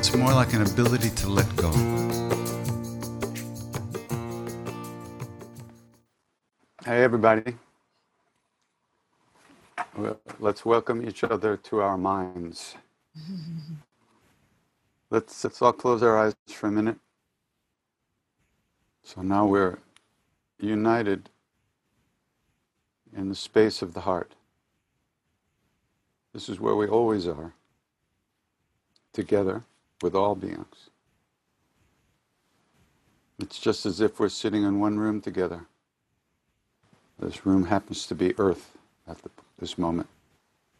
It's more like an ability to let go. Hey, everybody. Well, let's welcome each other to our minds. Let's, let's all close our eyes for a minute. So now we're united in the space of the heart. This is where we always are, together with all beings. It's just as if we're sitting in one room together. This room happens to be Earth at the, this moment.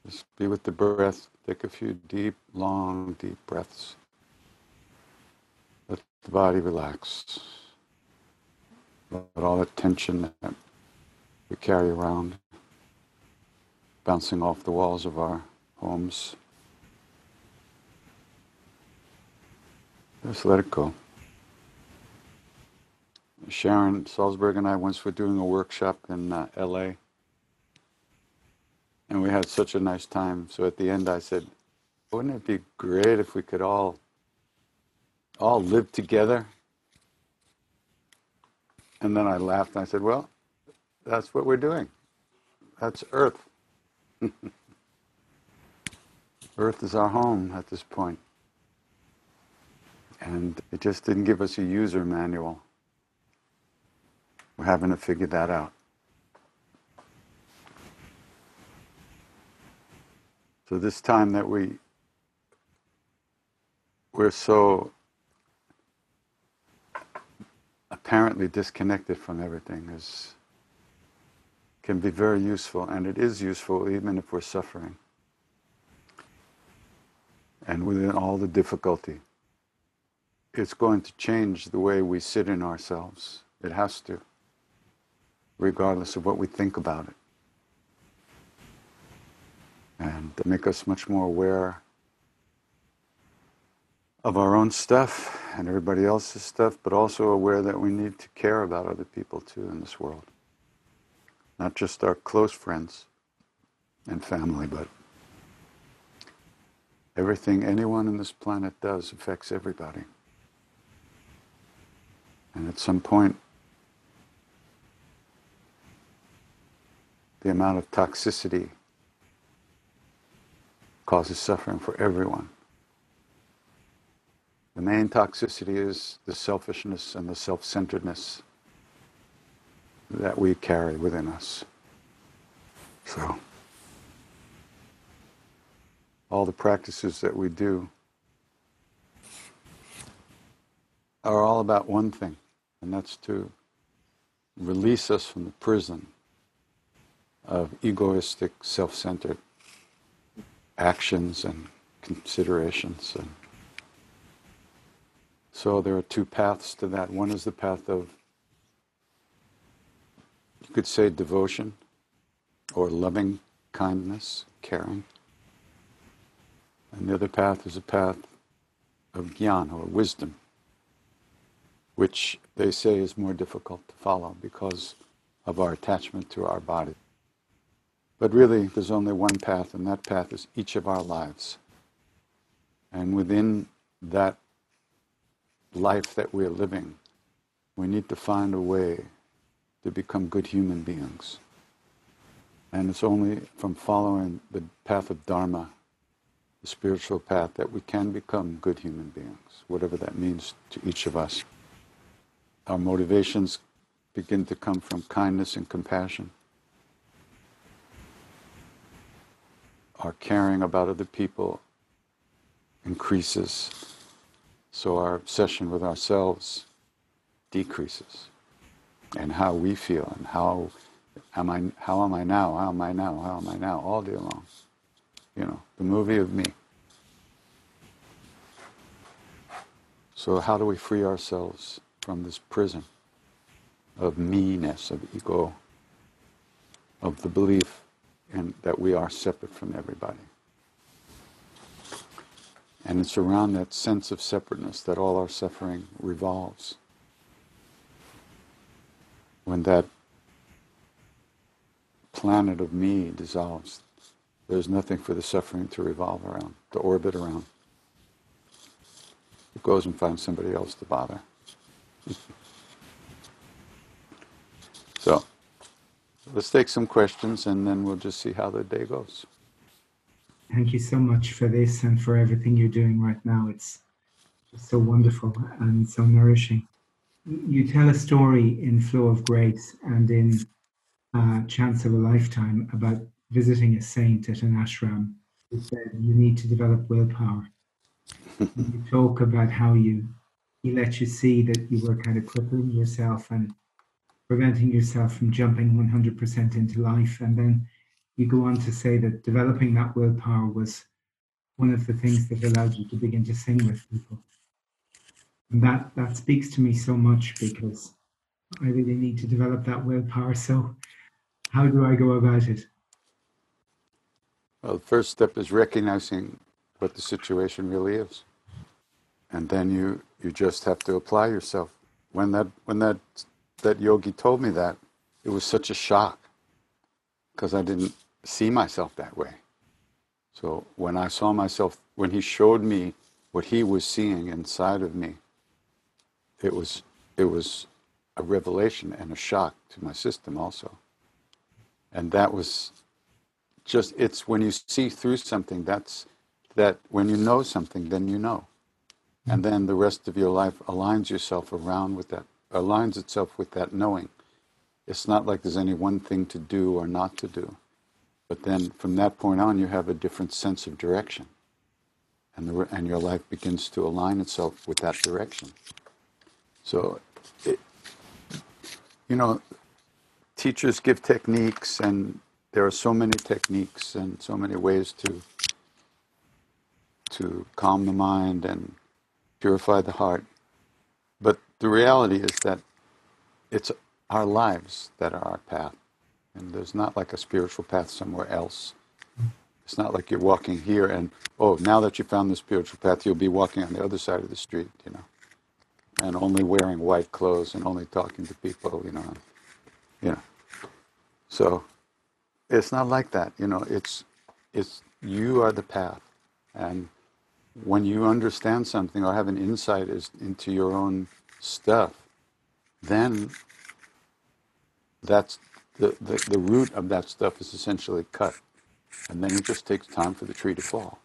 Just be with the breath. Take a few deep, long, deep breaths. Let the body relax. Let all the tension that we carry around bouncing off the walls of our homes. Just let it go. Sharon Salzberg and I once were doing a workshop in uh, LA. And we had such a nice time. So at the end I said, wouldn't it be great if we could all all live together? And then I laughed and I said, well, that's what we're doing. That's Earth. Earth is our home at this point. And it just didn't give us a user manual. We're having to figure that out. So this time that we we're so apparently disconnected from everything is can be very useful and it is useful even if we're suffering and within all the difficulty it's going to change the way we sit in ourselves it has to regardless of what we think about it and make us much more aware of our own stuff and everybody else's stuff, but also aware that we need to care about other people too in this world. Not just our close friends and family, but everything anyone on this planet does affects everybody. And at some point, the amount of toxicity causes suffering for everyone. The main toxicity is the selfishness and the self centeredness that we carry within us. So, all the practices that we do are all about one thing, and that's to release us from the prison of egoistic, self centered actions and considerations. And so there are two paths to that. One is the path of, you could say, devotion or loving kindness, caring. And the other path is a path of jnana or wisdom, which they say is more difficult to follow because of our attachment to our body. But really, there's only one path, and that path is each of our lives. And within that life that we're living, we need to find a way to become good human beings. And it's only from following the path of Dharma, the spiritual path, that we can become good human beings, whatever that means to each of us. Our motivations begin to come from kindness and compassion. Our caring about other people increases, so our obsession with ourselves decreases. And how we feel and how am I how am I now? How am I now? How am I now? All day long. You know, the movie of me. So how do we free ourselves from this prison of me-ness, of ego, of the belief in, that we are separate from everybody? And it's around that sense of separateness that all our suffering revolves. When that planet of me dissolves, there's nothing for the suffering to revolve around, to orbit around. It goes and finds somebody else to bother. So, let's take some questions and then we'll just see how the day goes. Thank you so much for this and for everything you're doing right now. It's just so wonderful and so nourishing. You tell a story in Flow of Grace and in uh, Chance of a Lifetime about visiting a saint at an ashram who said you need to develop willpower. you talk about how you he let you see that you were kind of crippling yourself and preventing yourself from jumping 100% into life. And then you go on to say that developing that willpower was one of the things that allowed you to begin to sing with people. And that, that speaks to me so much because I really need to develop that willpower. So, how do I go about it? Well, the first step is recognizing what the situation really is. And then you, you just have to apply yourself. When that when that that yogi told me that, it was such a shock because I didn't see myself that way. So when I saw myself, when he showed me what he was seeing inside of me, it was it was a revelation and a shock to my system also. And that was just it's when you see through something that's that when you know something then you know and then the rest of your life aligns yourself around with that aligns itself with that knowing. It's not like there's any one thing to do or not to do. But then from that point on you have a different sense of direction. And the, and your life begins to align itself with that direction. So it, you know teachers give techniques and there are so many techniques and so many ways to to calm the mind and purify the heart. But the reality is that it's our lives that are our path. And there's not like a spiritual path somewhere else. It's not like you're walking here and, oh, now that you found the spiritual path, you'll be walking on the other side of the street, you know, and only wearing white clothes and only talking to people, you know. You know. So it's not like that, you know. It's it's you are the path, and when you understand something or have an insight into your own stuff, then that's the, the, the root of that stuff is essentially cut. And then it just takes time for the tree to fall.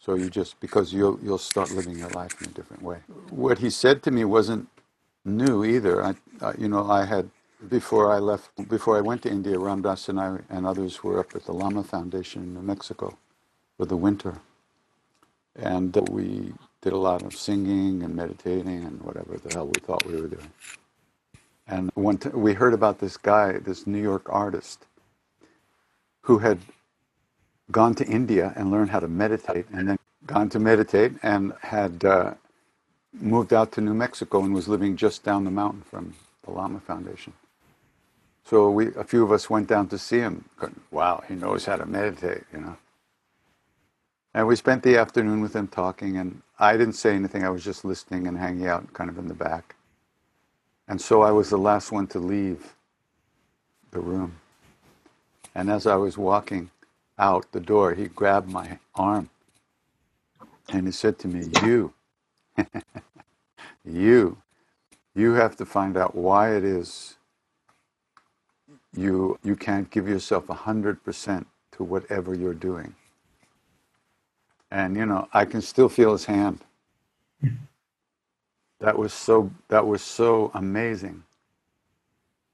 So you just, because you'll, you'll start living your life in a different way. What he said to me wasn't new either. I, you know, I had before I left, before I went to India, Ram Dass and I and others were up at the Lama Foundation in New Mexico for the winter. And we did a lot of singing and meditating and whatever the hell we thought we were doing. And one t- we heard about this guy, this New York artist, who had gone to India and learned how to meditate and then gone to meditate and had uh, moved out to New Mexico and was living just down the mountain from the Lama Foundation. So we, a few of us went down to see him. Wow, he knows how to meditate, you know. And we spent the afternoon with him talking, and I didn't say anything. I was just listening and hanging out kind of in the back. And so I was the last one to leave the room. And as I was walking out the door, he grabbed my arm and he said to me, You, you, you have to find out why it is you, you can't give yourself 100% to whatever you're doing. And, you know, I can still feel his hand. that was so that was so amazing.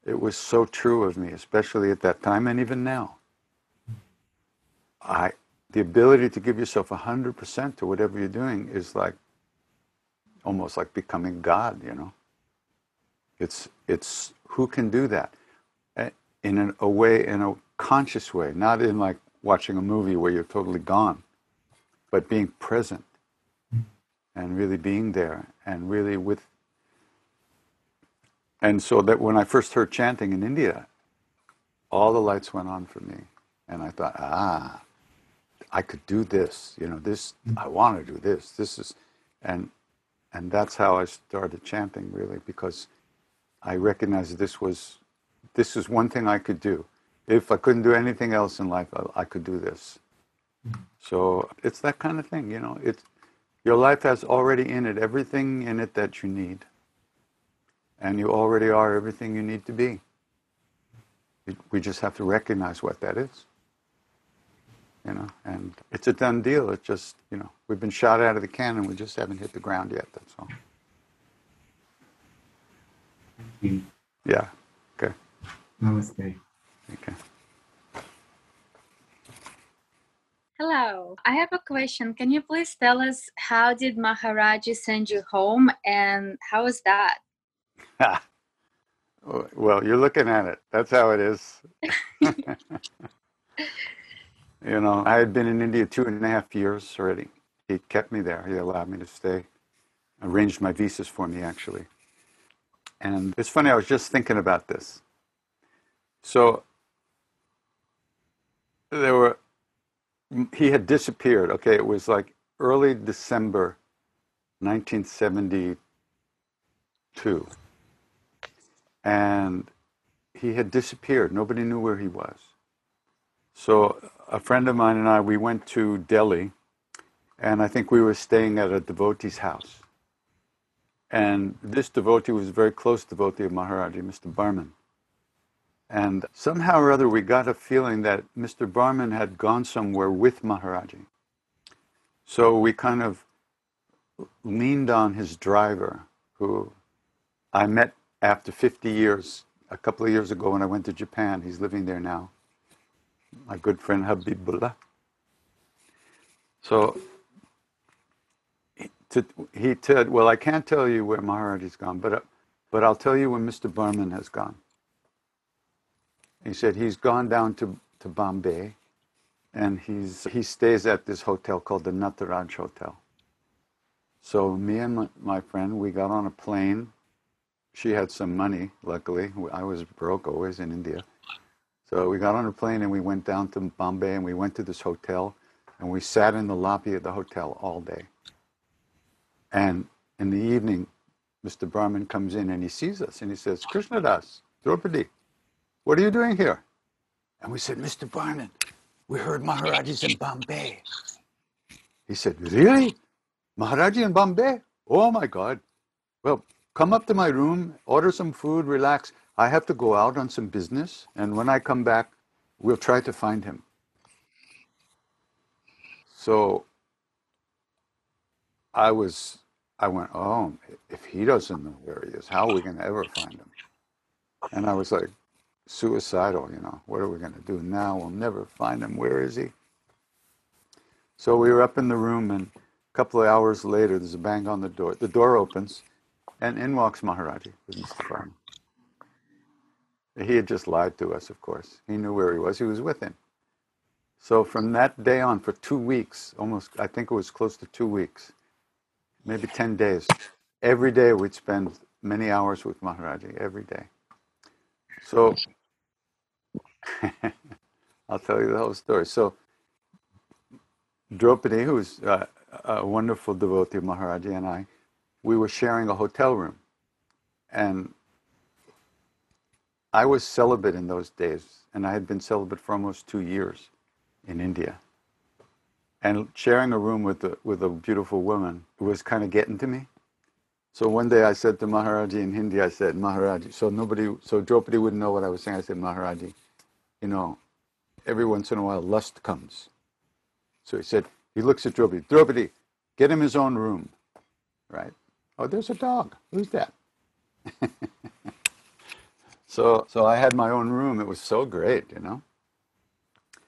It was so true of me, especially at that time and even now. I the ability to give yourself 100% to whatever you're doing is like almost like becoming God, you know. It's it's who can do that in an, a way, in a conscious way, not in like watching a movie where you're totally gone, but being present and really being there and really with. And so that when I first heard chanting in India, all the lights went on for me, and I thought, ah, I could do this. You know, this I want to do this. This is, and and that's how I started chanting really because I recognized this was this is one thing I could do. If I couldn't do anything else in life, I, I could do this. So it's that kind of thing, you know. It's your life has already in it everything in it that you need, and you already are everything you need to be. We- We just have to recognize what that is, you know. And it's a done deal. It's just you know we've been shot out of the cannon. We just haven't hit the ground yet. That's all. Mm-hmm. Yeah. Okay. Namaste. Okay. Hello, I have a question. Can you please tell us how did Maharaji send you home and how was that? well, you're looking at it. That's how it is. you know, I had been in India two and a half years already. He kept me there. He allowed me to stay. Arranged my visas for me, actually. And it's funny, I was just thinking about this. So, there were, he had disappeared. Okay, it was like early December 1972 and he had disappeared. Nobody knew where he was. So a friend of mine and I, we went to Delhi, and I think we were staying at a devotee's house. And this devotee was a very close devotee of Maharaji, Mr. Barman. And somehow or other, we got a feeling that Mr. Barman had gone somewhere with Maharaji. So we kind of leaned on his driver, who I met after 50 years, a couple of years ago when I went to Japan. He's living there now. My good friend Habibullah. So he, said, Well, I can't tell you where Maharaji's gone, but, but I'll tell you where Mr. Barman has gone. He said he's gone down to, to Bombay and he's, he stays at this hotel called the Nataraj Hotel. So me and my, my friend, we got on a plane she had some money, luckily. I was broke always in India. So we got on a plane and we went down to Bombay and we went to this hotel and we sat in the lobby of the hotel all day. And in the evening, Mr. Barman comes in and he sees us and he says, Krishnadas, Draupadi, what are you doing here? And we said, Mr. Barman, we heard Maharaj is in Bombay. He said, Really? Maharaji in Bombay? Oh my God. Well, come up to my room, order some food, relax. I have to go out on some business, and when I come back, we'll try to find him. So I was, I went, oh, if he doesn't know where he is, how are we going to ever find him? And I was like, suicidal, you know, what are we going to do now? We'll never find him. Where is he? So we were up in the room, and a couple of hours later, there's a bang on the door. The door opens, and in walks Maharaji with Mr. He had just lied to us, of course. He knew where he was. He was with him. So from that day on, for two weeks, almost, I think it was close to two weeks, maybe 10 days, every day we'd spend many hours with Maharaji, every day. So I'll tell you the whole story. So Draupadi, who's uh, a wonderful devotee of Maharaji, and I, we were sharing a hotel room. And I was celibate in those days, and I had been celibate for almost two years in India. And sharing a room with a, with a beautiful woman was kind of getting to me. So one day I said to Maharaji in Hindi, I said, Maharaji, so nobody, so Draupadi wouldn't know what I was saying. I said, Maharaji, you know, every once in a while lust comes. So he said, he looks at Draupadi, Draupadi, get him his own room, right? Oh, there's a dog. Who's that? so, so I had my own room. It was so great, you know.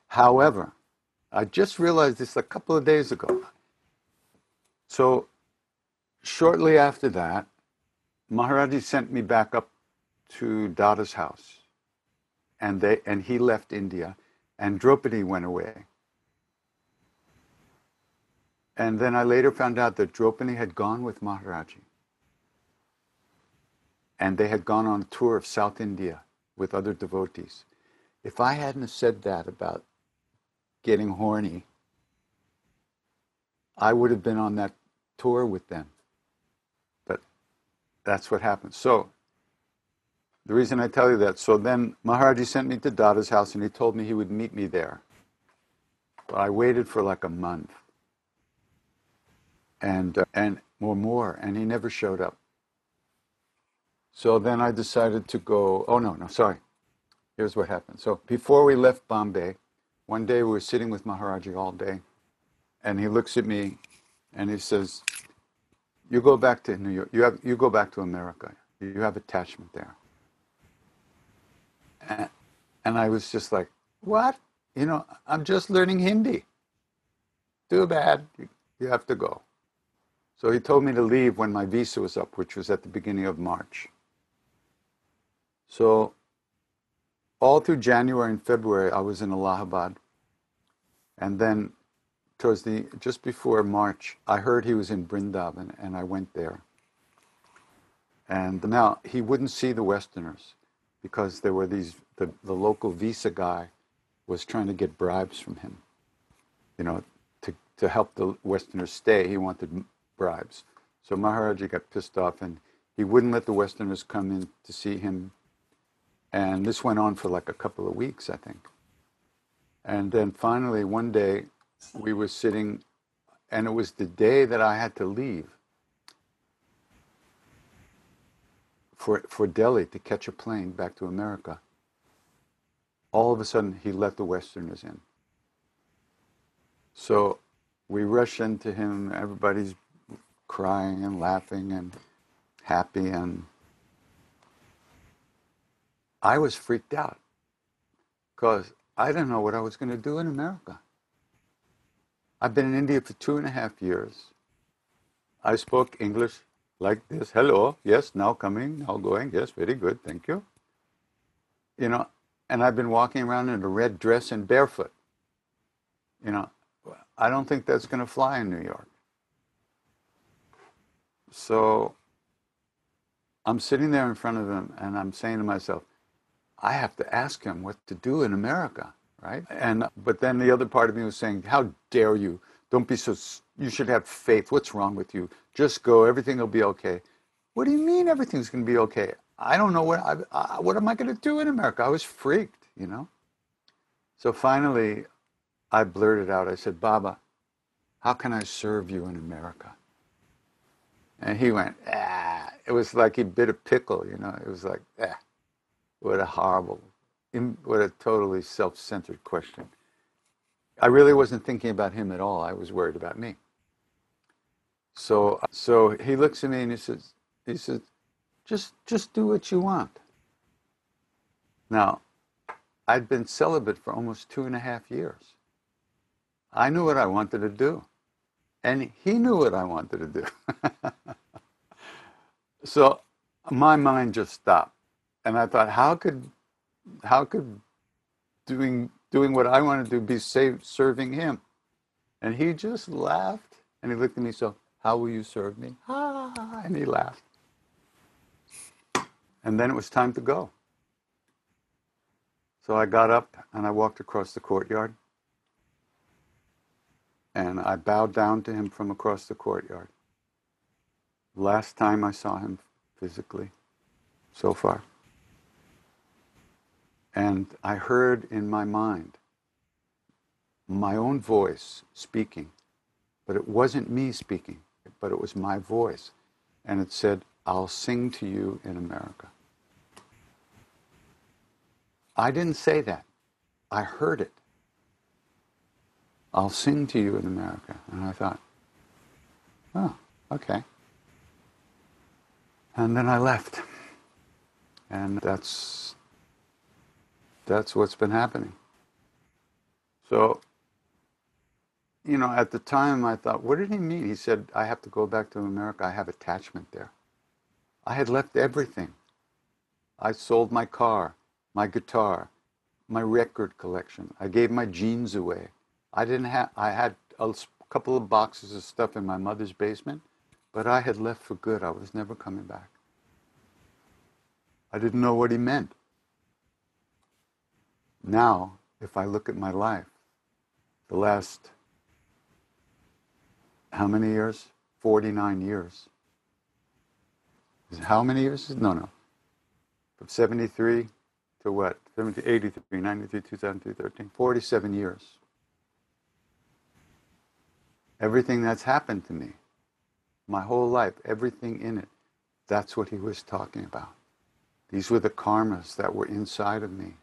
However, I just realized this a couple of days ago. So, shortly after that, Maharaji sent me back up to Dada's house, and they and he left India, and Draupadi went away. And then I later found out that Draupadi had gone with Maharaji. And they had gone on a tour of South India with other devotees. If I hadn't said that about getting horny, I would have been on that tour with them. But that's what happened. So the reason I tell you that, so then Maharaji sent me to Dada's house and he told me he would meet me there. But I waited for like a month and uh, and or more, and he never showed up. So then I decided to go. Oh no, no, sorry. Here's what happened. So before we left Bombay, one day we were sitting with Maharaji all day, and he looks at me, and he says, "You go back to New York. You have you go back to America. You have attachment there." And, I was just like, "What? You know, I'm just learning Hindi. Too bad. You, you have to go." So he told me to leave when my visa was up, which was at the beginning of March. So all through January and February, I was in Allahabad. And then towards the just before March, I heard he was in Brindavan, and I went there. And now he wouldn't see the Westerners because there were these the, the local visa guy was trying to get bribes from him. You know, to, to help the Westerners stay, he wanted bribes. So Maharaji got pissed off and he wouldn't let the Westerners come in to see him. And this went on for like a couple of weeks, I think. And then finally, one day, we were sitting, and it was the day that I had to leave for, for Delhi to catch a plane back to America. All of a sudden, he let the Westerners in. So we rush into him, everybody's crying and laughing and happy and I was freaked out because I didn't know what I was going to do in America. I've been in India for two and a half years. I spoke English like this. Hello, yes, now coming, now going, yes, very good, thank you. You know, and I've been walking around in a red dress and barefoot. You know, I don't think that's going to fly in New York. So I'm sitting there in front of him and I'm saying to myself, I have to ask him what to do in America, right? And but then the other part of me was saying, How dare you? Don't be so. You should have faith. What's wrong with you? Just go. Everything will be okay. What do you mean everything's going to be okay? I don't know what I, I what am I going to do in America? I was freaked, you know. So finally, I blurted out. I said, Baba, how can I serve you in America? And he went, ah. It was like he bit a pickle, you know. It was like, ah, what a horrible, what a totally self-centered question. I really wasn't thinking about him at all. I was worried about me. So, so he looks at me and he says, he says, just, just do what you want. Now, I'd been celibate for almost two and a half years. I knew what I wanted to do. And he knew what I wanted to do. so my mind just stopped. And I thought, how could how could doing doing what I wanted to do be save, serving him? And he just laughed and he looked at me, so how will you serve me? Ah, and he laughed. And then it was time to go. So I got up and I walked across the courtyard and I bowed down to him from across the courtyard. Last time I saw him physically so far. And I heard in my mind my own voice speaking, but it wasn't me speaking, but it was my voice. And it said, I'll sing to you in America. I didn't say that. I heard it. I'll sing to you in America. And I thought, oh, okay. And then I left. And that's that's what's been happening. So, you know, at the time I thought, what did he mean? He said, I have to go back to America. I have attachment there. I had left everything. I sold my car, my guitar, my record collection. I gave my jeans away. I didn't have, I had a couple of boxes of stuff in my mother's basement, but I had left for good. I was never coming back. I didn't know what he meant. Now, if I look at my life, the last, how many years? 49 years. How many years? No, no. From 73 to what? 70, 83, 93, 2003, 13. 47 years. Everything that's happened to me, my whole life, everything in it, that's what he was talking about. These were the karmas that were inside of me.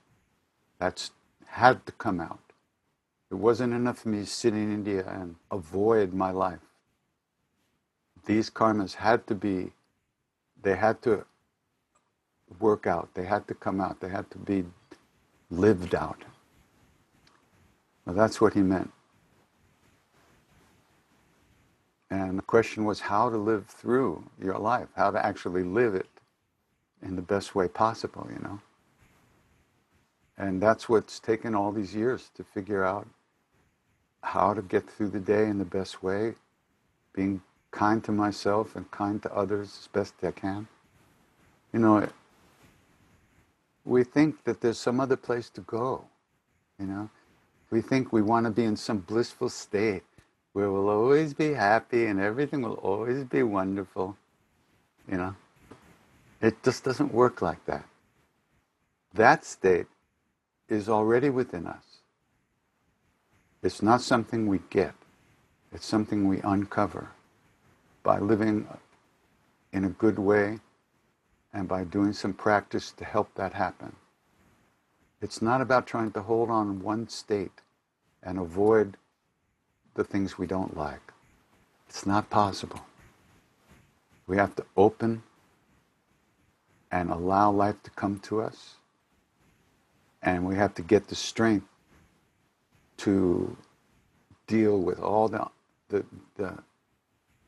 That's had to come out. It wasn't enough for me to sit in India and avoid my life. These karmas had to be, they had to work out, they had to come out, they had to be lived out. Well, that's what he meant. And the question was how to live through your life, how to actually live it in the best way possible, you know. And that's what's taken all these years to figure out how to get through the day in the best way, being kind to myself and kind to others as best I can. You know, we think that there's some other place to go, you know. We think we want to be in some blissful state where we'll always be happy and everything will always be wonderful, you know. It just doesn't work like that. That state is already within us. It's not something we get, it's something we uncover by living in a good way and by doing some practice to help that happen. It's not about trying to hold on one state and avoid the things we don't like. It's not possible. We have to open and allow life to come to us. And we have to get the strength to deal with all the, the, the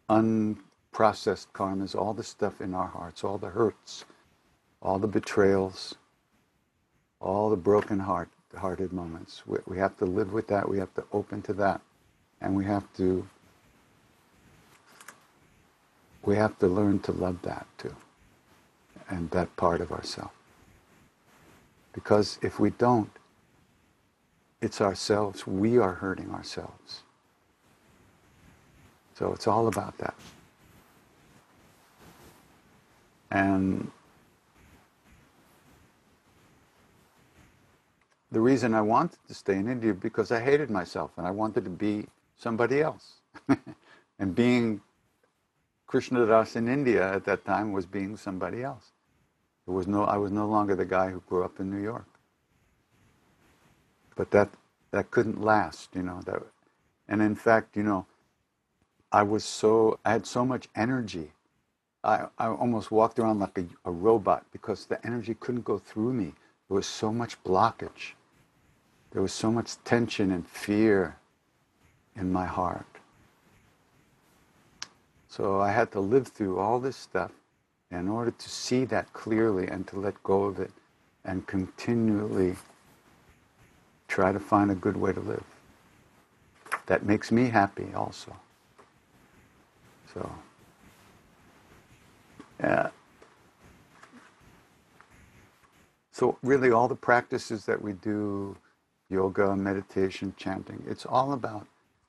unprocessed karmas, all the stuff in our hearts, all the hurts, all the betrayals, all the broken heart, hearted moments. We, we have to live with that. We have to open to that. And we have to we have to learn to love that too and that part of ourselves. Because if we don't, it's ourselves. We are hurting ourselves. So it's all about that. And the reason I wanted to stay in India because I hated myself and I wanted to be somebody else. and being Krishna Das in India at that time was being somebody else. It was no, I was no longer the guy who grew up in New York. But that that couldn't last, you know. That, and in fact, you know, I was so I had so much energy. I, I almost walked around like a, a robot because the energy couldn't go through me. There was so much blockage. There was so much tension and fear in my heart. So I had to live through all this stuff in order to see that clearly and to let go of it and continually try to find a good way to live. That makes me happy also. So, yeah. So really all the practices that we do, yoga, meditation, chanting, it's all about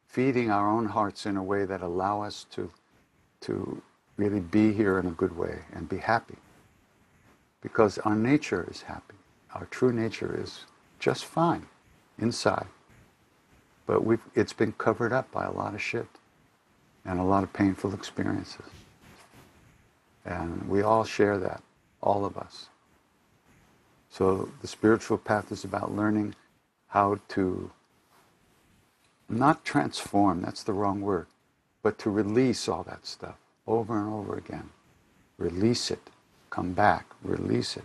feeding our own hearts in a way that allow us to, to really be here in a good way and be happy. Because our nature is happy. Our true nature is just fine inside. But we've, it's been covered up by a lot of shit and a lot of painful experiences. And we all share that, all of us. So the spiritual path is about learning how to not transform, that's the wrong word, but to release all that stuff over and over again. release it, come back, release it,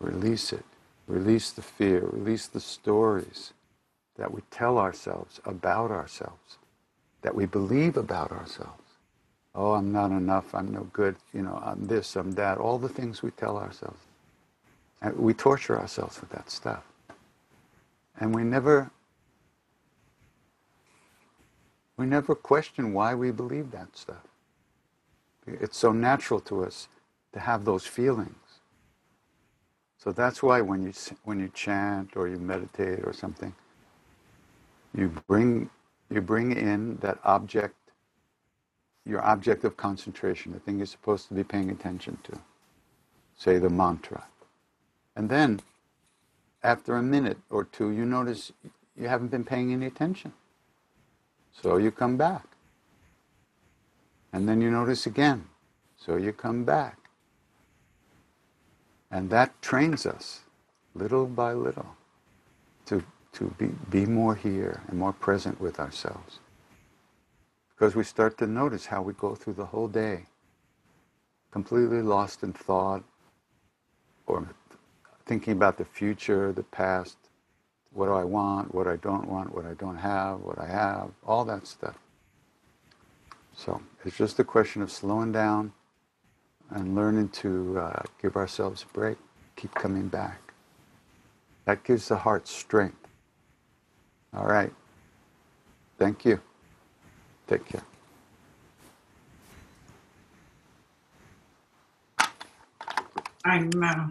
release it, release the fear, release the stories that we tell ourselves about ourselves, that we believe about ourselves. Oh, I'm not enough, I'm no good, you know, I'm this, I'm that, all the things we tell ourselves. And we torture ourselves with that stuff. And we never we never question why we believe that stuff. It's so natural to us to have those feelings. So that's why when you when you chant or you meditate or something, you bring you bring in that object, your object of concentration, the thing you're supposed to be paying attention to. Say the mantra. And then after a minute or two you notice you haven't been paying any attention. So you come back. And then you notice again. So you come back. And that trains us little by little to, to be, be more here and more present with ourselves. Because we start to notice how we go through the whole day completely lost in thought or thinking about the future, the past, what do I want, what I don't want, what I don't have, what I have, all that stuff. So it's just a question of slowing down and learning to uh, give ourselves a break, keep coming back. That gives the heart strength. All right. Thank you. Take care. I'm uh,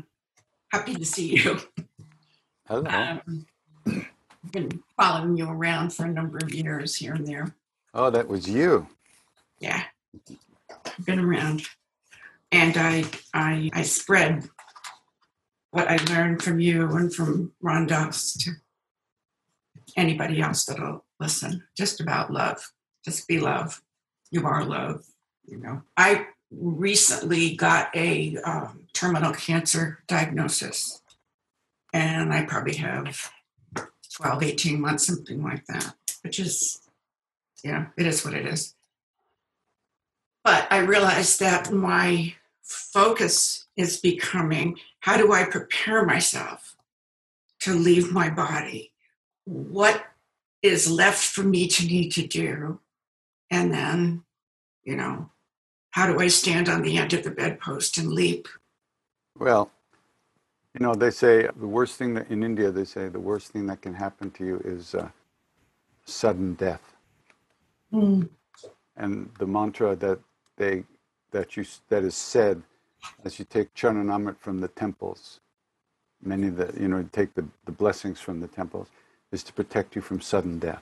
happy to see you. Hello. Um, I've been following you around for a number of years here and there. oh, that was you. Yeah, I've been around, and I I I spread what I learned from you and from Ram Dass to anybody else that'll listen. Just about love. Just be love. You are love. You know. I recently got a um, terminal cancer diagnosis, and I probably have 12, 18 months, something like that, which is, yeah, it is what it is. But I realized that my focus is becoming how do I prepare myself to leave my body? What is left for me to need to do? And then, you know, how do I stand on the end of the bedpost and leap? Well, you know, they say the worst thing that in India, they say the worst thing that can happen to you is uh, sudden death. Mm. And the mantra that they that you that is said as you take charanamrit from the temples, many of the you know take the, the blessings from the temples, is to protect you from sudden death.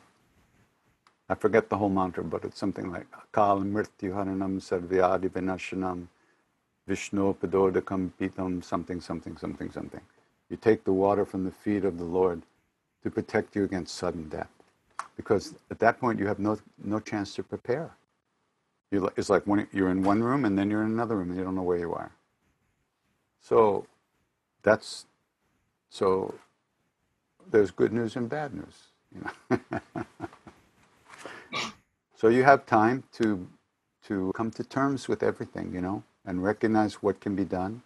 I forget the whole mantra, but it's something like Kal Mrityu Haranam Sarvyadi Vinashanam Vishnu Padodakam Pitam something something something something. You take the water from the feet of the Lord to protect you against sudden death. Because at that point you have no no chance to prepare. It's like you're in one room and then you're in another room and you don't know where you are. So that's so there's good news and bad news. You know? so you have time to to come to terms with everything, you know, and recognize what can be done,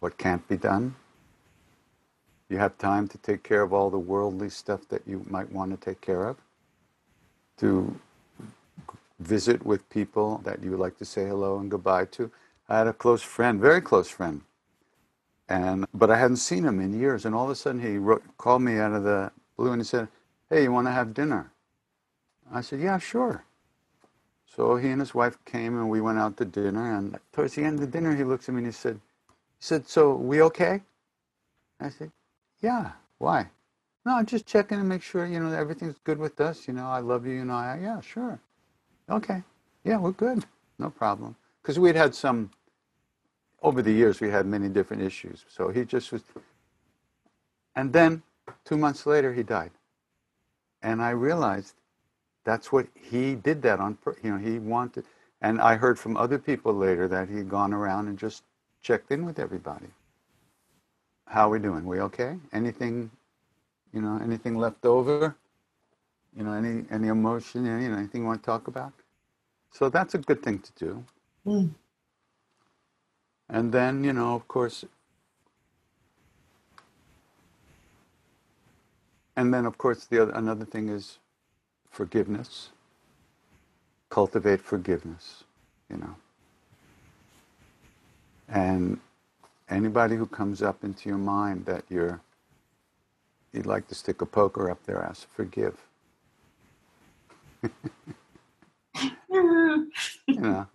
what can't be done. You have time to take care of all the worldly stuff that you might want to take care of, to visit with people that you would like to say hello and goodbye to. I had a close friend, very close friend, and but I hadn't seen him in years. And all of a sudden, he wrote, called me out of the blue and he said, "Hey, you want to have dinner?" I said, "Yeah, sure." So he and his wife came and we went out to dinner. And towards the end of the dinner, he looks at me and he said, "He said, so we okay?" I said, "Yeah. Why?" No, I'm just checking to make sure you know everything's good with us. You know, I love you. You know, I, yeah, sure. Okay. Yeah, we're good. No problem. Because we'd had some, over the years, we had many different issues. So he just was. And then two months later, he died. And I realized that's what he did that on, you know, he wanted. And I heard from other people later that he'd gone around and just checked in with everybody. How are we doing? We okay? Anything, you know, anything left over? You know, any any emotion, any, anything you want to talk about? So that's a good thing to do. Mm. And then, you know, of course, and then, of course, the other, another thing is forgiveness. Cultivate forgiveness, you know. And anybody who comes up into your mind that you're, you'd like to stick a poker up their ass, forgive. Know.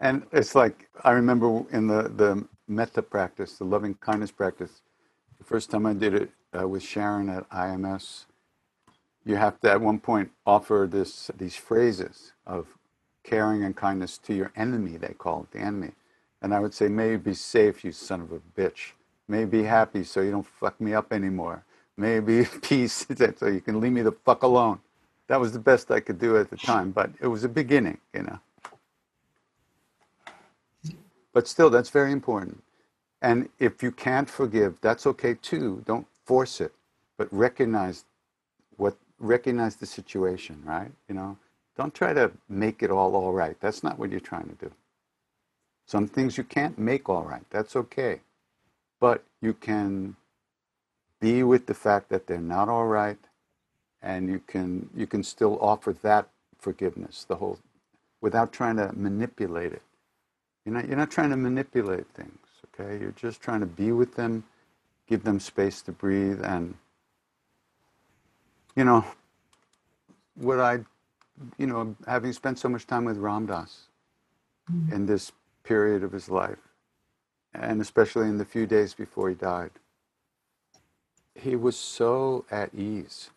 And it's like I remember in the the metta practice, the loving kindness practice, the first time I did it uh, with Sharon at IMS, you have to at one point offer this these phrases of caring and kindness to your enemy. They call it the enemy, and I would say, "May you be safe, you son of a bitch. May you be happy, so you don't fuck me up anymore. May you be peace, so you can leave me the fuck alone." That was the best I could do at the time, but it was a beginning, you know. But still, that's very important. And if you can't forgive, that's okay too. Don't force it, but recognize what recognize the situation, right? You know, don't try to make it all all right. That's not what you're trying to do. Some things you can't make all right. That's okay. But you can be with the fact that they're not all right and you can you can still offer that forgiveness, the whole without trying to manipulate it. You're not, you're not trying to manipulate things, okay? You're just trying to be with them, give them space to breathe, and, you know, what I, you know, having spent so much time with Ram Dass mm-hmm. in this period of his life, and especially in the few days before he died, he was so at ease.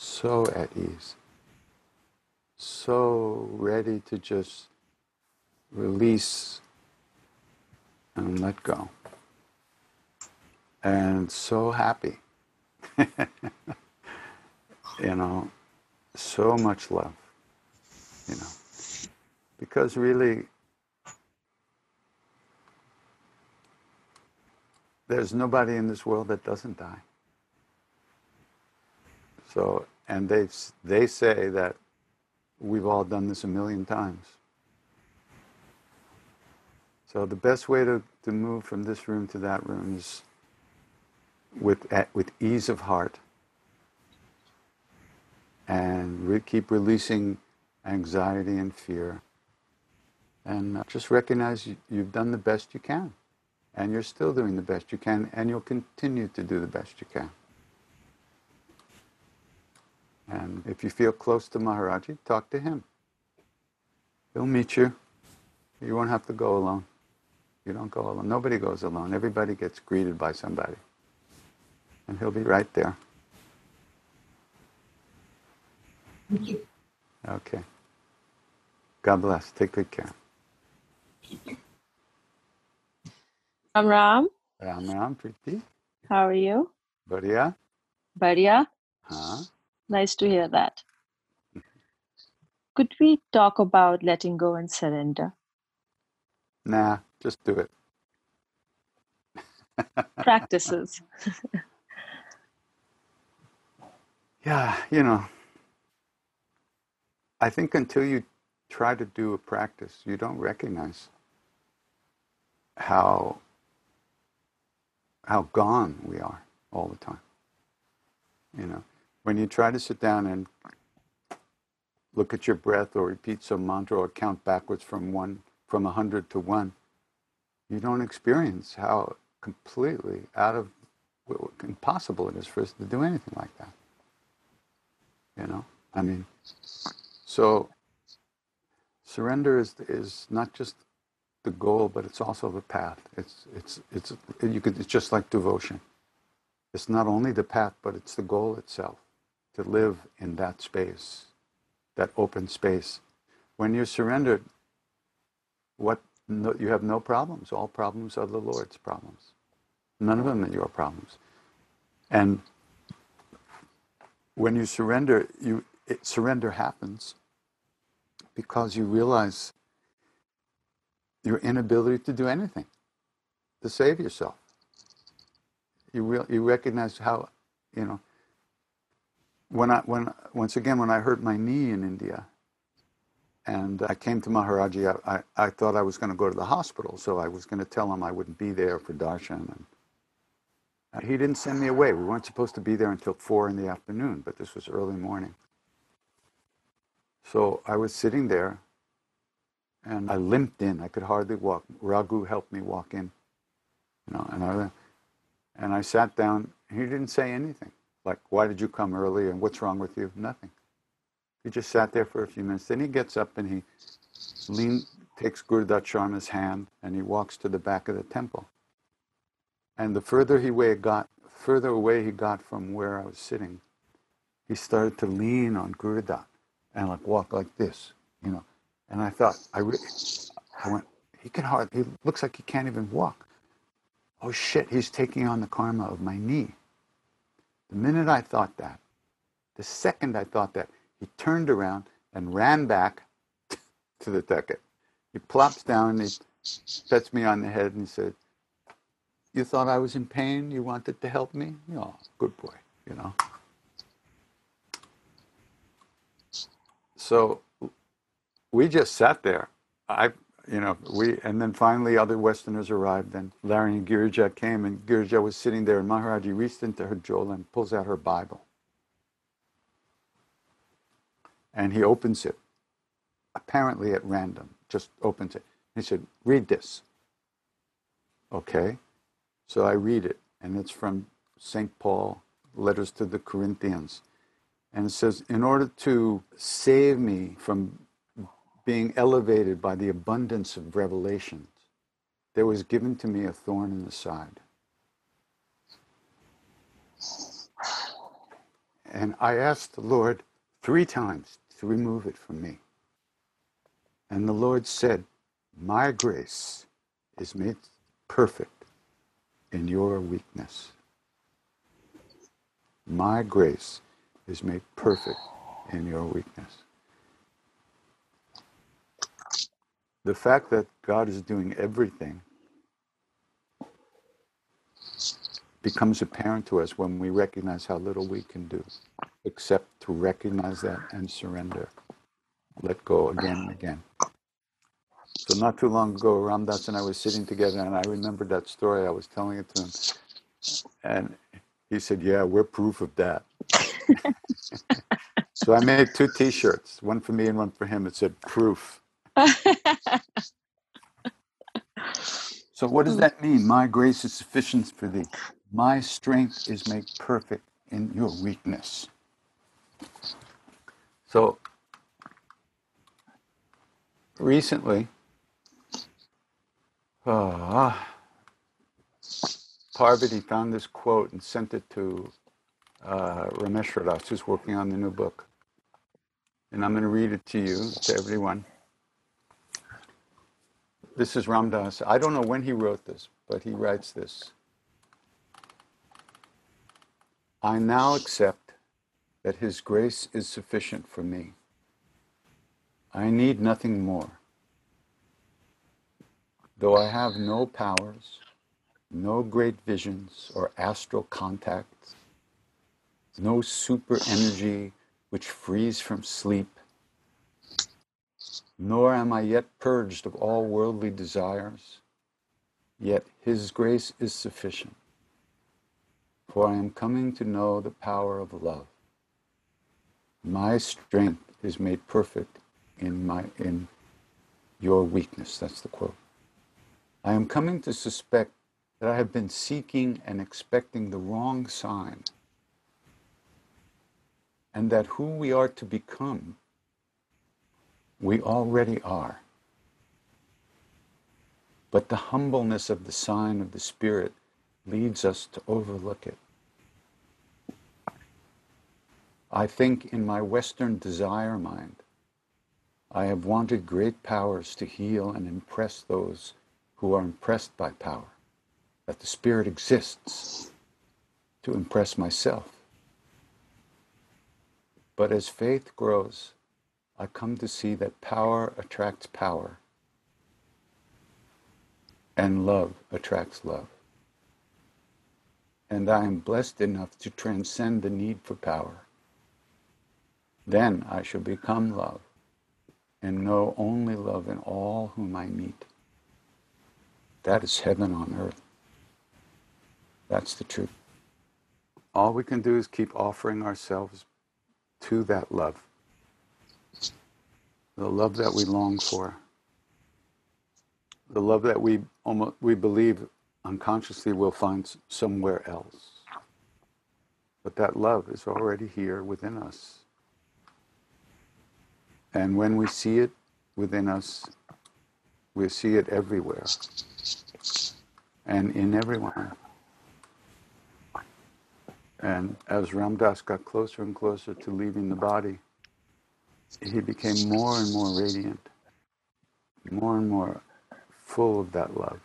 So at ease so ready to just release and let go. And so happy. you know, so much love. You know, because really, there's nobody in this world that doesn't die. So, and they they say that We've all done this a million times. So the best way to, to move from this room to that room is with, at, with ease of heart and re- keep releasing anxiety and fear. And uh, just recognize you, you've done the best you can. And you're still doing the best you can, and you'll continue to do the best you can. And if you feel close to Maharaji, talk to him. He'll meet you. You won't have to go alone. You don't go alone. Nobody goes alone. Everybody gets greeted by somebody. And he'll be right there. Thank you. Okay. God bless. Take good care. Ram Ram. Ram Ram, Preeti. How are you? Badhiya. Badhiya. Huh? Nice to hear that. Could we talk about letting go and surrender? Nah, just do it. Practices. yeah, you know, I think until you try to do a practice, you don't recognize how how gone we are all the time. You know, when you try to sit down and look at your breath or repeat some mantra or count backwards from one from a hundred to one, you don't experience how completely out of impossible it is for us to do anything like that. You know, I mean, so surrender is is not just the goal, but it's also the path. It's it's it's you could it's just like devotion. It's not only the path, but it's the goal itself to live in that space, that open space. When you're surrendered, what no, you have no problems. All problems are the Lord's problems. None of them are your problems. And when you surrender, you it, surrender happens because you realize your inability to do anything to save yourself. You you recognize how you know when I when once again when I hurt my knee in India, And I came to Maharaji. I, I, I thought I was going to go to the hospital, so I was going to tell him I wouldn't be there for darshan. And he didn't send me away. We weren't supposed to be there until four in the afternoon, but this was early morning. So I was sitting there, and I limped in. I could hardly walk. Raghu helped me walk in, you know, and I and I sat down. He didn't say anything. Like, why did you come early? And what's wrong with you? Nothing. He just sat there for a few minutes. Then he gets up and he lean, takes Gurudat Sharma's hand and he walks to the back of the temple. And the further he way got, further away he got from where I was sitting, he started to lean on Gurudat and like walk like this, you know. And I thought, I, re- I went, he can hardly, he looks like he can't even walk. Oh shit, he's taking on the karma of my knee. The minute I thought that, the second I thought that, he turned around and ran back to the ticket. He plops down and he pets me on the head and he said, You thought I was in pain? You wanted to help me? Oh, good boy, you know. So we just sat there. I, you know, we, and then finally other Westerners arrived and Larry and Girija came and Girija was sitting there and Maharaji reached into her jewel and pulls out her Bible. And he opens it, apparently at random, just opens it. He said, read this. Okay. So I read it and it's from St. Paul, letters to the Corinthians. And it says, in order to save me from being elevated by the abundance of revelations, there was given to me a thorn in the side. And I asked the Lord three times to remove it from me. And the Lord said, My grace is made perfect in your weakness. My grace is made perfect in your weakness. The fact that God is doing everything becomes apparent to us when we recognize how little we can do, except to recognize that and surrender. Let go again and again. So not too long ago, Ram Dass and I were sitting together, and I remembered that story. I was telling it to him, and he said, "Yeah, we're proof of that." so I made two T-shirts, one for me and one for him. It said "Proof." So what does that mean? My grace is sufficient for thee. My strength is made perfect in your weakness. So recently, uh, Parvati found this quote and sent it to uh, Rameshwar Das, who's working on the new book. And I'm going to read it to you, to everyone. This is Ram Dass. I don't know when he wrote this, but he writes this. I now accept that His grace is sufficient for me. I need nothing more. Though I have no powers, no great visions or astral contacts, no super energy which frees from sleep, nor am I yet purged of all worldly desires, yet His grace is sufficient for I am coming to know the power of love. My strength is made perfect in my in your weakness. That's the quote. I am coming to suspect that I have been seeking and expecting the wrong sign, and that who we are to become, we already are. But the humbleness of the sign of the Spirit leads us to overlook it. I think in my Western desire mind, I have wanted great powers to heal and impress those who are impressed by power, that the Spirit exists to impress myself. But as faith grows, I come to see that power attracts power and love attracts love and I am blessed enough to transcend the need for power. Then I shall become love, and know only love in all whom I meet. That is heaven on earth. That's the truth. All we can do is keep offering ourselves to that love, the love that we long for, the love that we almost we believe unconsciously we'll find somewhere else. But that love is already here within us. And when we see it within us, we see it everywhere and in everyone. And as Ram Dass got closer and closer to leaving the body, he became more and more radiant, more and more full of that love.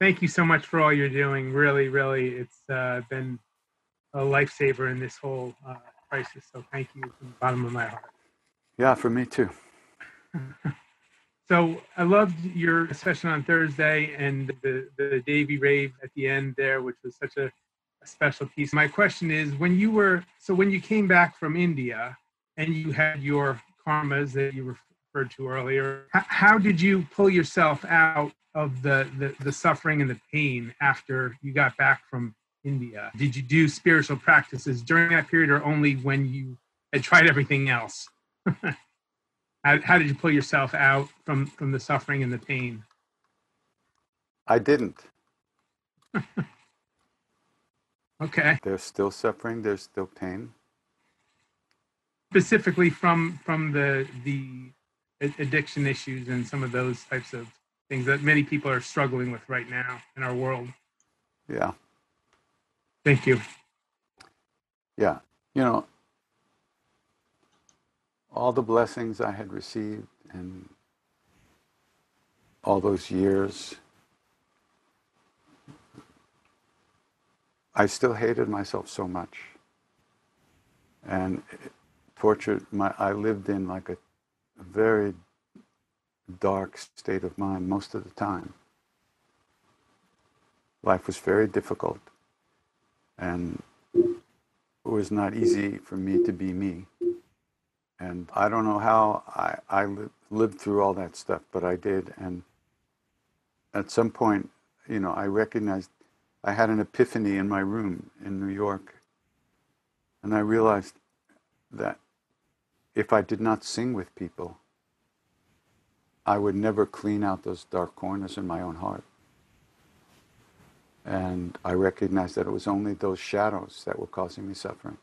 Thank you so much for all you're doing. Really, really, it's uh, been a lifesaver in this whole uh, crisis. So thank you from the bottom of my heart. Yeah, for me too. So I loved your session on Thursday and the, the Davy rave at the end there, which was such a, a special piece. My question is when you were, so when you came back from India and you had your karmas that you referred to earlier, how did you pull yourself out of the, the, the suffering and the pain after you got back from India? Did you do spiritual practices during that period or only when you had tried everything else? how, how did you pull yourself out from, from the suffering and the pain? I didn't. Okay. They're still suffering, there's still pain. Specifically from from the the addiction issues and some of those types of things that many people are struggling with right now in our world. Yeah. Thank you. Yeah. You know, all the blessings I had received and all those years, I still hated myself so much. And tortured my, I lived in like a, very dark state of mind most of the time. Life was very difficult. And it was not easy for me to be me. And I don't know how I, I li- lived through all that stuff, but I did. And at some point, you know, I recognized I had an epiphany in my room in New York. And I realized that if I did not sing with people, I would never clean out those dark corners in my own heart. And I recognized that it was only those shadows that were causing me suffering.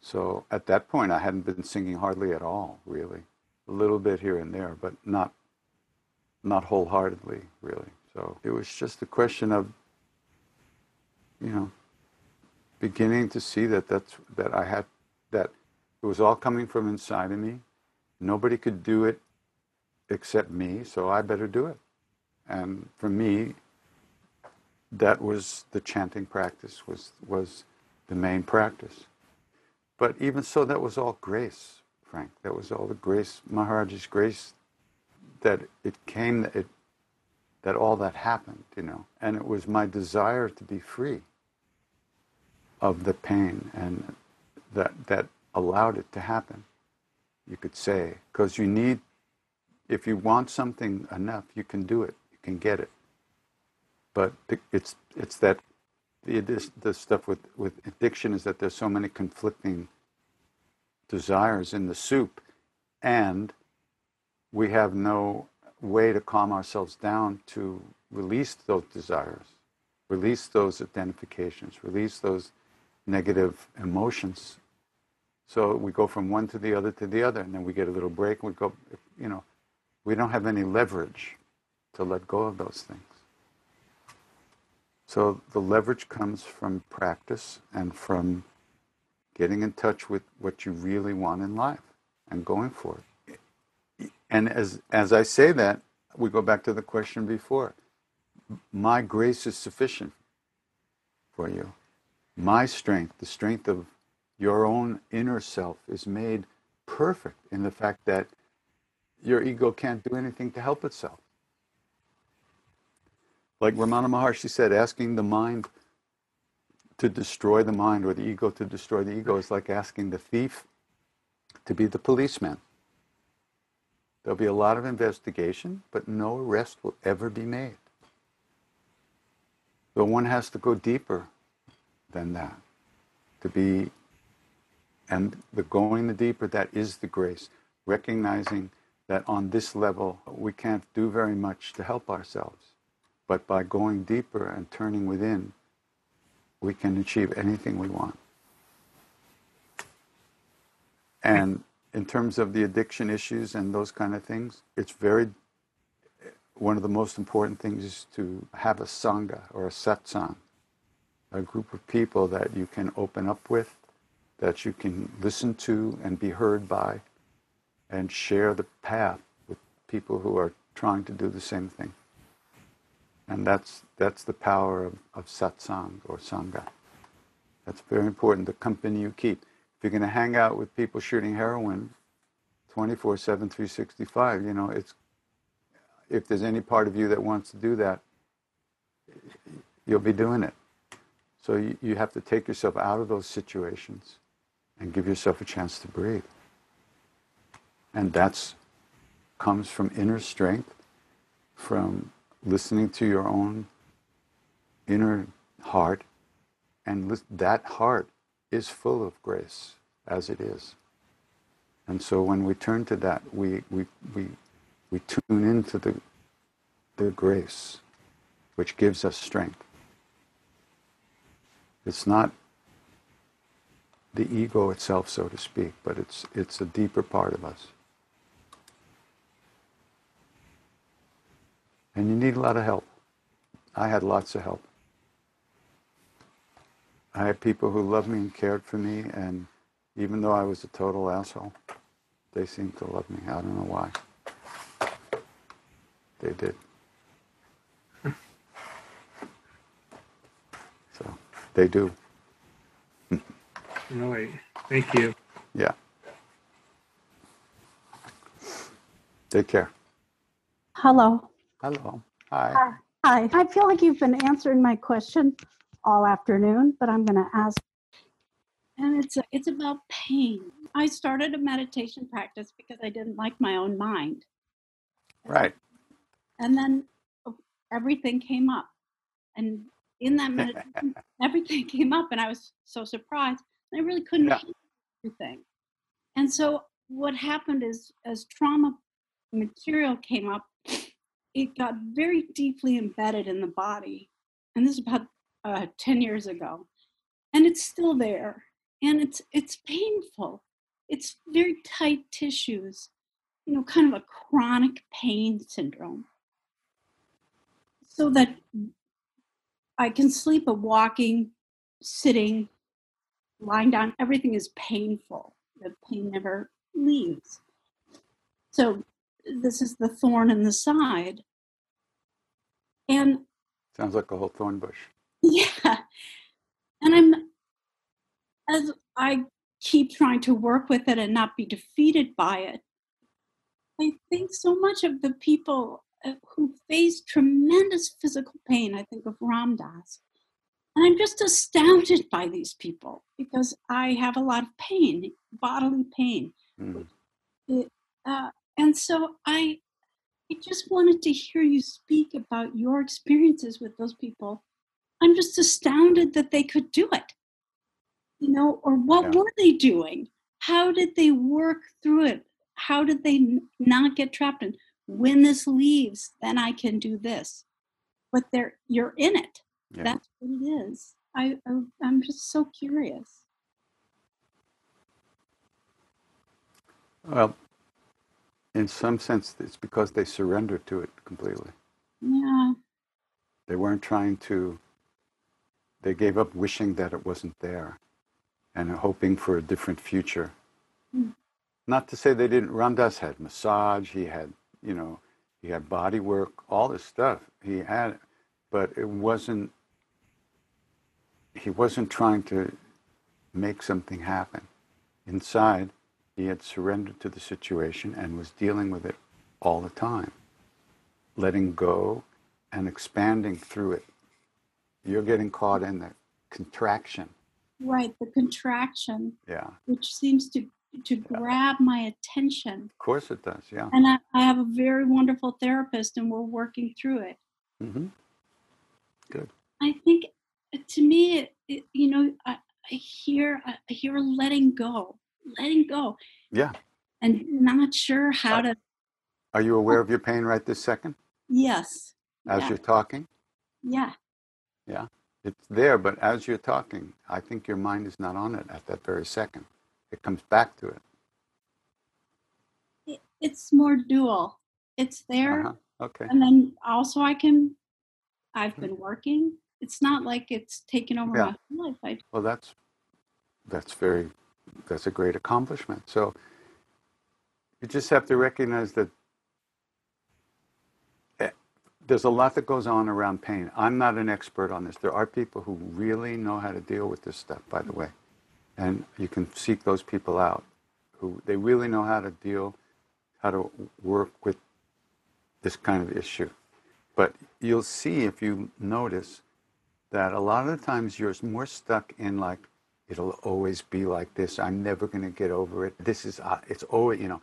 So at that point, I hadn't been singing hardly at all, really. A little bit here and there, but not, not wholeheartedly, really. So it was just a question of, you know, beginning to see that that's that I had that it was all coming from inside of me. Nobody could do it except me, so I better do it. And for me, that was the chanting practice was was the main practice. But even so, that was all grace, Frank. That was all the grace, Maharaj's grace, that it came, it, that all that happened, you know. And it was my desire to be free of the pain, and that that allowed it to happen. You could say, because you need, if you want something enough, you can do it. You can get it. But it's it's that the the stuff with with addiction is that there's so many conflicting desires in the soup, and we have no way to calm ourselves down to release those desires, release those identifications, release those negative emotions. So we go from one to the other to the other, and then we get a little break. We go, you know, we don't have any leverage to let go of those things. So the leverage comes from practice and from getting in touch with what you really want in life and going for it. And as as I say that, we go back to the question before. My grace is sufficient for you. My strength, the strength of your own inner self, is made perfect in the fact that your ego can't do anything to help itself. Like Ramana Maharshi said, asking the mind to destroy the mind or the ego to destroy the ego is like asking the thief to be the policeman. There'll be a lot of investigation, but no arrest will ever be made. So one has to go deeper than that to be, and the going the deeper, that is the grace, recognizing that on this level we can't do very much to help ourselves. But by going deeper and turning within, we can achieve anything we want. And in terms of the addiction issues and those kind of things, it's very, one of the most important things is to have a sangha or a satsang, a group of people that you can open up with, that you can listen to and be heard by, and share the path with people who are trying to do the same thing. And that's, that's the power of, of satsang or sangha. That's very important, the company you keep. You're going to hang out with people shooting heroin 24 7, 365, you know, it's, if there's any part of you that wants to do that, you'll be doing it. So you, you have to take yourself out of those situations and give yourself a chance to breathe. And that's comes from inner strength, from listening to your own inner heart, and that heart is full of grace as it is. And so when we turn to that, we, we, we, we tune into the, the grace, which gives us strength. It's not the ego itself, so to speak, but it's, it's a deeper part of us. And you need a lot of help. I had lots of help. I had people who loved me and cared for me, and even though I was a total asshole, they seemed to love me. I don't know why. They did. So they do. Really, thank you. Yeah. Take care. Hello. Hello. Hi. Hi. I feel like you've been answering my question all afternoon, but I'm going to ask. And it's it's about pain. I started a meditation practice because I didn't like my own mind, Right. and then everything came up, and in that meditation, everything came up, and I was so surprised. I really couldn't Yeah. handle everything. And so what happened is, as trauma material came up, it got very deeply embedded in the body. And this is about uh, 10 years ago. And it's still there. And it's it's painful. It's very tight tissues, you know, kind of a chronic pain syndrome. So that I can sleep but walking, sitting, lying down, everything is painful. The pain never leaves. So this is the thorn in the side. And Sounds like a whole thorn bush. Yeah, and I'm as I keep trying to work with it and not be defeated by it. I think so much of the people uh, who face tremendous physical pain. I think of Ram Dass, and I'm just astounded by these people because I have a lot of pain, bodily pain. Mm. It, uh, and so I, I just wanted to hear you speak about your experiences with those people. I'm just astounded that they could do it. You know, or what Yeah. were they doing? How did they work through it? How did they n- not get trapped in? When this leaves, then I can do this. But they're you're in it. Yeah. That's what it is. I, I I'm just so curious. Well, in some sense, it's because they surrendered to it completely. Yeah. They weren't trying to, they gave up wishing that it wasn't there and hoping for a different future. Mm. Not to say they didn't, Ram Dass had massage, he had, you know, he had body work, all this stuff he had, but it wasn't, he wasn't trying to make something happen. Inside, he had surrendered to the situation and was dealing with it all the time, letting go and expanding through it. You're getting caught in the contraction. Right, the contraction, Yeah. which seems to to grab my attention. Of course it does. Yeah. And I, I have a very wonderful therapist, and we're working through it. Mm-hmm. Good. I think uh, to me, it, it, you know, I, I hear I I hear letting go, letting go, Yeah. and not sure how to. Are you aware of your pain right this second Yes. as yeah. you're talking? Yeah. Yeah. It's there, but as you're talking, I think your mind is not on it at that very second. It comes back to it. It, it's more dual. It's there, Uh-huh. Okay. and then also I can. I've been working. It's not like it's taken over Yeah. my life. I Well, that's that's very that's a great accomplishment. So you just have to recognize that there's a lot that goes on around pain. I'm not an expert on this. There are people who really know how to deal with this stuff, by the way, and you can seek those people out who they really know how to deal, how to work with this kind of issue. But you'll see if you notice that a lot of the times you're more stuck in like it'll always be like this i'm never going to get over it this is uh, it's always you know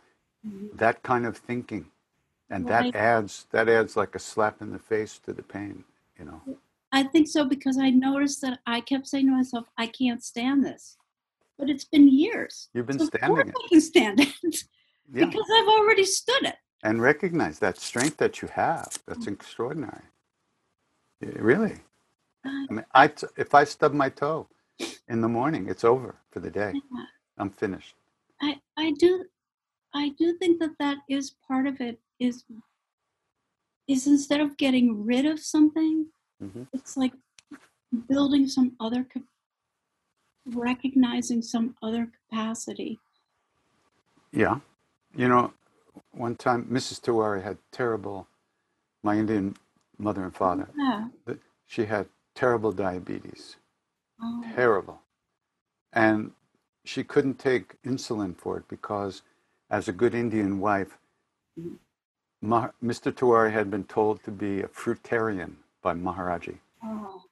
that kind of thinking and Right. that adds that adds like a slap in the face to the pain you know I think so because I noticed that I kept saying to myself, I can't stand this. But it's been years. you've been So of standing course it I can stand it yeah because I've already stood it. and recognize that strength that you have that's extraordinary Yeah, really Uh, i mean i t- if i stub my toe in the morning it's over for the day yeah. i'm finished I I do I do think that that is part of it is is instead of getting rid of something, hmm it's like building some other recognizing some other capacity. Yeah. You know, one time Mrs. Tiwari had terrible, my Indian mother and father, Yeah. she had terrible diabetes, Oh, terrible. And she couldn't take insulin for it because, as a good Indian wife, Ma- Mr. Tiwari had been told to be a fruitarian by Maharaji. oh,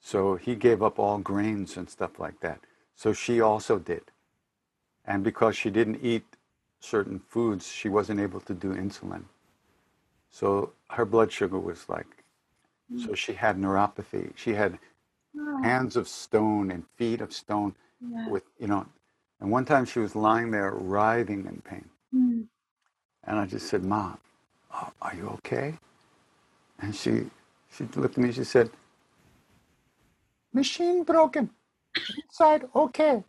So he gave up all grains and stuff like that. So she also did. And because she didn't eat certain foods, she wasn't able to do insulin. So her blood sugar was like, so she had neuropathy. She had oh, hands of stone and feet of stone yeah. with, you know, and one time she was lying there writhing in pain. Mm. And I just said, Mom, Uh, are you okay? And she, she looked at me, she said, machine broken. Inside, okay.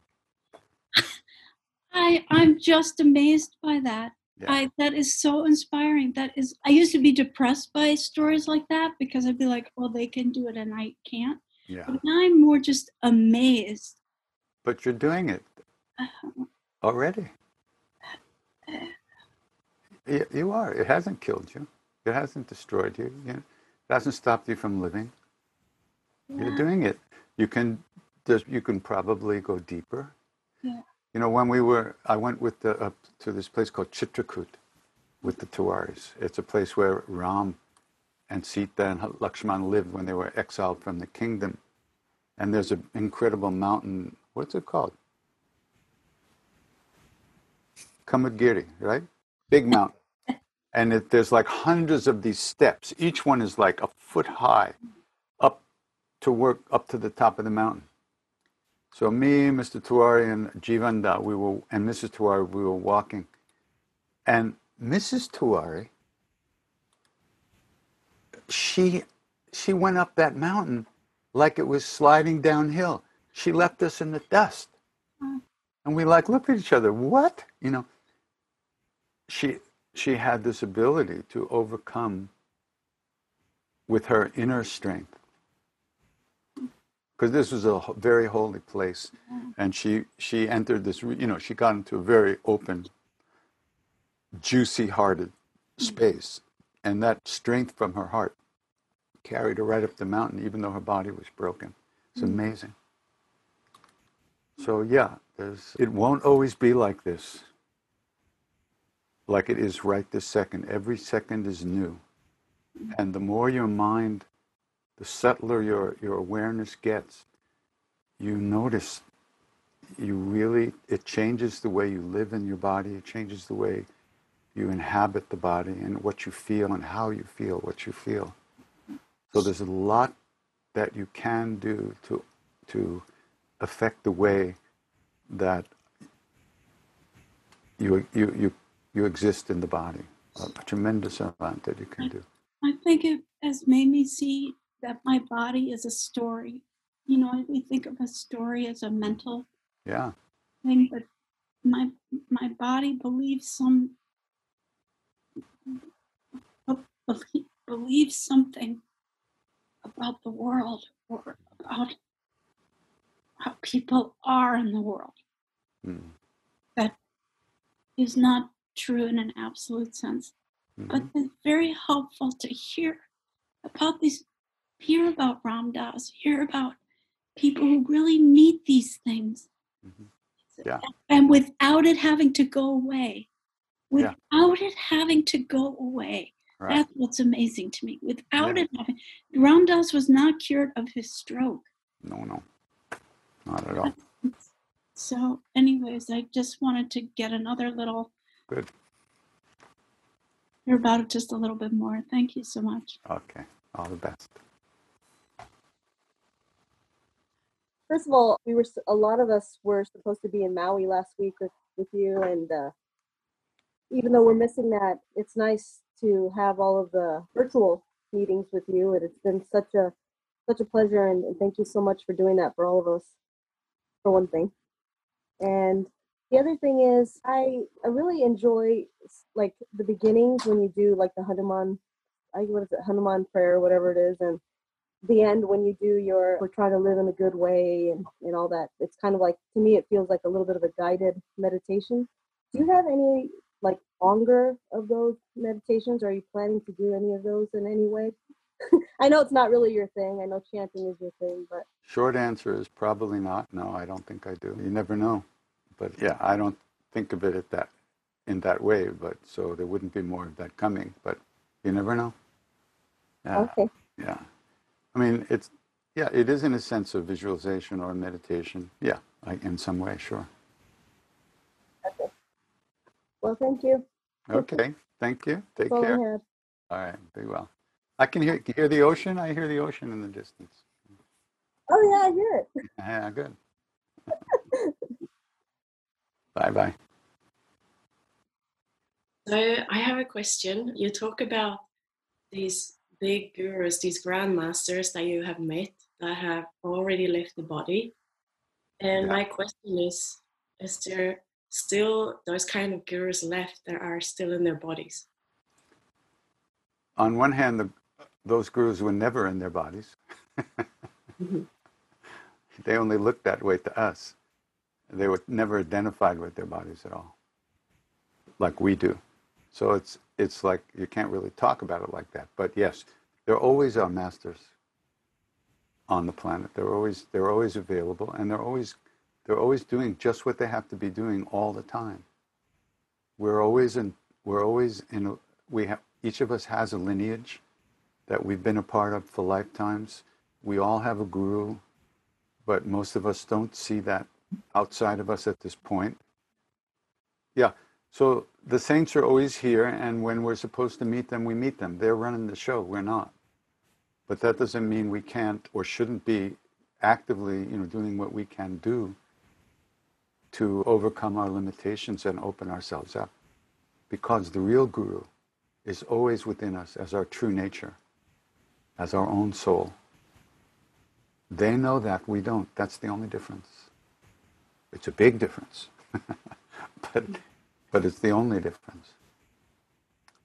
I I'm just amazed by that. Yeah. I that is so inspiring. That is I used to be depressed by stories like that because I'd be like, well, they can do it and I can't. Yeah. But now I'm more just amazed. But you're doing it uh-huh. already. You are. It hasn't killed you. It hasn't destroyed you. you know, it hasn't stopped you from living. You're doing it. You can. You can probably go deeper. Yeah. You know, when we were, I went with the up to this place called Chitrakoot with the Tiwaris. It's a place where Ram and Sita and Lakshman lived when they were exiled from the kingdom. And there's an incredible mountain. What's it called? Kamadgiri, right? Big mountain. And it, there's like hundreds of these steps. Each one is like a foot high up to work up to the top of the mountain. So me, Mr. Tiwari, and Jivanda, we were, and Mrs. Tiwari, we were walking. And Mrs. Tiwari, she, she went up that mountain like it was sliding downhill. She left us in the dust. And we like looked at each other, what? You know, she, she had this ability to overcome with her inner strength. Because this was a very holy place. Mm-hmm. And she she entered this you know she got into a very open juicy hearted mm-hmm. space. And that strength from her heart carried her right up the mountain even though her body was broken. It's mm-hmm. amazing. So yeah there's it won't always be like this like it is right this second. Every second is new. And the more your mind the subtler your, your awareness gets, you notice you really, it changes the way you live in your body, it changes the way you inhabit the body and what you feel and how you feel what you feel. So there's a lot that you can do to, to affect the way that you, you, you, you exist in the body. A, a tremendous amount that you can do. I think it has made me see that my body is a story. You know, we think of a story as a mental Yeah. thing, but my my body believes some belie- believes something about the world or about how people are in the world Mm. that is not true in an absolute sense. But Mm-hmm. it's very helpful to hear about these, hear about Ram Dass, hear about people who really meet these things. Yeah. And without it having to go away, Yeah. without it having to go away. Right. That's what's amazing to me. Without Yeah. it having, Ram Dass was not cured of his stroke. No, no. Not at all. So, anyways, I just wanted to get another little Good. You're about it just a little bit more. Thank you so much. Okay. All the best. First of all, we were a lot of us were supposed to be in Maui last week with with you, and uh, even though we're missing that, it's nice to have all of the virtual meetings with you, and it's been such a such a pleasure, and, and thank you so much for doing that for all of us. For one thing, and the other thing is, I I really enjoy like the beginnings when you do like the Hanuman, I what is it Hanuman prayer, whatever it is, and the end when you do your we're trying to live in a good way and, and all that it's kind of like to me it feels like a little bit of a guided meditation do you have any like longer of those meditations are you planning to do any of those in any way i know it's not really your thing i know chanting is your thing but Short answer is probably not. No, I don't think I do. You never know. But yeah, I don't think of it at that in that way. But so there wouldn't be more of that coming. But you never know. Yeah. okay Yeah. I mean, it's yeah, it is in a sense of visualization or meditation. Yeah, like in some way, sure. Okay. Well thank you Okay. Thank you. Take that's care. All right. Be well. I can hear can you hear the ocean. I hear the ocean in the distance. oh yeah i hear it Yeah, good. bye bye. So I have a question. You talk about these big gurus, these grandmasters that you have met that have already left the body. And Yeah. my question is, is there still those kind of gurus left that are still in their bodies? On one hand, the, those gurus were never in their bodies. Mm-hmm. they only looked that way to us. They were never identified with their bodies at all, like we do. So it's it's like you can't really talk about it like that. But yes, there always are masters on the planet. They're always they're always available, and they're always they're always doing just what they have to be doing all the time. We're always in we're always in we have each of us has a lineage that we've been a part of for lifetimes. We all have a guru, but most of us don't see that outside of us at this point. Yeah, so the saints are always here, and when we're supposed to meet them, we meet them. They're running the show, we're not. But that doesn't mean we can't or shouldn't be actively, you know, doing what we can do to overcome our limitations and open ourselves up. Because the real guru is always within us as our true nature, as our own soul. They know that, we don't. That's the only difference. It's a big difference, but, but it's the only difference.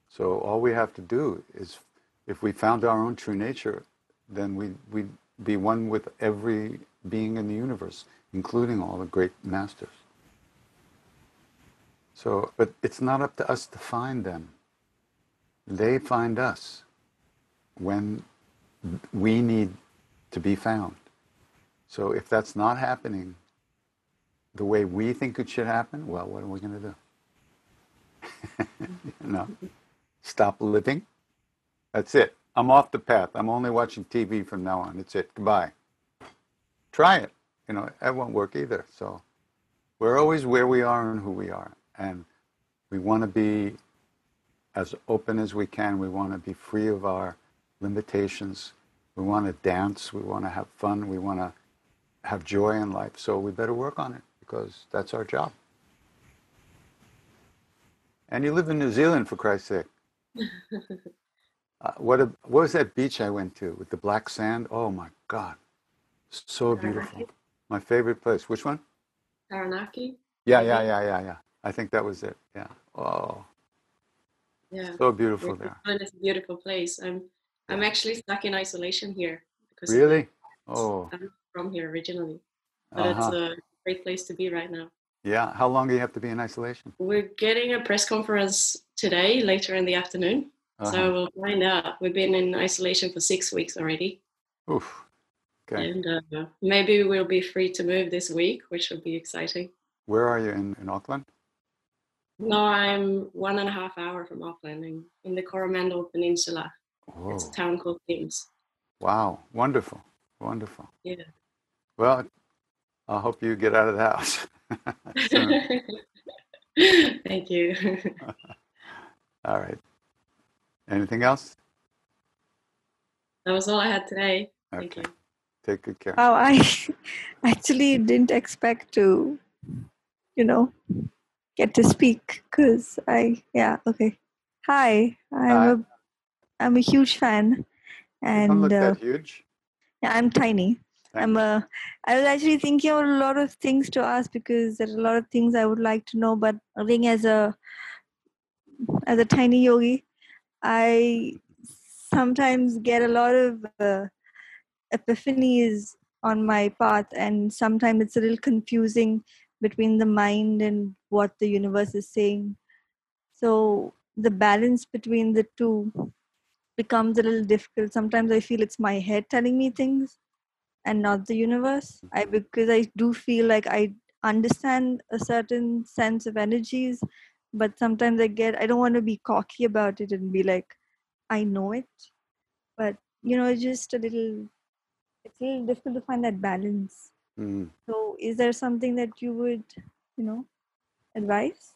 So all we have to do is, if we found our own true nature, then we, we'd be one with every being in the universe, including all the great masters. So, but it's not up to us to find them. They find us when we need to be found. So if that's not happening the way we think it should happen, well, what are we going to do? know, stop living. That's it. I'm off the path. I'm only watching TV from now on. That's it. Goodbye. Try it. You know, that won't work either. So We're always where we are and who we are. And we want to be as open as we can. We want to be free of our limitations. We want to dance. We want to have fun. We want to have joy in life. So we better work on it because that's our job. And you live in New Zealand, for Christ's sake. Uh, what, a, what was that beach I went to with the black sand? Oh my God. So beautiful. Taranaki. My favorite place. Which one? Taranaki. Yeah, yeah, yeah, yeah, yeah. I think that was it. Yeah. Oh, Yeah. so beautiful New there. Is a beautiful place. I'm I'm actually stuck in isolation here because Really? Oh, I'm from here originally. But uh-huh. it's a great place to be right now. Yeah. How long do you have to be in isolation? We're getting a press conference today, later in the afternoon. Uh-huh. So we'll find out. We've been in isolation for six weeks already. Oof. Okay. And uh, maybe we'll be free to move this week, which will be exciting. Where are you in, in Auckland? No, I'm one and a half hour from Auckland in, in the Coromandel Peninsula. It's a town called Thames. wow. Wonderful. Wonderful. Yeah. Well, I hope you get out of the house. Thank you. All right. Anything else? that was all I had today. Thank Okay. you. Take good care. Oh, I actually didn't expect to, you know, get to speak because I, yeah, okay. Hi, I'm Hi. a, I'm a huge fan, You don't and look uh, that huge. yeah, I'm tiny. I'm a. I was actually thinking of a lot of things to ask because there are a lot of things I would like to know. But being as a as a tiny yogi, I sometimes get a lot of uh, epiphanies on my path, and sometimes it's a little confusing between the mind and what the universe is saying. So the balance between the two becomes a little difficult. Sometimes I feel it's my head telling me things and not the universe. I because I do feel like I understand a certain sense of energies, but sometimes I get I don't want to be cocky about it and be like, I know it. But you know, it's just a little it's a little difficult to find that balance. Mm. So is there something that you would, you know, advise?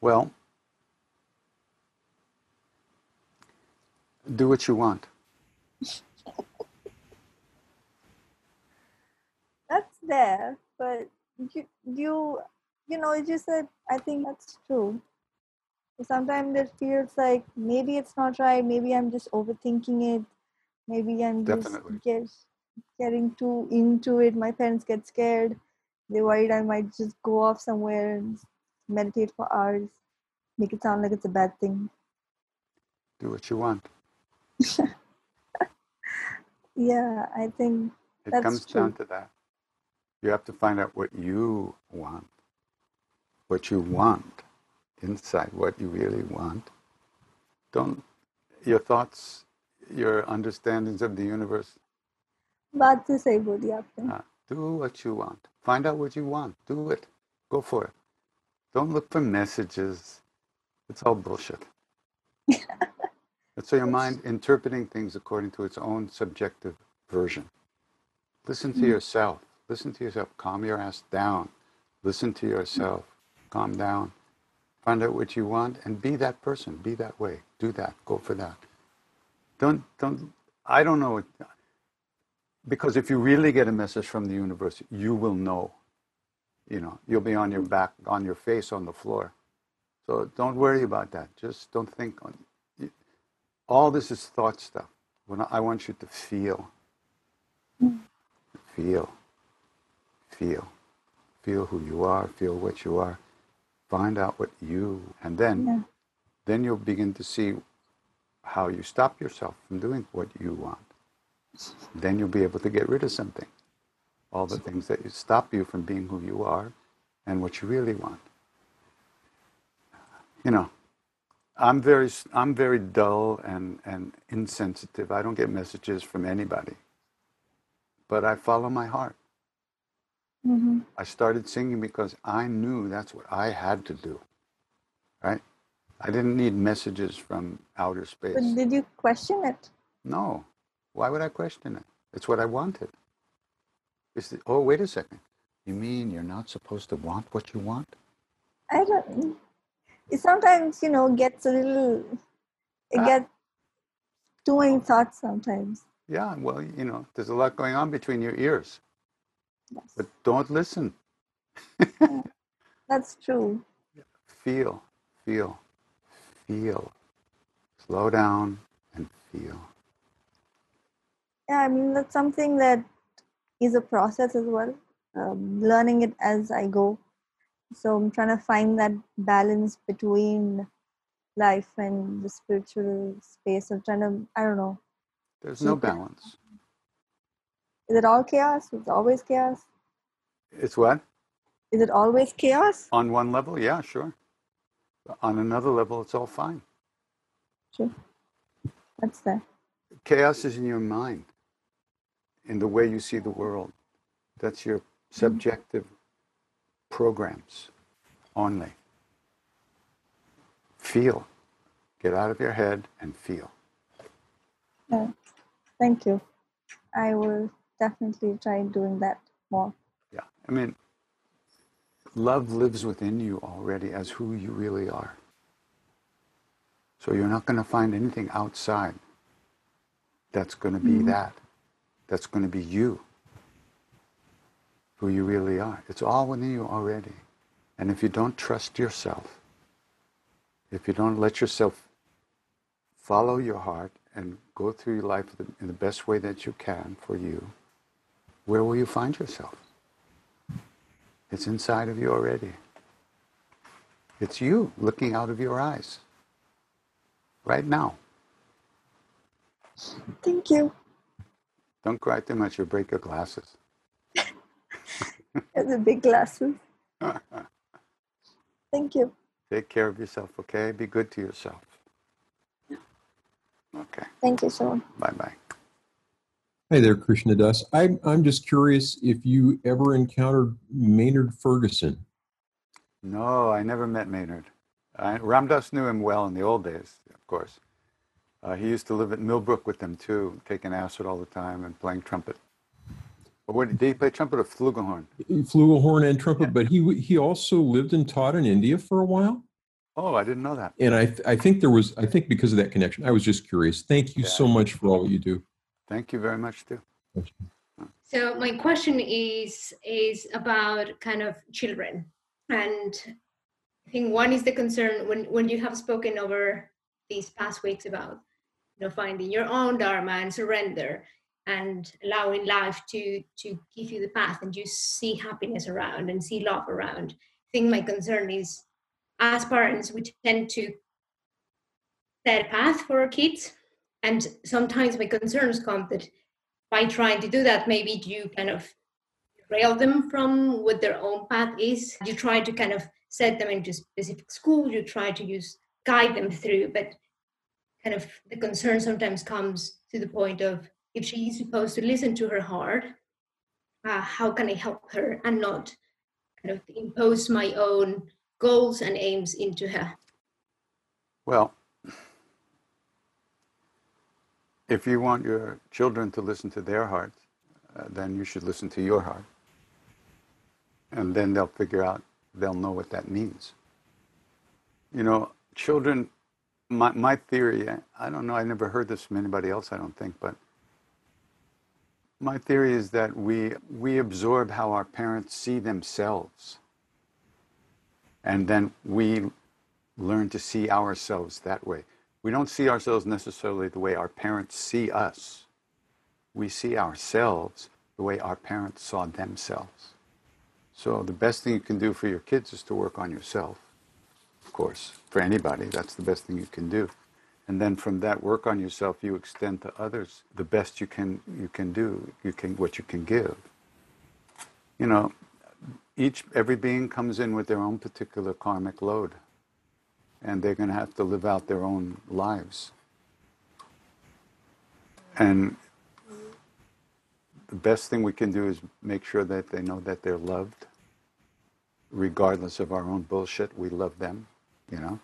Well, do what you want. That's there, but you you you know, it's just that I think that's true. Sometimes it feels like maybe it's not right, maybe I'm just overthinking it, maybe I'm just Definitely. get, getting too into it. My parents get scared. They're worried I might just go off somewhere and meditate for hours, make it sound like it's a bad thing. Do what you want. Yeah, I think It that's comes true. down to that. You have to find out what you want. What you want inside, what you really want. Don't, your thoughts, your understandings of the universe, बात तो सही बोली आपने uh, do what you want. Find out what you want. Do it. Go for it. Don't look for messages. It's all bullshit. It's your mind interpreting things according to its own subjective version. Listen to Mm. yourself. Listen to yourself. Calm your ass down. Listen to yourself. Calm down. Find out what you want and be that person. Be that way. Do that. Go for that. Don't don't I don't know because if you really get a message from the universe, you will know. You know, you'll be on your back, on your face on the floor. So don't worry about that. Just don't think on all this is thought stuff. When I I want you to feel, mm. feel, feel, feel who you are, feel what you are, find out what you, and then, Yeah. then you'll begin to see how you stop yourself from doing what you want. Then you'll be able to get rid of something, all the things that stop you from being who you are, and what you really want. You know, I'm very, I'm very dull and, and insensitive. I don't get messages from anybody. But I follow my heart. Hmm I started singing because I knew that's what I had to do. Right? I didn't need messages from outer space. But did you question it? No. Why would I question it? It's what I wanted. It's the, oh, wait a second. You mean you're not supposed to want what you want? I don't. It sometimes, you know, gets a little. It Ah. gets too many thoughts sometimes. Yeah, well, you know, there's a lot going on between your ears. But don't listen. That's true. Feel, feel, feel. Slow down and feel. Yeah, I mean, that's something that is a process as well. Um, learning it as I go. So I'm trying to find that balance between life and the spiritual space. I'm trying to, I don't know. There's no balance. Is it all chaos? It's always chaos? It's what? Is it always chaos? On one level, yeah, sure. On another level, it's all fine. Sure. That's there. Chaos is in your mind, in the way you see the world. That's your mm-hmm. subjective programs only. Feel. Get out of your head and feel. Yeah. Thank you. I will definitely try doing that more. Yeah. I mean, love lives within you already as who you really are. So you're not going to find anything outside that's going to be Mhm. that. That's going to be you. Who you really are. It's all within you already. And if you don't trust yourself, if you don't let yourself follow your heart and go through your life in the best way that you can for you, where will you find yourself? It's inside of you already. It's you looking out of your eyes right now. Thank you. Don't cry too much, you'll break your glasses. The big glasses. Thank you. Take care of yourself, okay? Be good to yourself. Okay, Thank you so much. bye bye. Hi there, Krishna Das. I'm, I'm just curious if you ever encountered Maynard Ferguson. No, I never met Maynard. I, Ram Dass knew him well in the old days, of course. Uh, he used to live at Millbrook with them too, taking acid all the time and playing trumpet. But what, did he play trumpet or flugelhorn? Flugelhorn and trumpet, but he he also lived and taught in India for a while. Oh, I didn't know that. And I I think there was I think because of that connection. I was just curious. Thank you so much for all you do. Thank you very much too. So my question is is about kind of children, and I think one is the concern when when you have spoken over these past weeks about you know finding your own dharma and surrender and allowing life to to give you the path and you see happiness around and see love around. I think my concern is as parents we tend to set a path for our kids and sometimes my concerns come that by trying to do that, maybe you kind of rail them from what their own path is. You try to kind of set them into specific school, you try to use guide them through, but kind of the concern sometimes comes to the point of if she is supposed to listen to her heart, uh, how can I help her and not kind of impose my own goals and aims into her? Well, if you want your children to listen to their heart, uh, then you should listen to your heart. And then they'll figure out, they'll know what that means. You know, children, my, my theory, I don't know, I never heard this from anybody else, I don't think, but my theory is that we, we absorb how our parents see themselves. And then we learn to see ourselves that way. We don't see ourselves necessarily the way our parents see us. We see ourselves the way our parents saw themselves. So the best thing you can do for your kids is to work on yourself. Of course, for anybody, that's the best thing you can do. And then from that work on yourself, you extend to others the best you can you can do, you can what you can give. You know, each every being comes in with their own particular karmic load and they're going to have to live out their own lives. And the best thing we can do is make sure that they know that they're loved, regardless of our own bullshit. We love them, you know,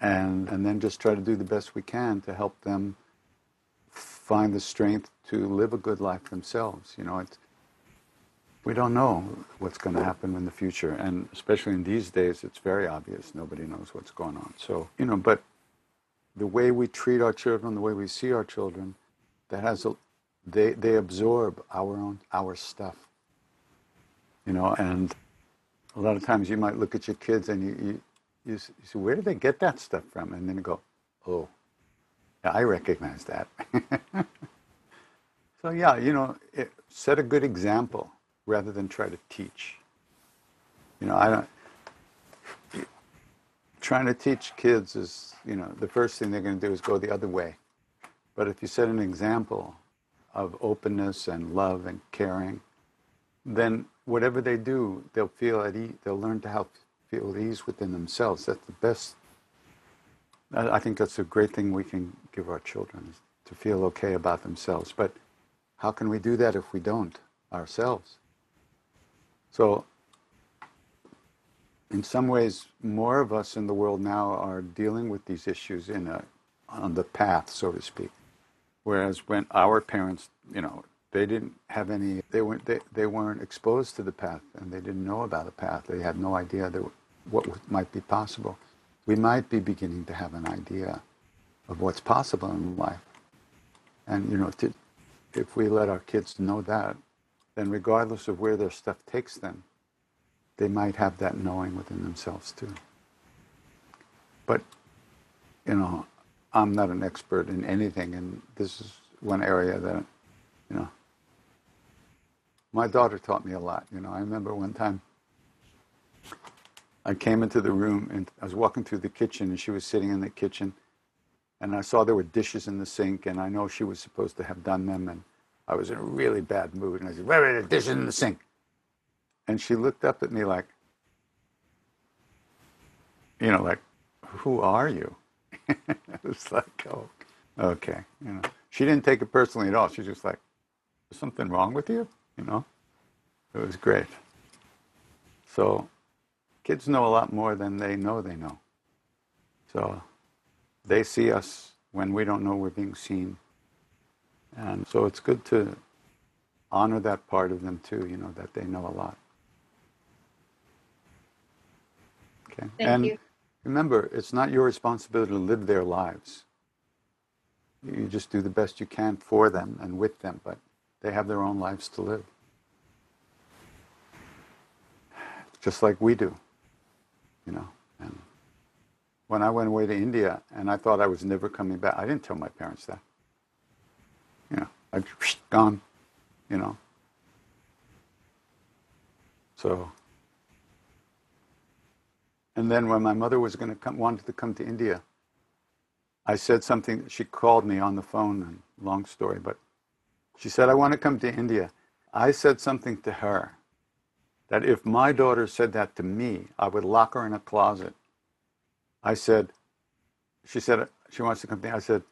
and and then just try to do the best we can to help them find the strength to live a good life themselves. You know, it's we don't know what's going to happen in the future. And especially in these days, it's very obvious. Nobody knows what's going on. So, you know, but the way we treat our children, the way we see our children, that has a, they, they absorb our own, our stuff. You know, and a lot of times you might look at your kids and you, you, you, say, where did they get that stuff from? And then you go, oh, I recognize that. so yeah, you know, it, set a good example rather than try to teach. You know, I don't. Trying to teach kids is, you know, the first thing they're going to do is go the other way. But if you set an example of openness and love and caring, then whatever they do, they'll feel at ease. They'll learn to help feel at ease within themselves. That's the best. I think that's a great thing we can give our children to feel okay about themselves. But how can we do that if we don't ourselves? So, in some ways, more of us in the world now are dealing with these issues in a on the path, so to speak. Whereas when our parents, you know, they didn't have any, they weren't they, they weren't exposed to the path, and they didn't know about the path. They had no idea that what might be possible. We might be beginning to have an idea of what's possible in life, and you know, to, if we let our kids know that, then regardless of where their stuff takes them, they might have that knowing within themselves too. But, you know, I'm not an expert in anything, and this is one area that, you know, my daughter taught me a lot. You know, I remember one time I came into the room and I was walking through the kitchen, and she was sitting in the kitchen, and I saw there were dishes in the sink, and I know she was supposed to have done them, and I was in a really bad mood, and I said, "Where are the dishes in the sink?" And she looked up at me like, you know, like, "Who are you?" it was like, "Oh, okay." You know, she didn't take it personally at all. She's just like, "Is something wrong with you?" You know, it was great. So, kids know a lot more than they know they know. So, they see us when we don't know we're being seen. And so it's good to honor that part of them too, you know, that they know a lot. Okay. Thank and you. remember, it's not your responsibility to live their lives. You just do the best you can for them and with them, but they have their own lives to live. Just like we do, you know. And when I went away to India and I thought I was never coming back, I didn't tell my parents that. You know, I'd gone, you know. So, and then when my mother was going to come, wanted to come to India, I said something. She called me on the phone, and long story, but she said, I want to come to India. I said something to her that if my daughter said that to me, I would lock her in a closet. I said, she said she wants to come to I said,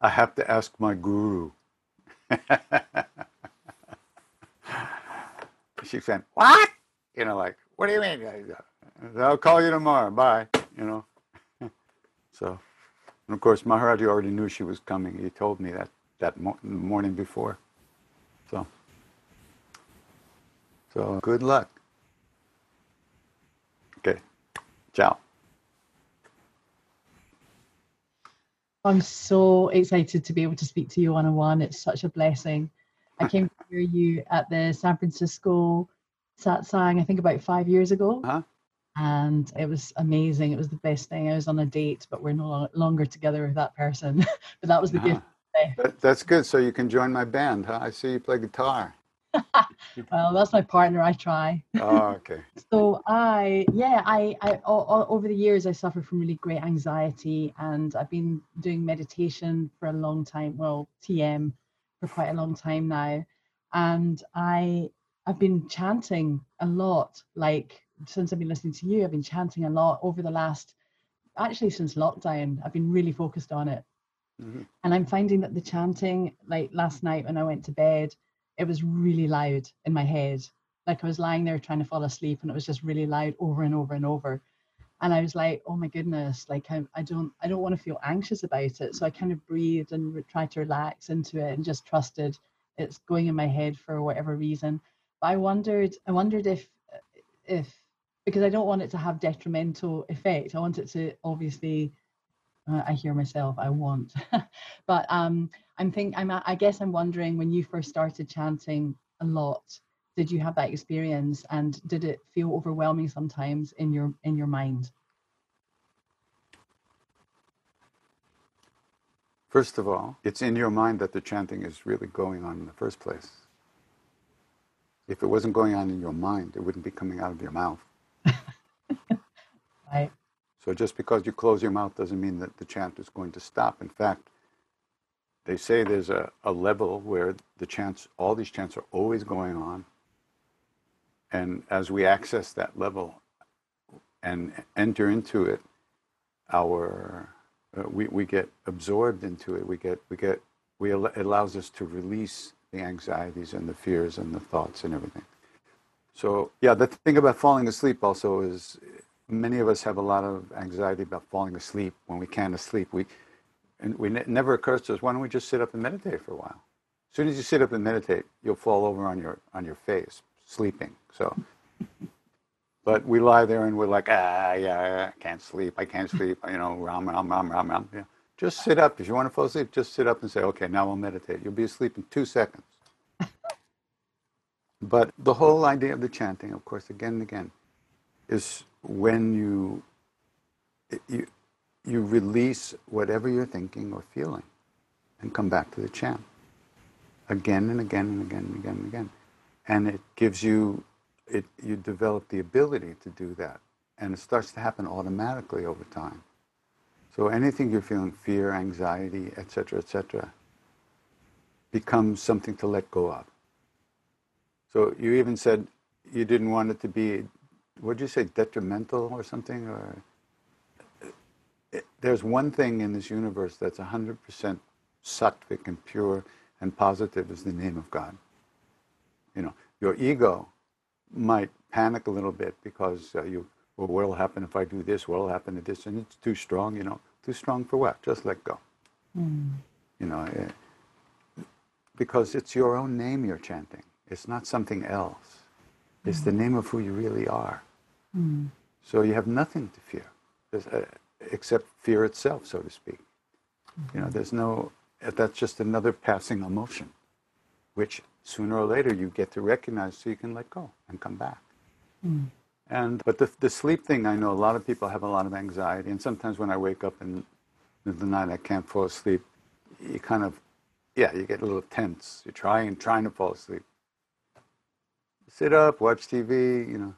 I have to ask my guru. she said, What? You know, like, what do you mean? I'll call you tomorrow. Bye. You know. so, and of course, Maharaji already knew she was coming. He told me that that mo- morning before. So, so good luck. Okay. Ciao. I'm so excited to be able to speak to you one on one. It's such a blessing. I came to hear you at the San Francisco satsang, I think about five years ago. Uh-huh. And it was amazing. It was the best thing. I was on a date, but we're no longer together with that person. but that was the gift. That, that's good. So you can join my band, huh? I see you play guitar. Well, that's my partner. I try. Oh, okay. so I, yeah, I, I o- o- over the years I suffered from really great anxiety, and I've been doing meditation for a long time. Well, TM for quite a long time now, and I, I've been chanting a lot. Like since I've been listening to you, I've been chanting a lot over the last, actually since lockdown. I've been really focused on it. Mhm. And I'm finding that the chanting, like last night when I went to bed, it was really loud in my head. Like I was lying there trying to fall asleep and it was just really loud over and over and over. And I was like, oh my goodness, like I, I don't I don't want to feel anxious about it. So I kind of breathed and re- tried to relax into it and just trusted it's going in my head for whatever reason. But I wondered, I wondered if, if because I don't want it to have detrimental effect. I want it to obviously. Uh, I hear myself. I want, but um, I'm think I'm. I guess I'm wondering when you first started chanting a lot. Did you have that experience, and did it feel overwhelming sometimes in your in your mind? First of all, it's in your mind that the chanting is really going on in the first place. If it wasn't going on in your mind, it wouldn't be coming out of your mouth. right. So just because you close your mouth doesn't mean that the chant is going to stop. In fact, they say there's a, a level where the chants, all these chants are always going on. And as we access that level and enter into it, our uh, we, we get absorbed into it. We get we get we al- it allows us to release the anxieties and the fears and the thoughts and everything. So yeah, the thing about falling asleep also is many of us have a lot of anxiety about falling asleep when we can't sleep. We and we ne- never occurs to us why don't we just sit up and meditate for a while? As soon as you sit up and meditate, you'll fall over on your on your face sleeping. So. But we lie there and we're like, ah, yeah, I can't sleep. I can't sleep. You know, ram, ram, ram, ram, ram. Yeah. Just sit up. If you want to fall asleep, just sit up and say, okay, now I'll meditate. You'll be asleep in two seconds. but the whole idea of the chanting, of course, again and again, is when you you you release whatever you're thinking or feeling and come back to the chant again and again and again and again and again. And it gives you it, you develop the ability to do that. And it starts to happen automatically over time. So anything you're feeling, fear, anxiety, etc., etc., becomes something to let go of. So you even said you didn't want it to be, what did you say, detrimental or something? Or there's one thing in this universe that's 100% sattvic and pure and positive is the name of God. You know, your ego might panic a little bit because uh, you, well, what'll happen if I do this? What'll happen to this? And it's too strong, you know. Too strong for what? Just let go. Mm. You know, it, because it's your own name you're chanting. It's not something else. It's the name of who you really are. Mm. So you have nothing to fear, uh, except fear itself, so to speak. You know, there's no. That's just another passing emotion, which sooner or later you get to recognize so you can let go and come back. Mm. And but the the sleep thing, I know a lot of people have a lot of anxiety, and sometimes when I wake up in the night I can't fall asleep, you kind of, yeah, you get a little tense. You're trying trying to fall asleep. Sit up, watch TV, you know,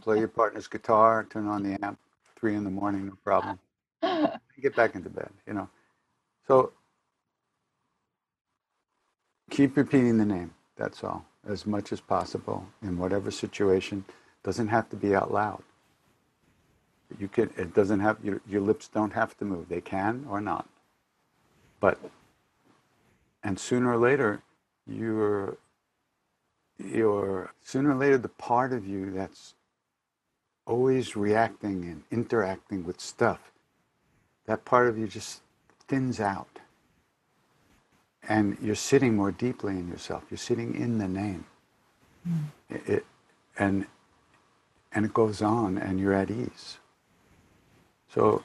play your partner's guitar, turn on the amp, three in the morning, no problem. Get back into bed, you know. So keep repeating the name. That's all, as much as possible in whatever situation. Doesn't have to be out loud. You can. It doesn't have your your lips don't have to move. They can or not. But and sooner or later, you're you're sooner or later the part of you that's always reacting and interacting with stuff. That part of you just thins out and you're sitting more deeply in yourself. You're sitting in the name, mm. it, and and it goes on, and you're at ease. So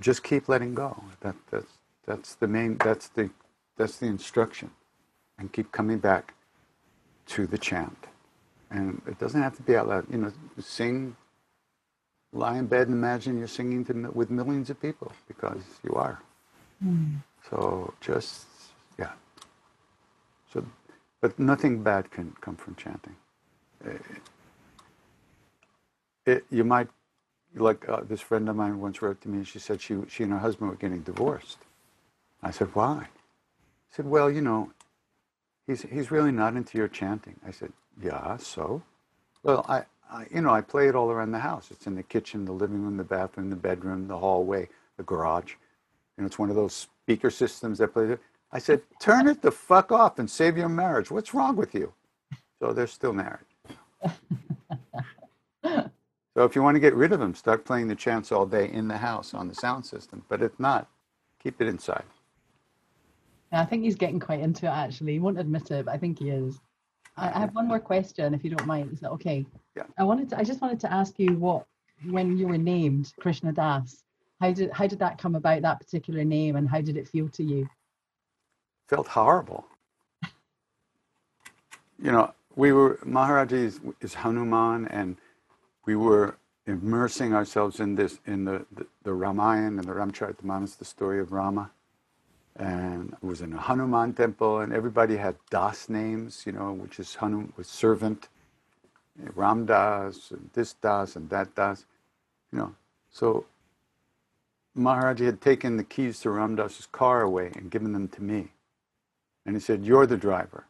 just keep letting go. That that's that's the main. That's the that's the instruction, and keep coming back to the chant. And it doesn't have to be out loud. You know, sing. Lie in bed and imagine you're singing to, with millions of people because you are. Mm. So just yeah. So, but nothing bad can come from chanting. It, it, you might, like uh, this friend of mine once wrote to me. And she said she she and her husband were getting divorced. I said, why? He said, well, you know, he's he's really not into your chanting. I said, yeah, so. Well, I, I you know I play it all around the house. It's in the kitchen, the living room, the bathroom, the bedroom, the hallway, the garage. You know, it's one of those speaker systems that plays it. I said, turn it the fuck off and save your marriage. What's wrong with you? So they're still married. so if you want to get rid of them, start playing the chants all day in the house on the sound system. But if not, keep it inside. Yeah, I think he's getting quite into it actually. He won't admit it, but I think he is. I have one more question, if you don't mind. Is that okay? Yeah. I wanted to. I just wanted to ask you what, when you were named Krishna Das, how did how did that come about? That particular name, and how did it feel to you? Felt horrible. You know, we were Maharaji is, is Hanuman, and we were immersing ourselves in this in the the, the Ramayana and the Ramcharitamanas, the story of Rama. And it was in a Hanuman temple, and everybody had Das names, you know, which is Hanum was servant, Ram Dass, and this Das, and that Das, you know. So Maharaji had taken the keys to Ram Dass's car away and given them to me. And he said, You're the driver.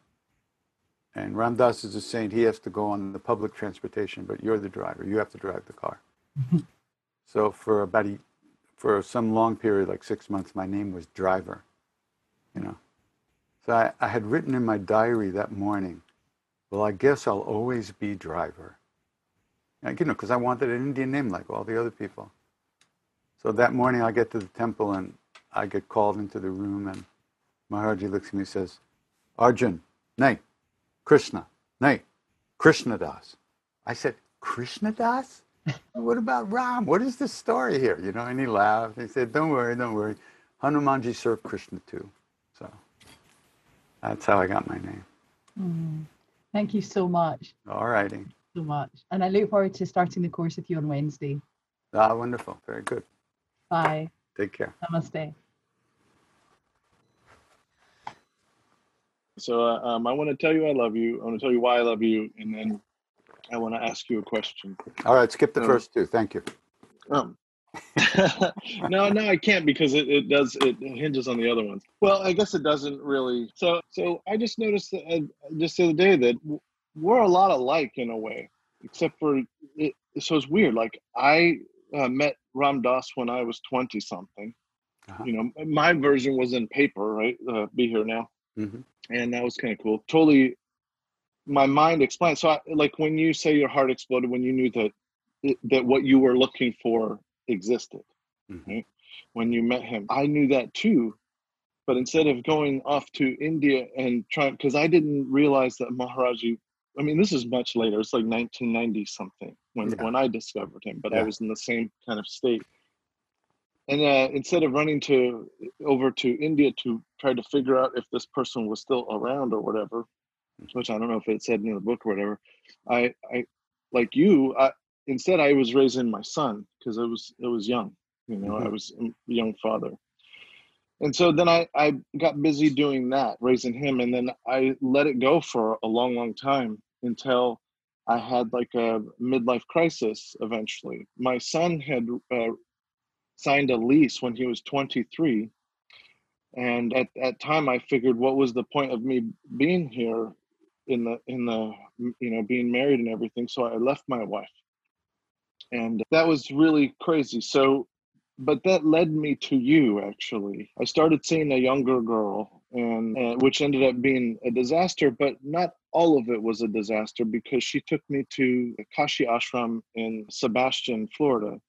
And Ram Dass is a saint, he has to go on the public transportation, but you're the driver. You have to drive the car. Mm-hmm. so for about a, for some long period, like six months, my name was driver. You know. So I, I had written in my diary that morning, well, I guess I'll always be driver. And, you know, because I wanted an Indian name like all the other people. So that morning I get to the temple and I get called into the room and Maharaji looks at me and says, Arjun, nay, Krishna, nay, Krishna Das. I said, Krishna Das? what about Ram? What is this story here? You know, and he laughed. He said, Don't worry, don't worry. Hanumanji served Krishna too. So that's how I got my name. Mm. Thank you so much. All righty. So much. And I look forward to starting the course with you on Wednesday. Ah, wonderful. Very good. Bye. Take care. Namaste. So uh, um, I want to tell you I love you. I want to tell you why I love you, and then I want to ask you a question. All right, skip the Um, first two. Thank you. Um, no, no, I can't because it, it does it hinges on the other ones. Well, I guess it doesn't really. So, so I just noticed that, uh, just the other day that we're a lot alike in a way, except for it. So it's weird. Like I uh, met Ram Dass when I was twenty something. You know, my version was in paper, right? Uh, Be here now Mhm. and that was kind of cool. Totally, my mind explained. So, I, like when you say your heart exploded, when you knew that that what you were looking for existed, right? When you met him, I knew that too. But instead of going off to India and trying, because I didn't realize that Maharaji. I mean, this is much later. It's like 1990 something when Yeah. when I discovered him, but I was in the same kind of state and uh, instead of running to over to India to try to figure out if this person was still around or whatever, which I don't know if it said in the book or whatever, I, I like you. I, instead, I was raising my son because it was it was young. You know, I Mhm. was a young father, and so then I I got busy doing that, raising him, and then I let it go for a long, long time until I had like a midlife crisis. Eventually, my son had uh, signed a lease when he was 23 and at that time i figured what was the point of me being here in the in the you know being married and everything so i left my wife and that was really crazy. So but that led me to you actually. I started seeing a younger girl and, and which ended up being a disaster but not all of it was a disaster because she took me to kashi ashram in sebastian florida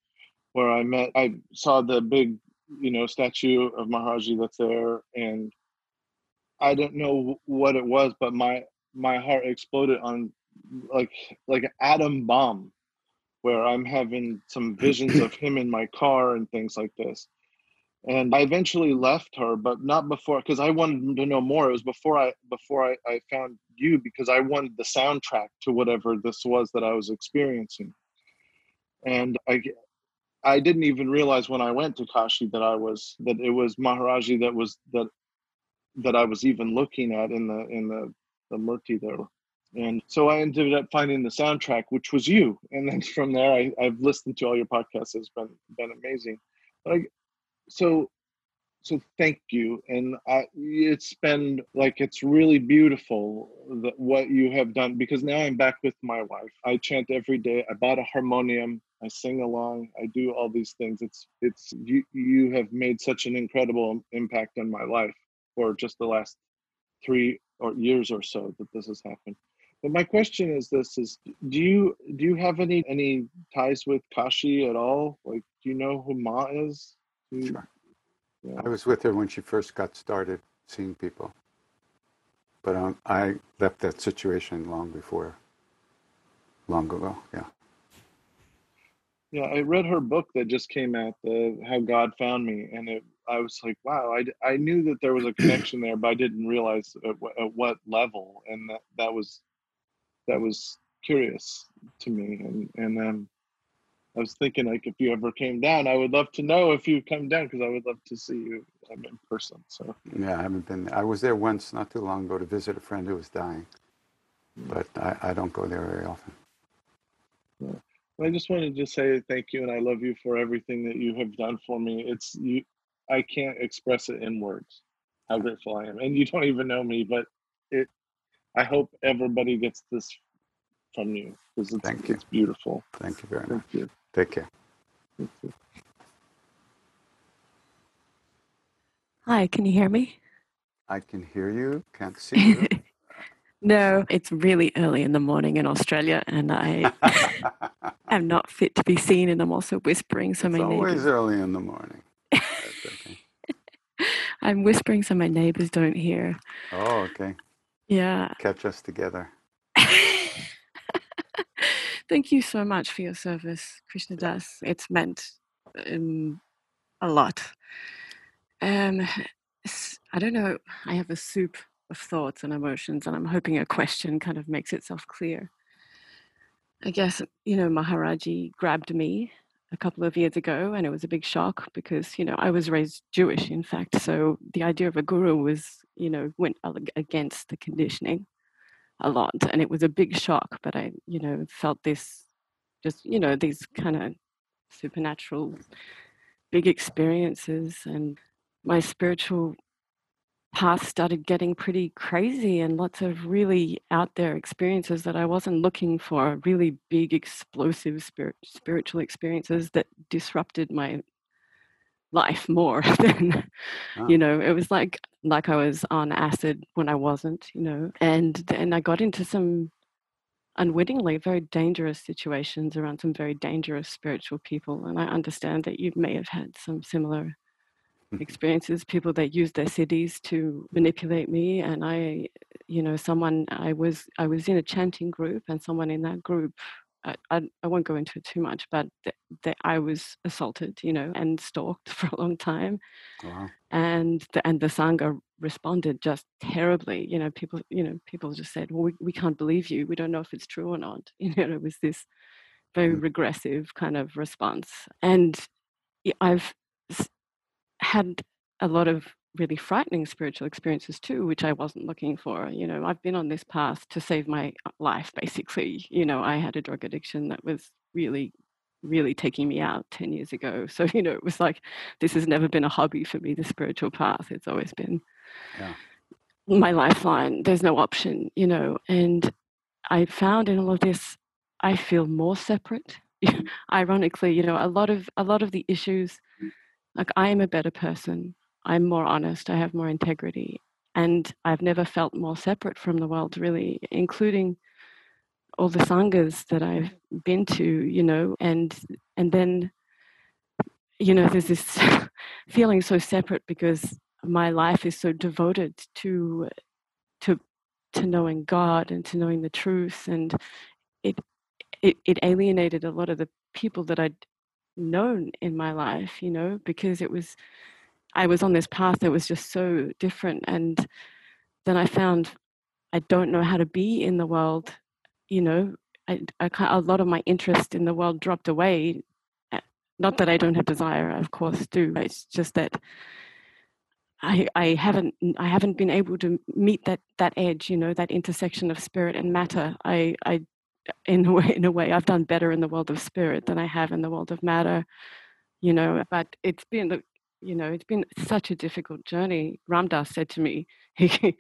where I met, I saw the big, you know, statue of Maharaji that's there, and I don't know what it was, but my my heart exploded on like like an atom bomb, where I'm having some visions of him in my car and things like this. And I eventually left her, but not before, because I wanted to know more. It was before I before I, I found you, because I wanted the soundtrack to whatever this was that I was experiencing. And I I didn't even realize when I went to Kashi that I was that it was Maharaji that was that that I was even looking at in the in the the murti there. And so I ended up finding the soundtrack, which was you. And then from there, I, I've listened to all your podcasts. It's been been amazing. I, so so thank you. And I, it's been like it's really beautiful that what you have done because now i'm back with my wife. I chant every day. I bought a harmonium. I sing along. I do all these things. It's it's you you have made such an incredible impact on my life for just the last three or years or so that this has happened but my question is this is do you do you have any any ties with kashi at all like do you know who ma is you- I was with her when she first got started seeing people. But um, I left that situation long before, long ago. Yeah. Yeah, I read her book that just came out, the How God Found Me, and it, I was like, wow, I, I knew that there was a connection there, but I didn't realize at, wh- at what level, and that, that was that was curious to me, and and um, I was thinking like if you ever came down, I would love to know if you come down because I would love to see you um, in person. So Yeah, I haven't been. I was there once not too long ago to visit a friend who was dying, but I, I don't go there very often. yeah. I just wanted to say thank you and I love you for everything that you have done for me. It's you, I can't express it in words how grateful I am, and you don't even know me, but it. I hope everybody gets this from you because it's Thank you. it's beautiful. Thank you very Thank much. you. Take care. Thank you. Hi, can you hear me? I can hear you. Can't see you. No, it's really early in the morning in Australia, and I am not fit to be seen, and I'm also whispering, so it's my always neighbors. early in the morning. Okay. I'm whispering so my neighbors don't hear. Oh, okay. Yeah. Catch us together. Thank you so much for your service, Krishna Das. It's meant um, a lot. Um, i don't know. I have a soup of thoughts and emotions, and I'm hoping a question kind of makes itself clear. I guess, you know, Maharaji grabbed me a couple of years ago, and it was a big shock because, you know, I was raised Jewish, in fact. So the idea of a guru was, you know, went against the conditioning a lot. And it was a big shock, but I, you know, felt this just, you know, these kind of supernatural big experiences. And my spiritual path started getting pretty crazy and lots of really out there experiences that I wasn't looking for, really big, explosive spirit, spiritual experiences that disrupted my life more than Ah. you know it was like like i was on acid when i wasn't you know and then i got into some unwittingly very dangerous situations around some very dangerous spiritual people and i understand that you may have had some similar Mm-hmm. experiences people that use their siddhis to manipulate me and i you know someone i was i was in a chanting group and someone in that group i, I, I won't go into it too much but th- that i was assaulted you know and stalked for a long time. Oh, wow. and the, and the sangha responded just terribly you know people you know people just said well we, we can't believe you. We don't know if it's true or not. You know it was this very mm-hmm. regressive kind of response. And i've had a lot of really frightening spiritual experiences too which i wasn't looking for you know i've been on this path to save my uh, life basically you know i had a drug addiction that was really really taking me out 10 years ago so you know it was like this has never been a hobby for me the spiritual path it's always been Yeah. my lifeline there's no option you know and i found in all of this i feel more separate ironically you know a lot of a lot of the issues like i am a better person. I'm more honest. I have more integrity. And i've never felt more separate from the world really including all the sanghas that i've been to you know? And and then you know there's this feeling so separate because my life is so devoted to to to knowing god and to knowing the truth. And it it, it alienated a lot of the people that i'd known in my life you know because it was i was on this path that was just so different and then i found i don't know how to be in the world you know I, I a lot of my interest in the world dropped away Uh, not that i don't have desire I of course do it's just that I, I haven't I haven't been able to meet that that edge, you know, that intersection of spirit and matter. I, I in a way in a way I've done better in the world of spirit than I have in the world of matter, you know, but it's been you know, it's been such a difficult journey. Ram Dass said to me, he,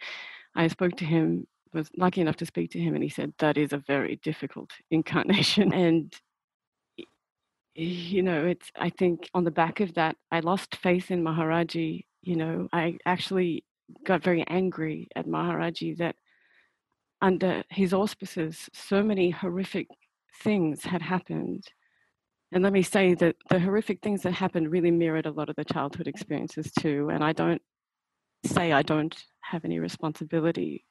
I spoke to him, was lucky enough to speak to him, and he said, That is a very difficult incarnation. And you know it's i think on the back of that i lost faith in maharaji you know i actually got very angry at maharaji that under his auspices so many horrific things had happened and let me say that the horrific things that happened really mirrored a lot of the childhood experiences too and i don't say i don't have any responsibility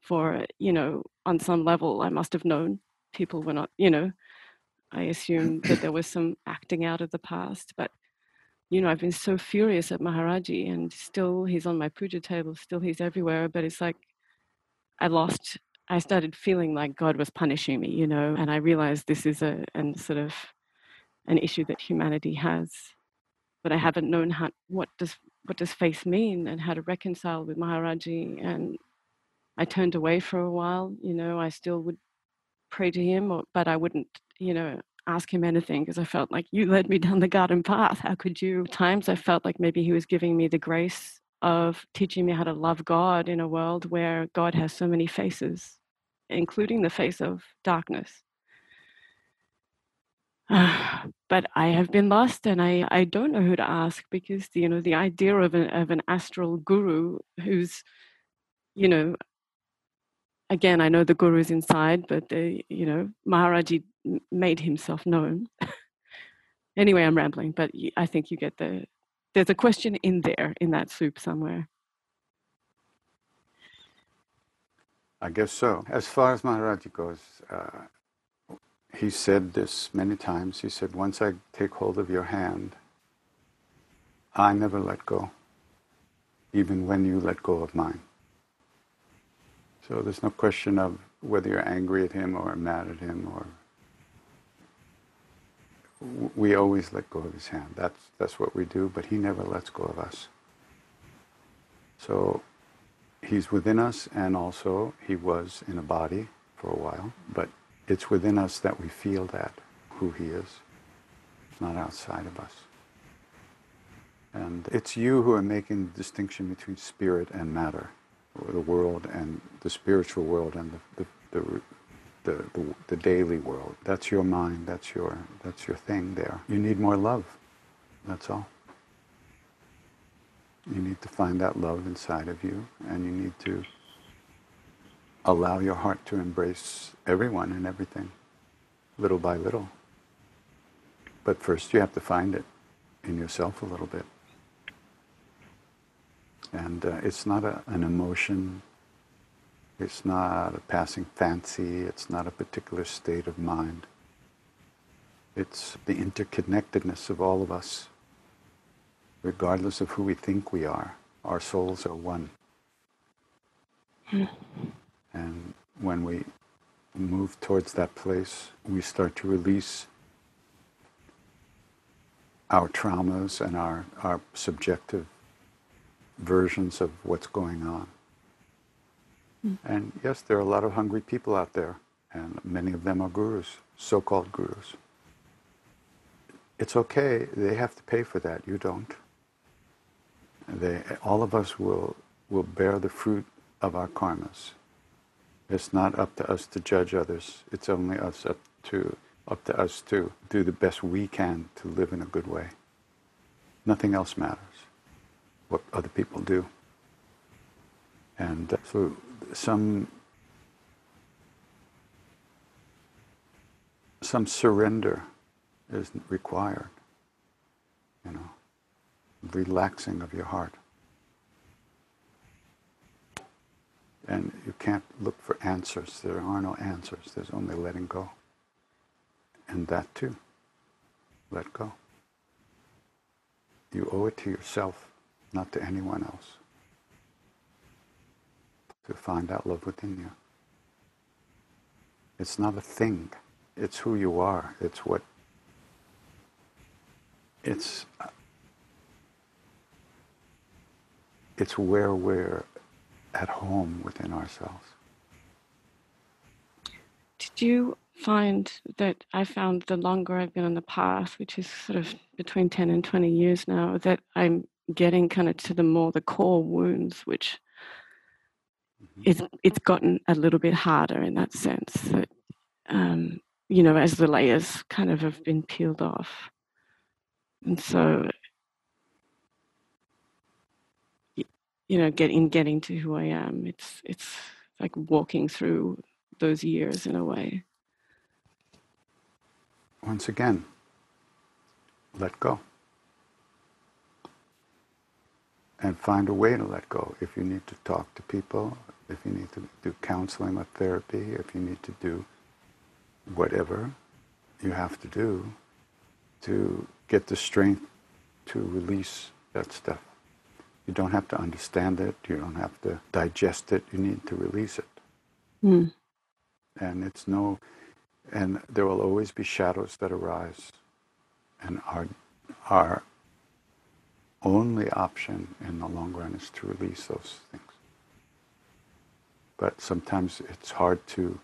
for it. you know on some level I must have known people were not you know I assume that there was some acting out of the past, but you know I've been so furious at Maharaji, and still he's on my puja table, still he's everywhere, but it's like I lost. I started feeling like God was punishing me, you know, and I realized this is a and sort of an issue that humanity has, but I mm. haven't known how what does what does faith mean and how to reconcile with Maharaji and I turned away for a while. You know, I still would pray to him, or, but I wouldn't, you know, ask him anything because I felt like you led me down the garden path. How could you? Times I felt like maybe he was giving me the grace of teaching me how to love God in a world where God has so many faces, including the face of darkness. Uh, but I have been lost and I, I don't know who to ask because you know the idea of an of an astral guru who's you know again, I know the guru is inside, but the, you know, Maharaji made himself known. anyway, I'm rambling, but I think you get the. There's a question in there in that soup somewhere. I guess so. As far as Maharaji goes, uh, he said this many times. He said, Once I take hold of your hand, I never let go, even when you let go of mine. So there's no question of whether you're angry at him or mad at him or we always let go of his hand. That's that's what we do, but he never lets go of us. So he's within us and also he was in a body for a while, but it's within us that we feel that who he is. Not outside of us. And it's you who are making the distinction between spirit and matter or the world and the spiritual world and the, the, the, the, the, the daily world. That's your mind, that's your, that's your thing there. You need more love, that's all. You need to find that love inside of you and you need to allow your heart to embrace everyone and everything, little by little. But first you have to find it in yourself a little bit. And uh, it's not a, an emotion, it's not a passing fancy, it's not a particular state of mind. It's the interconnectedness of all of us, regardless of who we think we are. Our souls are one. Hmm. and when we move towards that place, we start to release our traumas and our, our subjective versions of what's going on. And yes, there are a lot of hungry people out there, and many of them are gurus, so called gurus. It's okay, they have to pay for that, you don't. They, all of us will, will bear the fruit of our karmas. It's not up to us to judge others, it's only us up to, up to us to do the best we can to live in a good way. Nothing else matters what other people do. And uh, so some some surrender is required, you know, relaxing of your heart. And you can't look for answers. There are no answers. There's only letting go. And that too. Let go. You owe it to yourself not to anyone else. To find that love within you. It's not a thing. It's who you are. It's what. It's. It's where we're at home within ourselves. Did you find that I found the longer I've been on the path, which is sort of between 10 and 20 years now, that I'm getting kind of to the more the core wounds, which mm-hmm. it's it's gotten a little bit harder in that sense. That um, you know, as the layers kind of have been peeled off, and so you know, getting getting to who I am, it's it's like walking through those years in a way. Once again, let go. and find a way to let go. If you need to talk to people, if you need to do counseling or therapy, if you need to do whatever you have to do to get the strength to release that stuff. You don't have to understand it, you don't have to digest it, you need to release it. Mm. And it's no, and there will always be shadows that arise. And our, our only option in the long run is to release those things. But sometimes it's hard to,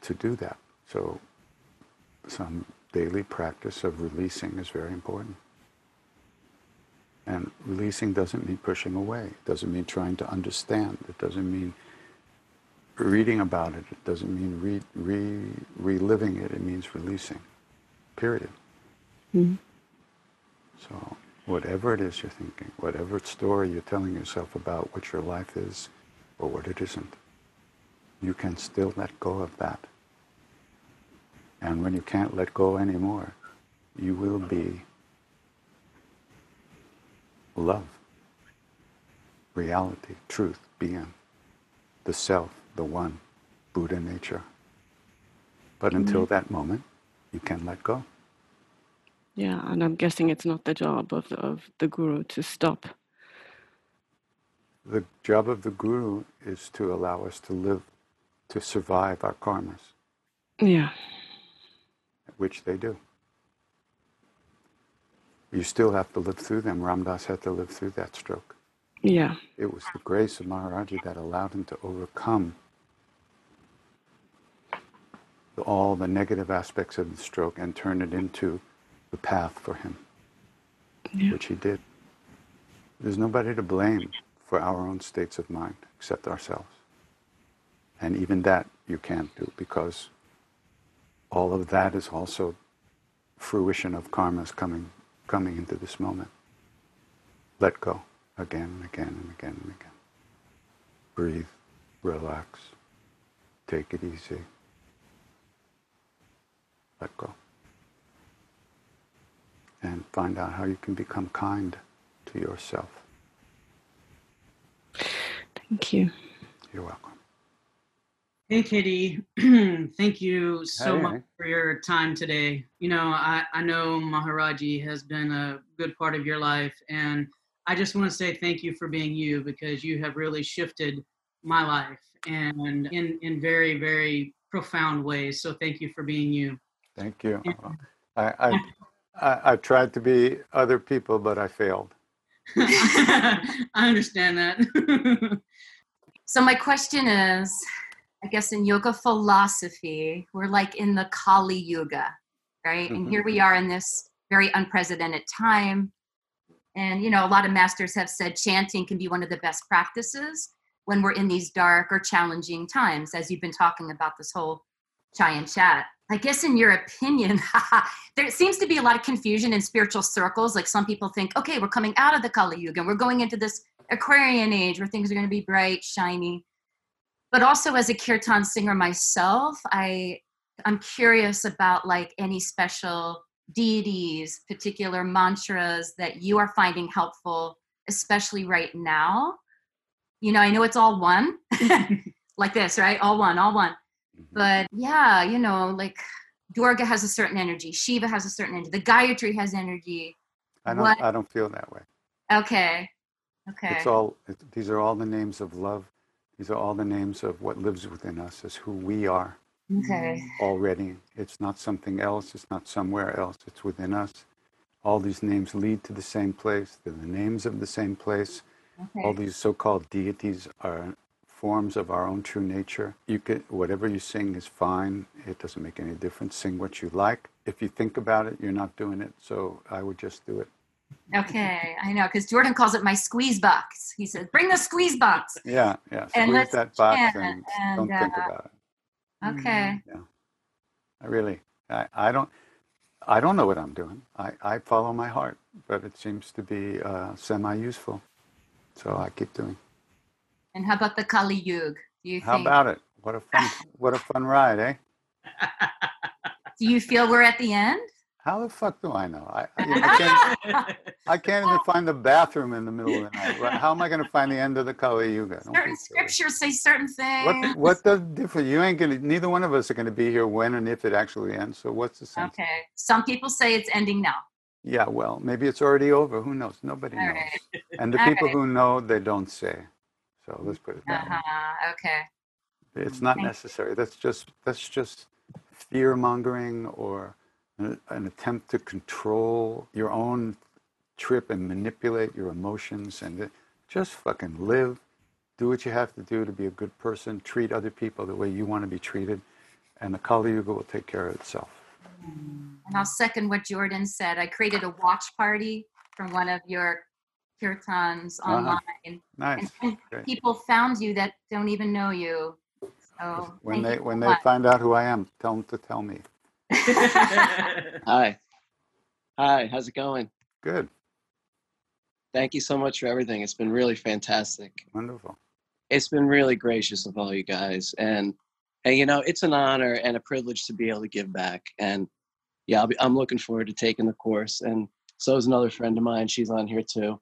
to do that. So some daily practice of releasing is very important. And releasing doesn't mean pushing away. It doesn't mean trying to understand. It doesn't mean reading about it. It doesn't mean re, re, reliving it. It means releasing. Period. Mm. So whatever it is you're thinking, whatever story you're telling yourself about what your life is or what it isn't, you can still let go of that. And when you can't let go anymore, you will be love, reality, truth, being, the self, the one, Buddha nature. But until Mhm. that moment, you can let go. Yeah, and I'm guessing it's not the job of, of the guru to stop. The job of the guru is to allow us to live, to survive our karmas, Yeah. which they do. You still have to live through them. Ram Dass had to live through that stroke. Yeah. It was the grace of Maharaji that allowed him to overcome the- all the negative aspects of the stroke and turn it into the path for him, Yeah. which he did. There's nobody to blame for our own states of mind except ourselves. And even that you can't do because all of that is also fruition of karmas coming coming into this moment. Let go again and again and again and again. Breathe, relax, take it easy. Let go. And find out how you can become kind to yourself. Thank you. You're welcome. Hey, Kitty. Thank you so Hey. much for your time today. You know, I, I know Maharaji has been a good part of your life, and I just want to say thank you for being you because you have really shifted my life and in, in very, very profound ways. So thank you for being you. Thank you. I, I, I, I tried to be other people, but I failed. I understand that. So my question is, I guess in yoga philosophy, we're like in the Kali Yuga, right? And here we mm-hmm. are in this very unprecedented time. And you know, a lot of masters have said chanting can be one of the best practices when we're in these dark or challenging times, as you've been talking about this whole chai and chat. I guess in your opinion, there seems to be a lot of confusion in spiritual circles. Like some people think, okay, we're coming out of the Kali Yuga we're going into this Aquarian age where things are going to be bright, shiny. But also as a kirtan singer myself, I I'm curious about like any special deities, particular mantras that you are finding helpful, especially right now. You know, I know it's all one, like this, right? All one, all one. Mm-hmm. But yeah, you know, like Durga has a certain energy, Shiva has a certain energy, the Gayatri has energy. I don't, What? I don't feel that way. Okay. Okay. It's all, it, these are all the names of love. These are all the names of what lives within us, as who we are Okay. already. It's not something else. It's not somewhere else. It's within us. All these names lead to the same place. They're the names of the same place. All these so-called deities are forms of our own true nature. You could, whatever you sing is fine. It doesn't make any difference. Sing what you like. If you think about it, you're not doing it. So I would just do it. Okay, I know because Jordan calls it my squeeze box. He says, "Bring the squeeze box." Yeah, yeah. And let's that box and, and, don't think uh, about it. Okay. Yeah. I really, I, I don't, I don't know what I'm doing. I, I follow my heart, but it seems to be uh, semi-useful. So I keep doing. And how about the Kali Yuga? Do you How think? about it? What a fun, what a fun ride, eh? Do you feel we're at the end? How the fuck do I know? I, you know, I can't, I can't even find the bathroom in the middle of the night. How am I going to find the end of the Kali Yuga? Certain scriptures say certain things. What what does differ? You ain't gonna. Neither one of us are gonna be here when and if it actually ends. So what's the sense? Okay. Some people say it's ending now. Yeah, well, maybe it's already over. Who knows? Nobody All knows. right. And the All people right. who know, they don't say. So let's put it that way. Uh-huh. Okay. It's not Thank you. necessary. That's just that's just fear mongering or an, an attempt to control your own trip and manipulate your emotions and just fucking live. Do what you have to do to be a good person. Treat other people the way you want to be treated, and the Kali Yuga will take care of itself. And I'll second what Jordan said. I created a watch party from one of your kirtans Uh-huh. online. Nice. And Great. people found you that don't even know you. So When they when so they much. find out who I am, tell them to tell me. Hi. Hi, how's it going? Good. Thank you so much for everything. It's been really fantastic. Wonderful. It's been really gracious of all you guys. And and you know, it's an honor and a privilege to be able to give back. And yeah, I'll be, I'm looking forward to taking the course. And so is another friend of mine. She's on here too.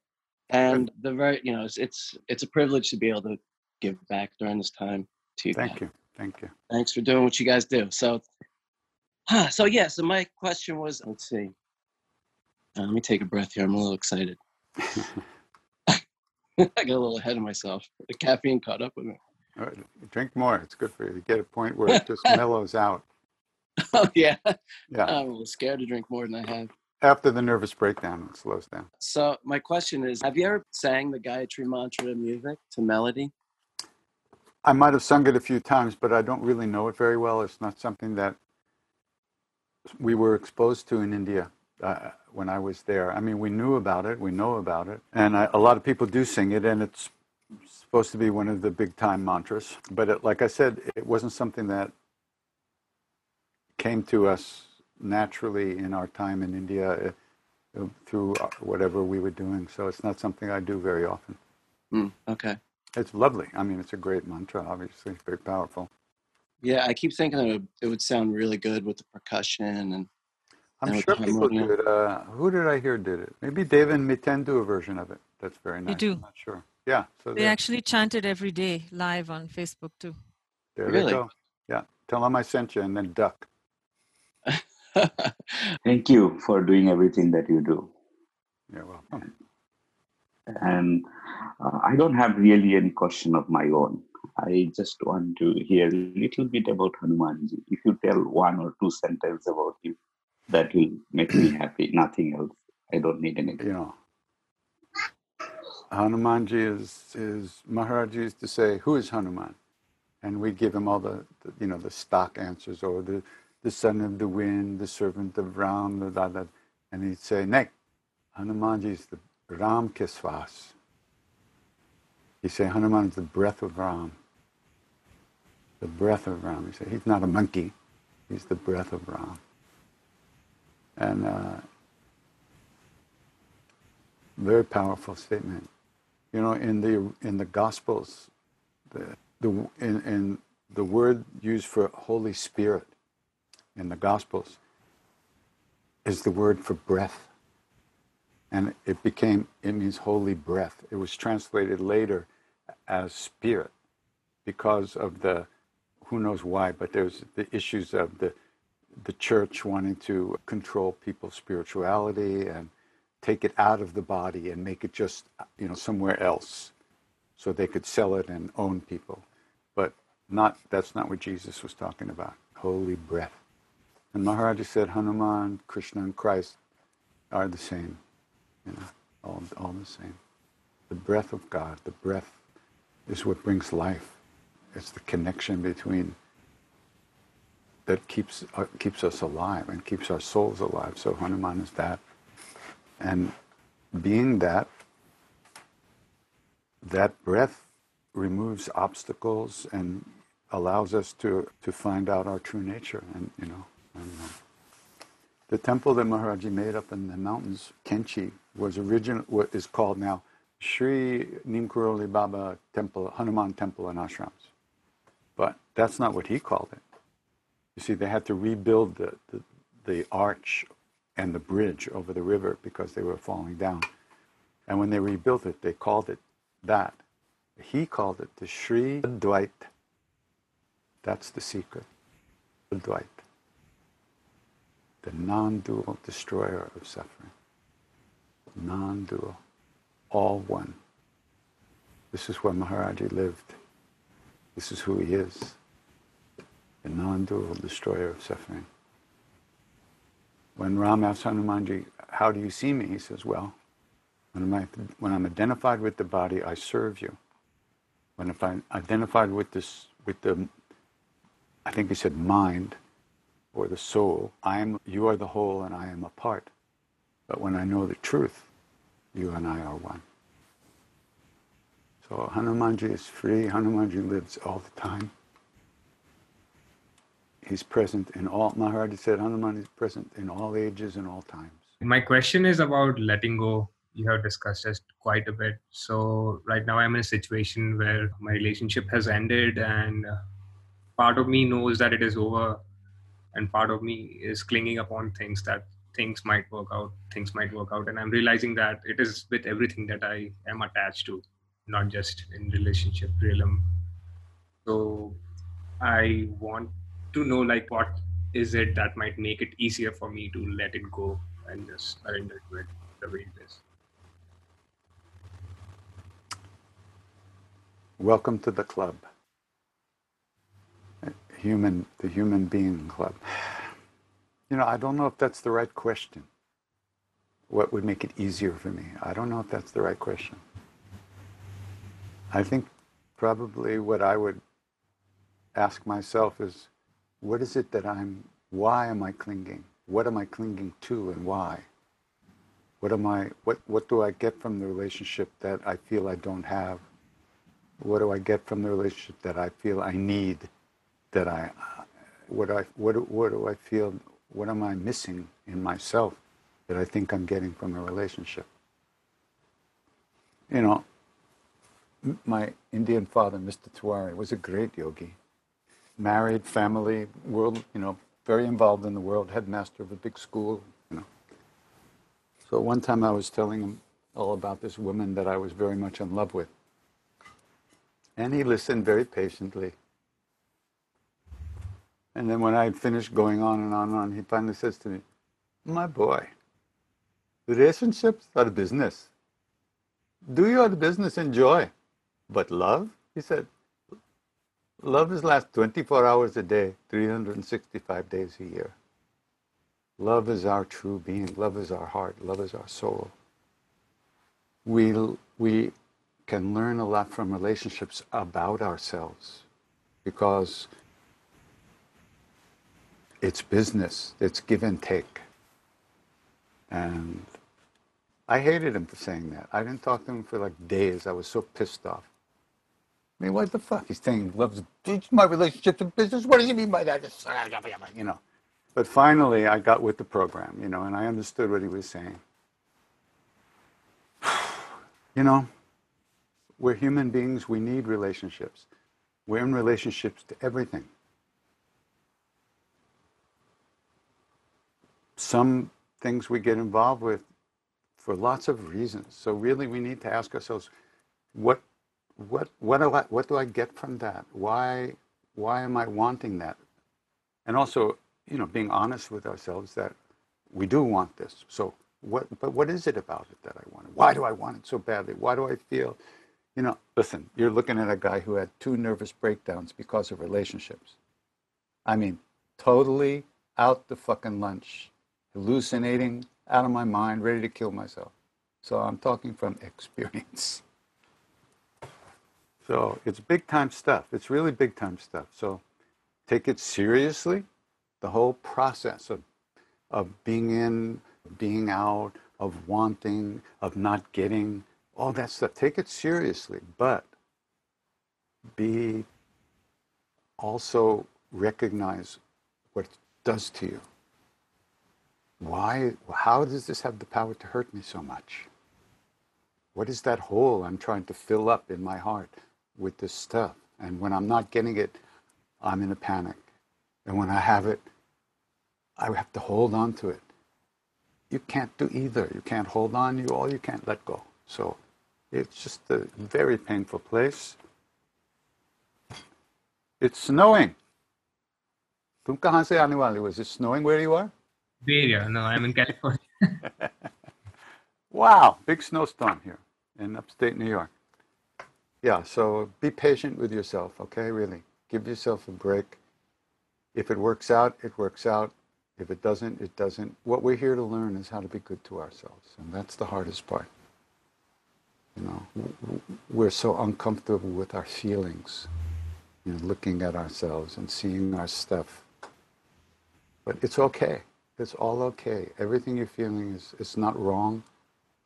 And the very, you know, it's it's, it's a privilege to be able to give back during this time to you. Thank guys. you. Thank you. Thanks for doing what you guys do. So, so yeah. So my question was, let's see. Uh, let me take a breath here. I'm a little excited. I got a little ahead of myself. The caffeine caught up with me. Right, Drink more. It's good for you. You get a point where it just mellows out. Oh yeah. Yeah. I'm a little scared to drink more than I have. After the nervous breakdown, it slows down. So my question is, have you ever sang the Gayatri Mantra music to melody? I might have sung it a few times, but I don't really know it very well. It's not something that we were exposed to in India uh, when I was there. I mean, we knew about it, we know about it, and I, a lot of people do sing it, and it's supposed to be one of the big time mantras. But it, like I said, it wasn't something that came to us naturally in our time in India uh, through uh, whatever we were doing. So it's not something I do very often. Hmm, okay. It's lovely. I mean, it's a great mantra, obviously, very powerful. Yeah, I keep thinking it would, it would sound really good with the percussion and. I'm and sure people do it. Uh, who did I hear did it? Maybe David Miten do a version of it. That's very nice. do. I'm not sure. Yeah. So They actually chant it every day live on Facebook too. there Really? they go. Yeah. Tell them I sent you and then duck. Thank you for doing everything that you do. You're welcome. And uh, I don't have really any question of my own. I just want to hear a little bit about Hanumanji. If you tell one or two sentences about him, that will make me happy. Nothing else. I don't need anything. You know, Hanumanji is, is Maharaj used to say, Who is Hanuman? And we'd give him all the, the you know, the stock answers or the, the son of the wind, the servant of Ram, the da, da. And he'd say, Nek, Hanumanji is the Ram Kisvas. He'd say, Hanuman is the breath of Ram. The breath of Ram. He said, He's not a monkey, he's the breath of Ram. And uh, very powerful statement. You know, in the in the Gospels, the the in, in the word used for Holy Spirit in the Gospels is the word for breath, and it became it means holy breath. It was translated later as spirit because of the who knows why, but there's the issues of the the church wanting to control people's spirituality and take it out of the body and make it just you know somewhere else so they could sell it and own people. But not that's not what jesus was talking about. Holy breath and maharaji said hanuman krishna and christ are the same you know all, all the same. The breath of god the breath is what brings life. It's the connection between that keeps uh, keeps us alive and keeps our souls alive. So hanuman is that. And being that, that breath removes obstacles and allows us to, to find out our true nature. And, you know, and, uh, the temple that Maharaji made up in the mountains, Kainchi, was original, what is called now Sri Neem Karoli Baba Temple, Hanuman Temple and Ashrams. But that's not what he called it. You see, they had to rebuild the, the, the arch and the bridge over the river because they were falling down. And when they rebuilt it, they called it that. He called it the Sri Advait. That's the secret. Advait. The non-dual destroyer of suffering. Non-dual. All one. This is where Maharaji lived. This is who he is. The non-dual destroyer of suffering. When Ram asks Hanumanji, how do you see me? He says, well, when I'm, when I'm identified with the body, I serve you. When if I'm identified with this, with the, I think he said mind, or the soul, I am, you are the whole and I am a part. But when I know the truth, you and I are one. So Hanumanji is free. Hanumanji lives all the time. He's present in all, Maharaj said Hanuman is present in all ages and all times. My question is about letting go. You have discussed this quite a bit. So, right now, I'm in a situation where my relationship has ended, and uh, part of me knows that it is over, and part of me is clinging upon things that things might work out, things might work out. And I'm realizing that it is with everything that I am attached to, not just in relationship realm. So, I want to know like what is it that might make it easier for me to let it go and just surrender to it the way it is. Welcome to the club. Human, the human being club. You know, I don't know if that's the right question. What would make it easier for me? I don't know if that's the right question. I think probably what I would ask myself is what is it that I'm, why am I clinging? What am I clinging to and why? What am I, what, what do I get from the relationship that I feel I don't have? What do I get from the relationship that I feel I need? That I, what I, what, what do I feel, what am I missing in myself that I think I'm getting from a relationship? You know, my Indian father, Mr. Tiwari, was a great yogi married, family, world, you know, very involved in the world, headmaster of a big school, you know. So one time I was telling him all about this woman that I was very much in love with. And he listened very patiently. And then when I finished going on and on and on, he finally says to me, My boy, relationships are business. Do your business enjoy. But love, he said, Love is last 24 hours a day, 365 days a year. Love is our true being. Love is our heart. Love is our soul. We, we can learn a lot from relationships about ourselves because it's business, it's give and take. And I hated him for saying that. I didn't talk to him for like days. I was so pissed off. I mean, what the fuck? He's saying he loves my relationship and business. What does he mean by that? Uh, you know. But finally, I got with the program, you know, and I understood what he was saying. You know, we're human beings. We need relationships. We're in relationships to everything. Some things we get involved with for lots of reasons. So really, we need to ask ourselves, what what what do I what do I get from that? Why why am I wanting that? And also, you know, being honest with ourselves that we do want this. So what but what is it about it that I want? Why do I want it so badly? Why do I feel you know, listen, you're looking at a guy who had two nervous breakdowns because of relationships. I mean, totally out the fucking lunch, hallucinating, out of my mind, ready to kill myself. So I'm talking from experience. So it's big time stuff. It's really big time stuff. So take it seriously. The whole process of, of being in, being out, of wanting, of not getting, all that stuff. Take it seriously, but be also recognize what it does to you Why, how does this have the power to hurt me so much? What is that hole I'm trying to fill up in my heart? with this stuff. And when I'm not getting it, I'm in a panic. And when I have it, I have to hold on to it. you can't do either. You can't hold on, you all you can't let go. So it's just a very painful place. It's snowing. तुम कहाँ से आने वाले Was it snowing where you are? Bay Area. No, I'm in California. Wow, big snowstorm here in upstate New York. Yeah, so be patient with yourself, okay? Really. Give yourself a break. If it works out, it works out. If it doesn't, it doesn't. What we're here to learn is how to be good to ourselves, and that's the hardest part. You know, we're so uncomfortable with our feelings, you know, looking at ourselves and seeing our stuff. But it's okay. It's all okay. Everything you're feeling is it's not wrong.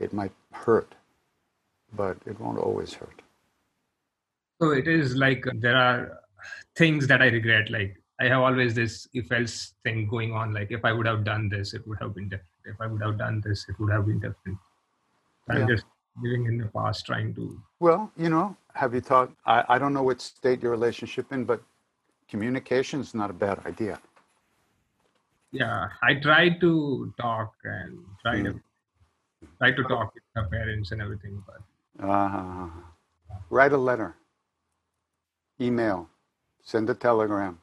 It might hurt, but it won't always hurt. So it is like uh, there are things that I regret. Like I have always this if else thing going on. Like if I would have done this, it would have been different. If I would have done this, it would have been different. I'm Yeah. just living in the past, trying to. Well, you know, have you thought? I, I don't know what state your relationship in, but communication is not a bad idea. Yeah, I tried to talk and try to try to talk with her parents and everything, but Uh, write a letter, email, send a telegram,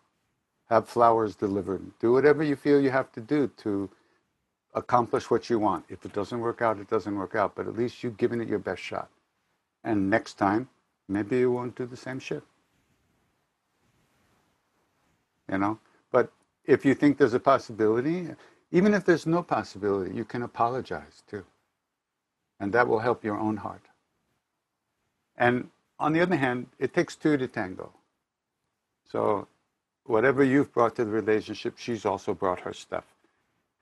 have flowers delivered. Do whatever you feel you have to do to accomplish what you want. If it doesn't work out, it doesn't work out, but at least you've given it your best shot. And next time, maybe you won't do the same shit. You know? If you think there's a possibility, even if there's no possibility, you can apologize too. And that will help your own heart. And on the other hand, it takes two to tango. So whatever you've brought to the relationship, she's also brought her stuff.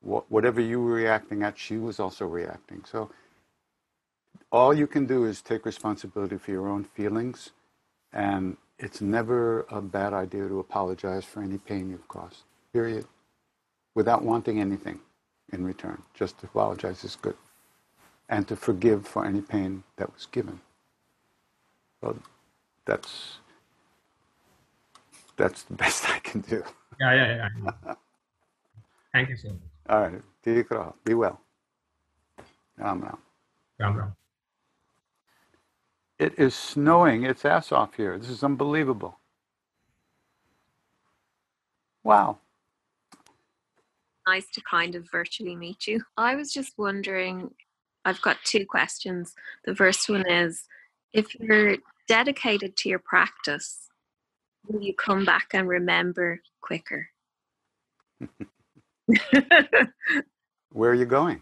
Wha- Whatever you were reacting at, she was also reacting. So all you can do is take responsibility for your own feelings. And it's never a bad idea to apologize for any pain you've caused, period, without wanting anything in return. Just to apologize is good. And to forgive for any pain that was given. Well, that's that's the best I can do. Yeah, yeah, yeah. Thank you so much. All right. Tikraha. Be well. Ram Ram. Ram Ram. It is snowing its ass off here. This is unbelievable. Wow nice to kind of virtually meet you. I was just wondering, I've got two questions. The first one is if you're dedicated to your practice, will you come back and remember quicker? Where are you going?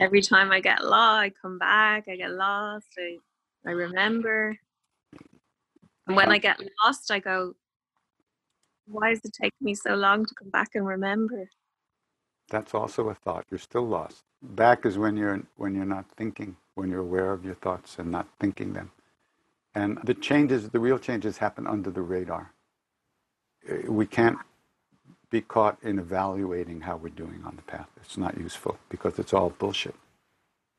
Every time I get lost, I come back, I get lost, I, I remember. And when I get lost, I go, why does it take me so long to come back and remember? That's also a thought. You're still lost. Back is when you're when you're not thinking, when you're aware of your thoughts and not thinking them. And the changes, the real changes happen under the radar. Eh, We can't be caught in evaluating how we're doing on the path. It's not useful because it's all bullshit.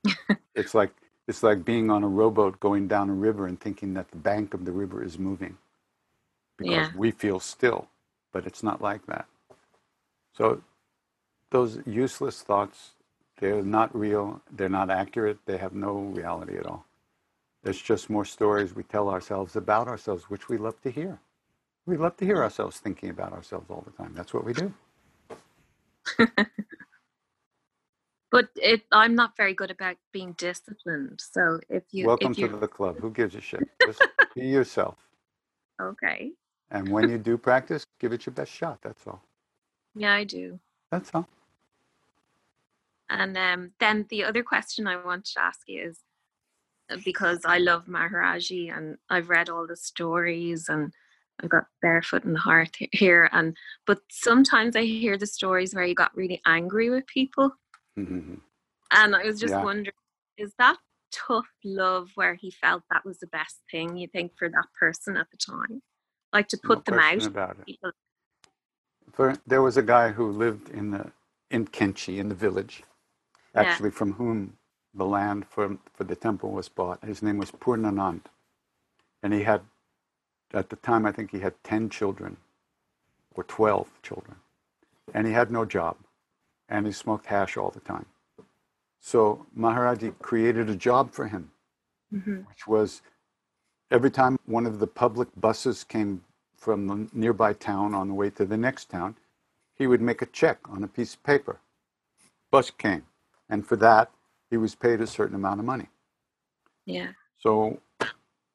it's like it's like being on a rowboat going down a river and thinking that the bank of the river is moving because Yeah. we feel still, but it's not like that. So those useless thoughts, they're not real, they're not accurate, they have no reality at all. It's just more stories we tell ourselves about ourselves, which we love to hear. We love to hear ourselves thinking about ourselves all the time. That's what we do. But it, I'm not very good about being disciplined. So if you, Welcome if to you, the club. Who gives a shit? Just be yourself. okay, And when you do practice, give it your best shot. That's all. yeah, I do. That's all. And um, then the other question I wanted to ask you is uh, because I love Maharaji and I've read all the stories and I've got Barefoot in the Heart here. And but sometimes I hear the stories where he got really angry with people, and I was just Yeah. wondering, is that tough love where he felt that was the best thing you think for that person at the time, like to put them out? about it. For, there was a guy who lived in the in Kainchi in the village, Yeah. actually from whom the land for for the temple was bought. His name was Purnanand, and he had at the time I think he had ten children or twelve children, and he had no job, and he smoked hash all the time. So Maharaji created a job for him, Mm-hmm. which was every time one of the public buses came from the nearby town on the way to the next town, he would make a check on a piece of paper. Bus came, and for that, he was paid a certain amount of money. Yeah. So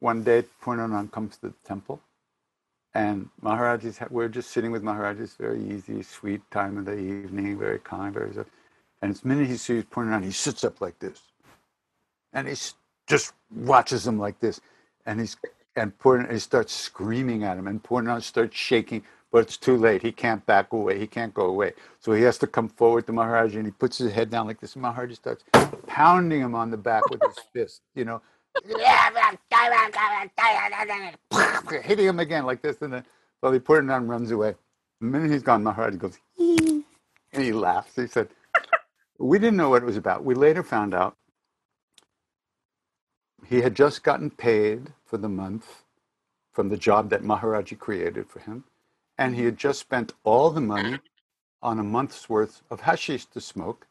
one day, Purnanand comes to the temple, and Maharaji's, we're just sitting with Maharaj. It's very easy, sweet time of the evening, very kind, very. And as the minute he sees Purnanand, he sits up like this, and he just watches him like this, and he's and Purnanand he starts screaming at him, and Purnanand starts shaking. But it's too late. He can't back away. He can't go away. So he has to come forward to Maharaj, and he puts his head down like this. And Maharaj starts pounding him on the back with his fist. You know, hitting him again like this, and then well, he put it down and runs away. The minute he's gone, Maharaj goes, and he laughs. He said, "We didn't know what it was about. We later found out he had just gotten paid for the month from the job that Maharaji created for him, and he had just spent all the money on a month's worth of hashish to smoke,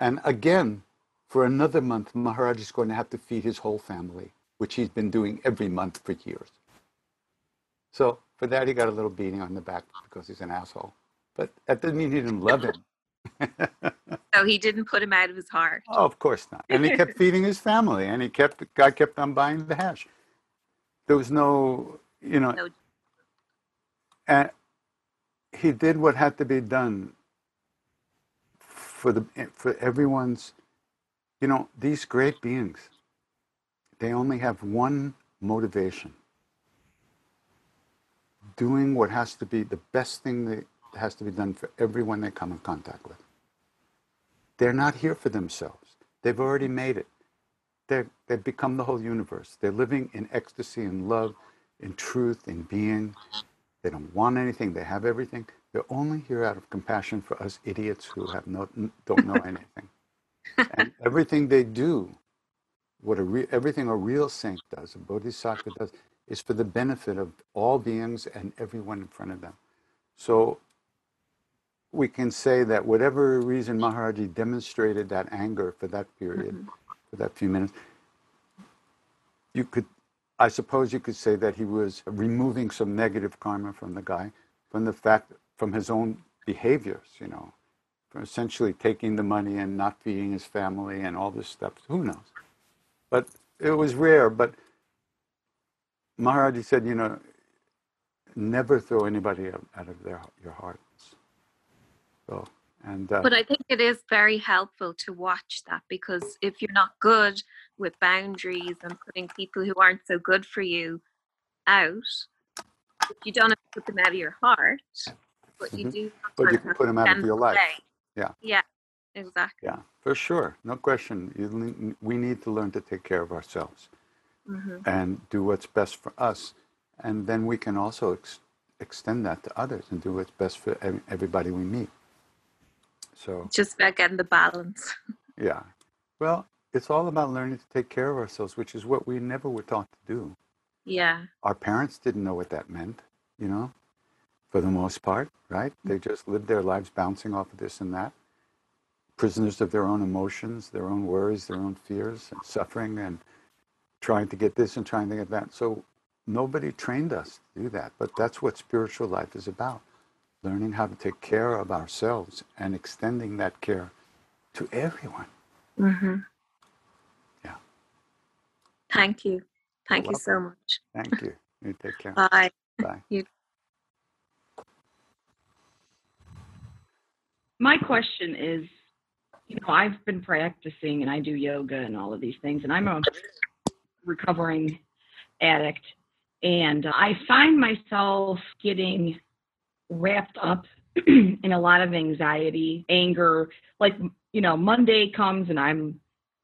and again." For another month, Maharaj is going to have to feed his whole family, which he's been doing every month for years. So for that, he got a little beating on the back because he's an asshole. But that doesn't mean he didn't love him. So he didn't put him out of his heart. Oh, of course not. And he kept feeding his family, and he kept guy kept on buying the hash. There was no, you know, No. And he did what had to be done for the for everyone's. You know, these great beings, they only have one motivation: doing what has to be the best thing that has to be done for everyone they come in contact with. They're not here for themselves. They've already made it. They're, they've become the whole universe. They're living in ecstasy and love, in truth, in being. They don't want anything. They have everything. They're only here out of compassion for us idiots who have no, don't know anything. and everything they do, what a re- everything a real saint does, a bodhisattva does, is for the benefit of all beings and everyone in front of them. So we can say that whatever reason Maharaji demonstrated that anger for that period, mm-hmm. for that few minutes, you could, I suppose you could say that he was removing some negative karma from the guy, from the fact, from his own behaviors, you know, from essentially taking the money and not feeding his family and all this stuff. Who knows? But it was rare. But Maharaji said, you know, never throw anybody out, of their your hearts. So, and uh, But I think it is very helpful to watch that because if you're not good with boundaries and putting people who aren't so good for you out, you don't have to put them out of your heart, but you Mhm. do. but you can put them out of your life. away. Yeah. Yeah, exactly. Yeah, for sure, no question. You, we need to learn to take care of ourselves hmm and do what's best for us, and then we can also ex- extend that to others and do what's best for ev- everybody we meet. So just about getting the balance. yeah, well, it's all about learning to take care of ourselves, which is what we never were taught to do. Yeah. Our parents didn't know what that meant, you know, for the most part, right? They just lived their lives bouncing off of this and that, prisoners of their own emotions, their own worries, their own fears, and suffering, and trying to get this and trying to get that. So nobody trained us to do that. But that's what spiritual life is about learning how to take care of ourselves and extending that care to everyone. hmm Yeah. Thank you. Thank You're you so much. Thank you. You take care. Bye. Bye. You my question is you know i've been practicing and i do yoga and all of these things and i'm a recovering addict and i find myself getting wrapped up in a lot of anxiety anger like you know monday comes and i'm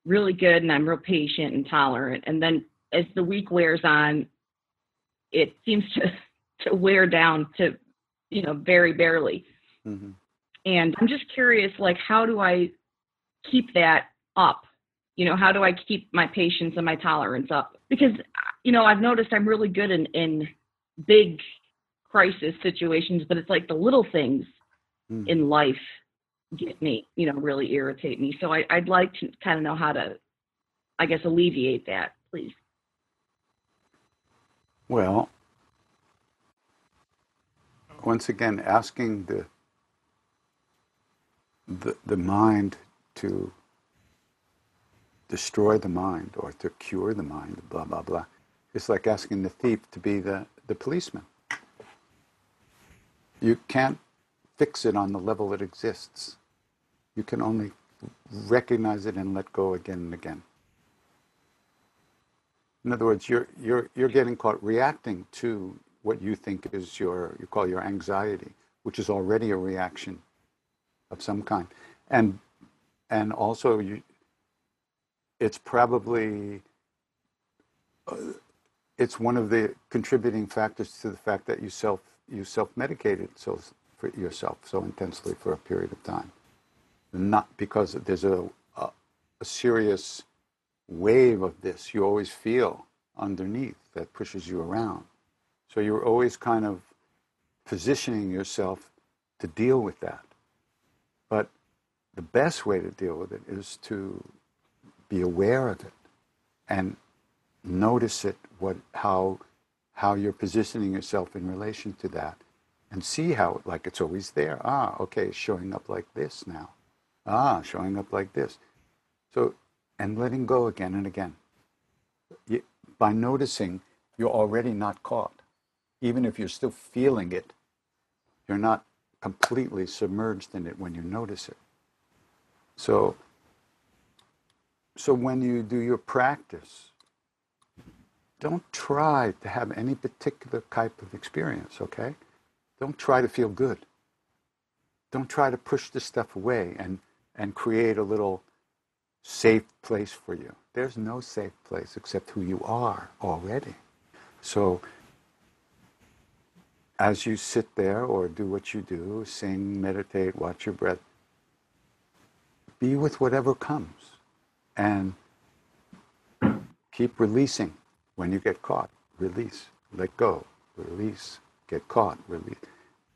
really good and i'm real patient and tolerant. And then as the week wears on it seems to to wear down to you know very barely. Hmm and i'm just curious like how do i keep that up? You know how do i keep my patience and my tolerance up? Because you know i've noticed i'm really good in in big crisis situations but it's like the little things Mm. in life get me, you know, really irritate me. So I, I'd like to kind of know how to, I guess, alleviate that, please. Well, once again, asking the the, the mind to destroy the mind or to cure the mind, blah, blah, blah. It's like asking the thief to be the, the policeman. You can't fix it on the level it exists. You can only recognize it and let go again and again. In other words, you're, you're, you're getting caught reacting to what you think is your, you call your anxiety, which is already a reaction of some kind. And, and also, you, it's probably, uh, it's one of the contributing factors to the fact that you self, you self-medicated so, for yourself so intensely for a period of time. Not because there's a, a, a serious wave of this you always feel underneath that pushes you around. So you're always kind of positioning yourself to deal with that. But the best way to deal with it is to be aware of it and notice it, what, how, how you're positioning yourself in relation to that, and see how, like it's always there. Ah, okay, it's showing up like this now. Ah, showing up like this. So, and letting go again and again. You, by noticing, you're already not caught. Even if you're still feeling it, you're not completely submerged in it when you notice it. So, so when you do your practice, don't try to have any particular type of experience, okay? Don't try to feel good. Don't try to push this stuff away and, and create a little safe place for you. There's no safe place except who you are already. So as you sit there or do what you do, sing, meditate, watch your breath, be with whatever comes and keep releasing when you get caught. Release, let go, release, get caught, release.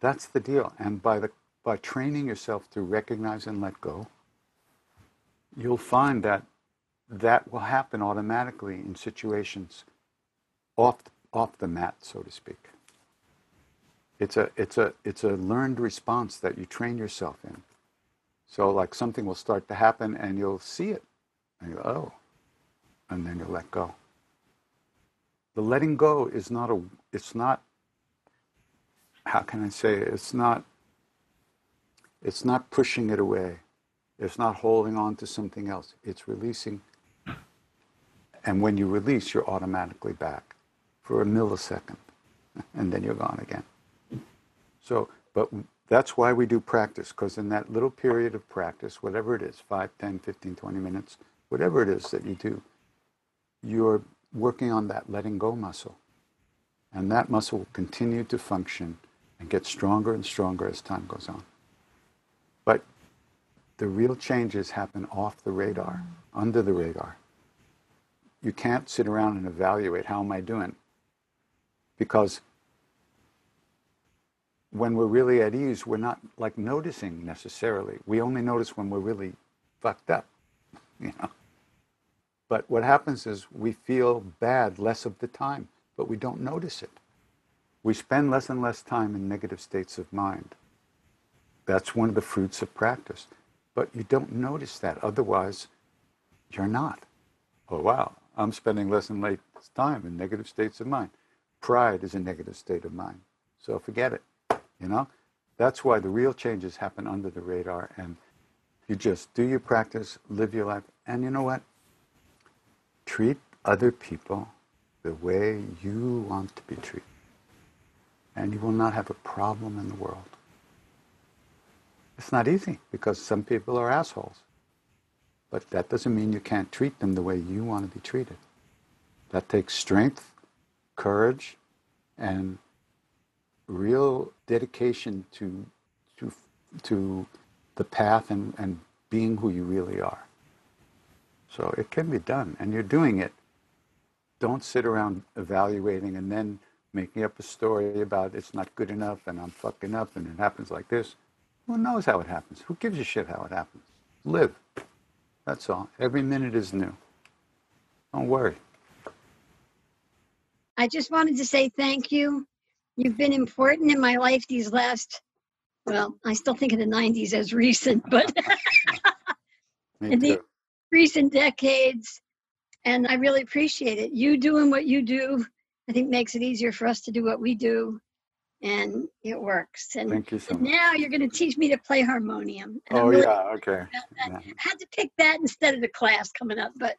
That's the deal. And by, the, by training yourself to recognize and let go, you'll find that that will happen automatically in situations off, off the mat, so to speak. It's a, it's, a, it's a learned response that you train yourself in. So, like something will start to happen and you'll see it. And you go, oh, and then you let go. The letting go is not a, it's not, how can I say it? It's not, it's not pushing it away. It's not holding on to something else. It's releasing. And when you release, you're automatically back for a millisecond. And then you're gone again. So, but that's why we do practice, because in that little period of practice, whatever it is 5, 10, 15, 20 minutes, whatever it is that you do, you're working on that letting go muscle. And that muscle will continue to function and get stronger and stronger as time goes on. But the real changes happen off the radar, mm. under the radar. You can't sit around and evaluate how am I doing? Because when we're really at ease, we're not like noticing necessarily. We only notice when we're really fucked up, you know. But what happens is we feel bad less of the time, but we don't notice it. We spend less and less time in negative states of mind. That's one of the fruits of practice. But you don't notice that. Otherwise, you're not. Oh, wow, I'm spending less and less time in negative states of mind. Pride is a negative state of mind. So forget it. You know, that's why the real changes happen under the radar, and you just do your practice, live your life, and you know what? Treat other people the way you want to be treated, and you will not have a problem in the world. It's not easy because some people are assholes, but that doesn't mean you can't treat them the way you want to be treated. That takes strength, courage, and real dedication to to to the path and, and being who you really are. So it can be done, and you're doing it. Don't sit around evaluating and then making up a story about it's not good enough and I'm fucking up and it happens like this. Who knows how it happens? Who gives a shit how it happens? Live. That's all. Every minute is new. Don't worry. I just wanted to say thank you. You've been important in my life these last, well, I still think of the 90s as recent, but in the recent decades. And I really appreciate it. You doing what you do, I think makes it easier for us to do what we do. And it works. And Thank you so much. now you're going to teach me to play harmonium. And I'm Oh really yeah, okay. Yeah. had to pick that instead of the class coming up, but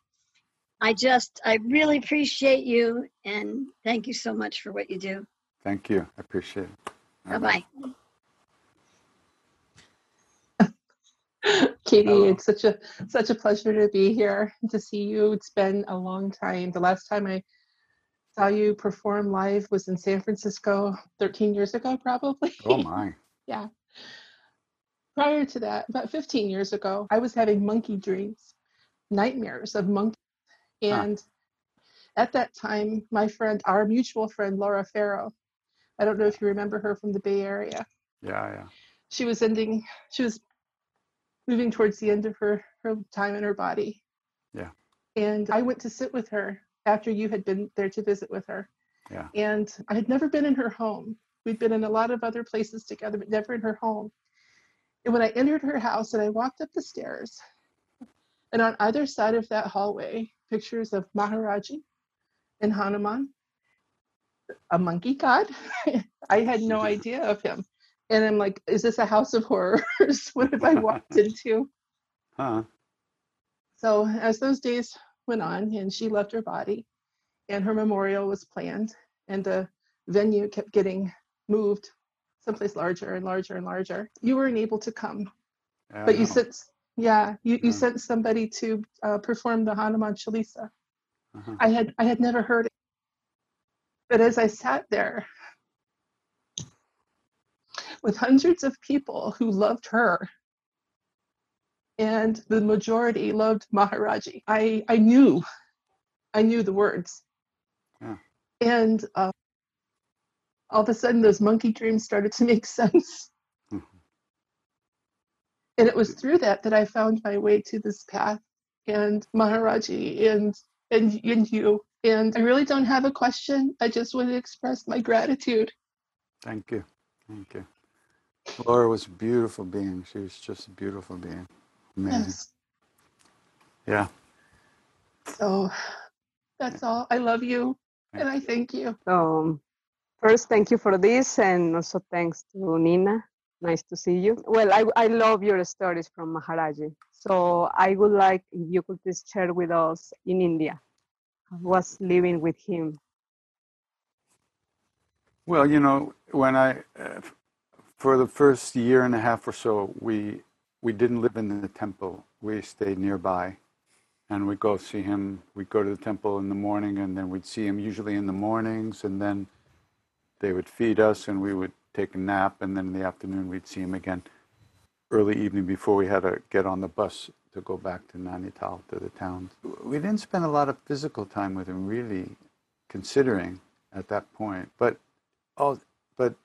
I just, I really appreciate you and thank you so much for what you do. Thank you. I appreciate it. Bye bye. Katie, it's such a such a pleasure to be here to see you. It's been a long time. The last time I saw you perform live was in San Francisco 13 years ago, probably. Oh my. yeah. Prior to that, about 15 years ago, I was having monkey dreams, nightmares of monkeys. And at that time, my friend, our mutual friend, Laura Farrow, I don't know if you remember her from the Bay Area Yeah, yeah. she was ending she was moving towards the end of her her time in her body Yeah. and i went to sit with her after you had been there to visit with her. Yeah. and i had never been in her home. We'd been in a lot of other places together but never in her home. And when i entered her house and i walked up the stairs and on either side of that hallway pictures of maharaji and hanuman a monkey god i had no idea of him. And i'm like is this a house of horrors? What have i walked into? Huh. so as those days went on and she left her body and her memorial was planned and the venue kept getting moved someplace larger and larger and larger. You weren't able to come. But you sent yeah you, you Yeah. sent somebody to uh, perform the hanuman chalisa. Uh-huh. i had i had never heard it. But as i sat there with hundreds of people who loved her and the majority loved maharaji i i knew i knew the words Yeah. and uh, all of a sudden those monkey dreams started to make sense and it was through that that i found my way to this path and maharaji and and, and you and i really don't have a question i just want to express my gratitude Thank you. Thank you. Laura was a beautiful being. She was just a beautiful being. Amazing. yes Yeah. so that's all i love you and i thank you So, first, thank you for this, and also thanks to Nina. Nice to see you. Well, I, I love your stories from Maharaji. So, I would like if you could please share with us in India. How was living with him? Well, you know, when I, uh, for the first year and a half or so, we we didn't live in the temple. We stayed nearby, and we'd go see him. We'd go to the temple in the morning, and then we'd see him usually in the mornings, and then they would feed us, and we would take a nap, and then in the afternoon we'd see him again, early evening before we had to get on the bus to go back to Nainital to the town. We didn't spend a lot of physical time with him, really, considering at that point, but Oh, but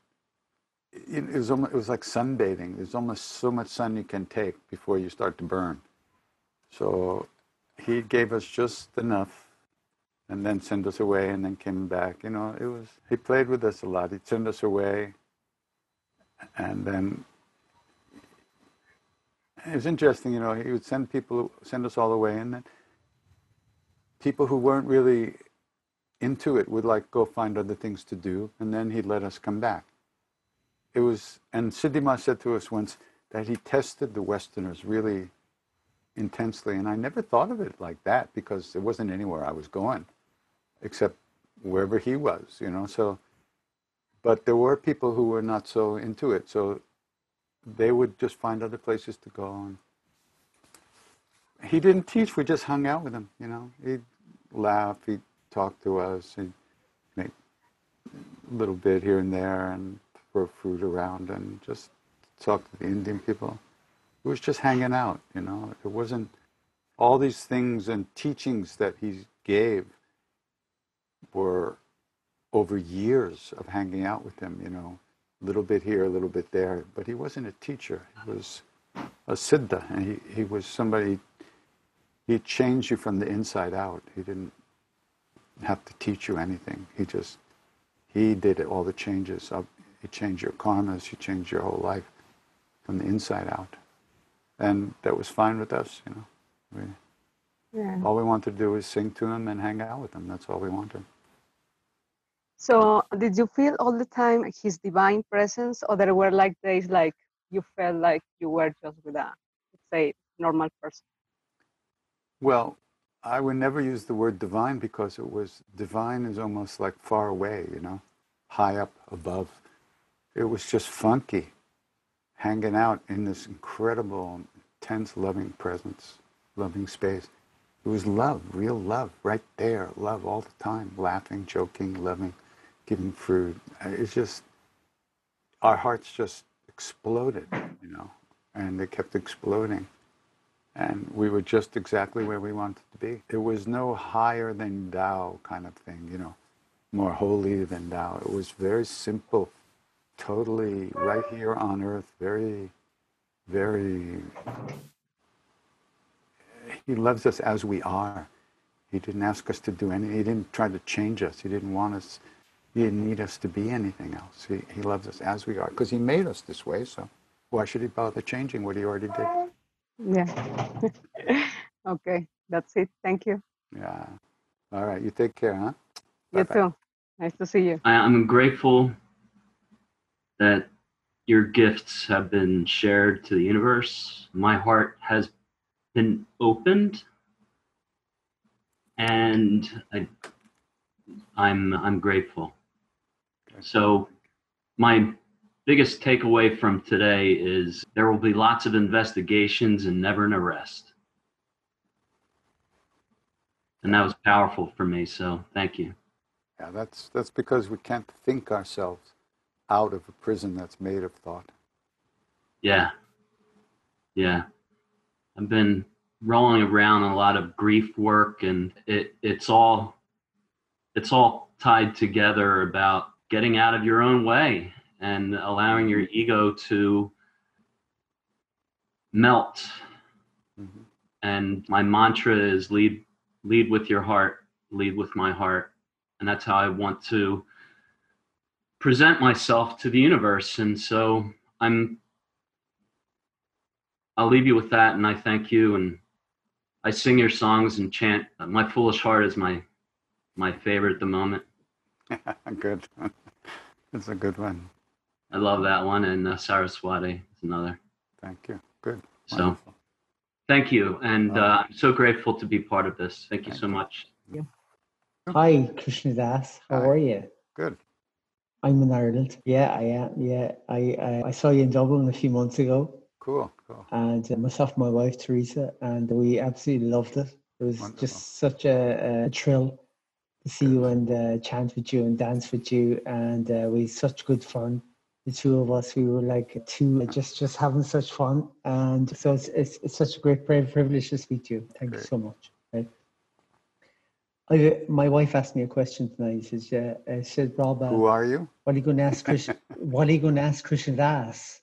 it, was almost, it was like sunbathing. There's almost so much sun you can take before you start to burn. So he gave us just enough, and then sent us away, and then came back. You know, it was he played with us a lot. He'd send us away, and then it was interesting. You know, he would send people, send us all away, and then people who weren't really into it would like go find other things to do, and then he'd let us come back. It was, and Siddhima said to us once that he tested the Westerners really intensely, and I never thought of it like that because there wasn't anywhere I was going, except wherever he was, you know. So, but there were people who were not so into it, so they would just find other places to go. And he didn't teach; we just hung out with him, you know. He'd laugh, he'd talk to us, he'd make a little bit here and there, and throw fruit around, and just talk to the Indian people. It was just hanging out, you know. It wasn't all these things and teachings that he gave were over years of hanging out with him, you know, a little bit here, a little bit there. But he wasn't a teacher. He uh-huh. was a siddha, and he, he was somebody. He changed you from the inside out. He didn't have to teach you anything. He just he did all the changes. He change your karmas. you change your whole life from the inside out, and that was fine with us. You know, we, Yeah. all we wanted to do was sing to him and hang out with him. That's all we wanted. So, did you feel all the time his divine presence, or there were like days like you felt like you were just with a, let's say, normal person? Well, I would never use the word divine because it was divine is almost like far away, you know, high up above. It was just funky, hanging out in this incredible, intense, loving presence, loving space. It was love, real love, right there, love all the time, laughing, joking, loving, giving fruit. Uh, It's just, our hearts just exploded, you know, and they kept exploding and we were just exactly where we wanted to be. It was no higher than thou kind of thing, you know, more holy than thou. It was very simple, totally right here on earth, very, very. He loves us as we are. He didn't ask us to do anything. He didn't try to change us. He didn't want us. He didn't need us to be anything else. He, he loves us as we are because he made us this way. So why should he bother changing what he already did? Yeah. okay, that's it. Thank you. Yeah. All right. You take care, huh? You too. Nice to see you. I, I'm grateful that your gifts have been shared to the universe. My heart has been opened, and I, I'm I'm grateful. So, my biggest takeaway from today is there will be lots of investigations and never an arrest, and that was powerful for me. So, thank you. Yeah, that's that's because we can't think ourselves out of a prison that's made of thought. Yeah. Yeah. I've been rolling around a lot of grief work and it it's all it's all tied together about getting out of your own way and allowing your mm-hmm. ego to melt. Mm-hmm. And my mantra is lead lead with your heart, lead with my heart. And that's how I want to present myself to the universe. And so I'm I'll leave you with that and I thank you and I sing your songs and chant my foolish heart is my my favorite at the moment. good. It's a good one. I love that one and uh, Saraswati is another. Thank you. Good. So thank you and uh, I'm so grateful to be part of this. Thank you so much. Hi, Krishna Das. How are you? Good. I'm in Ireland. Yeah, I am. Yeah, I, I I saw you in Dublin a few months ago, Cool. Cool. and uh, myself my wife Teresa, and we absolutely loved it. It was just such a, a thrill to see you and uh, chant with you and dance with you, and uh, we had such good fun. The two of us, we were like two, just just having such fun, and so it's it's, it's such a great pri- privilege to speak to you. Thank you so much. I, my wife asked me a question tonight. She says, uh, uh, she Rob, uh, Who are you? what are you going to ask Krishna? what are you going to ask Krishna Das?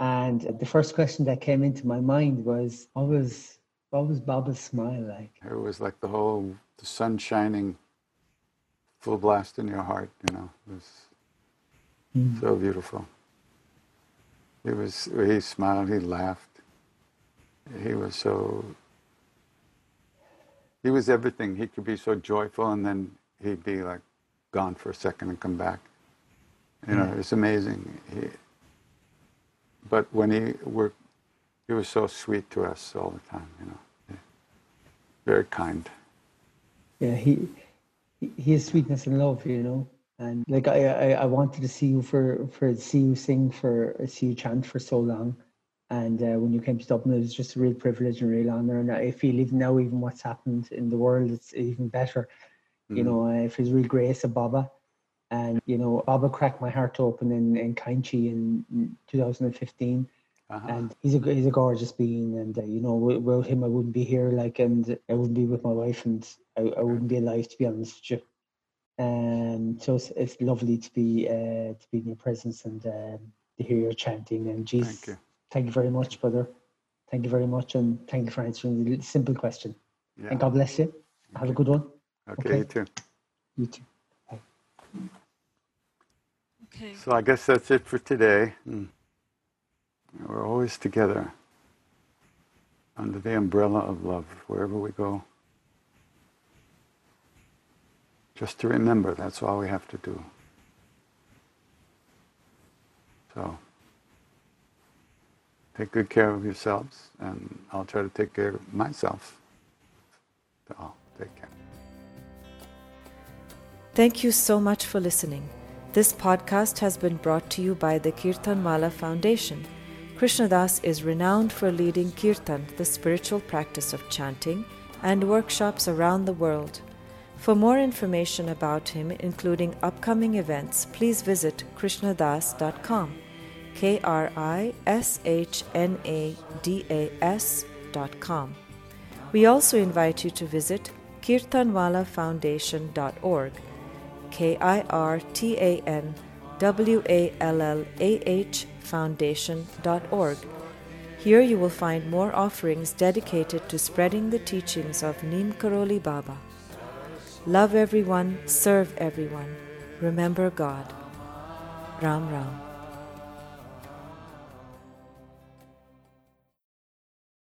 And the first question that came into my mind was, what was what was Baba's smile like? It was like the whole the sun shining full blast in your heart, you know. It was Mm. so beautiful. He was he smiled, he laughed. He was so he was everything. He could be so joyful and then he'd be like gone for a second and come back. You know, Yeah. it's amazing. He, but when he were he was so sweet to us all the time, you know. Very kind. Yeah, he he is sweetness and love, you know. And like I, I, I wanted to see you for for see you sing for see you chant for so long, and uh, when you came to Dublin, it was just a real privilege and real honor. And I feel even now, even what's happened in the world, it's even better. You Mhm. know, uh, it feels real grace of Baba, and you know, Baba cracked my heart open in in Kainchi in, in 2015. And he's a he's a gorgeous being, and uh, you know, wi- without him, I wouldn't be here. Like, and I wouldn't be with my wife, and I, I wouldn't be alive, to be honest with you. Um, so it's, it's lovely to be uh, to be in your presence and um, to hear your chanting. And Jesus, Thank you. very much, brother. Thank you very much, and thank you for answering the simple question. Yeah. And God bless you. Have a good one. Okay, you too. You too. Okay. So I guess that's it for today. Mm. We're always together under the umbrella of love wherever we go. Just to remember, that's all we have to do. So take good care of yourselves, and I'll try to take care of myself. So I'll take care. Thank you so much for listening. This podcast has been brought to you by the Kirtanwallah Foundation. Krishna Das is renowned for leading kirtan, the spiritual practice of chanting, and workshops around the world. For more information about him, including upcoming events, please visit krishnadas.com. K R I S H N A D A S.com. We also invite you to visit kirtanwallahfoundation.org. K I R T A N W A L L A H foundation.org. Here you will find more offerings dedicated to spreading the teachings of Neem Karoli Baba. Love everyone, serve everyone, remember God. Ram Ram.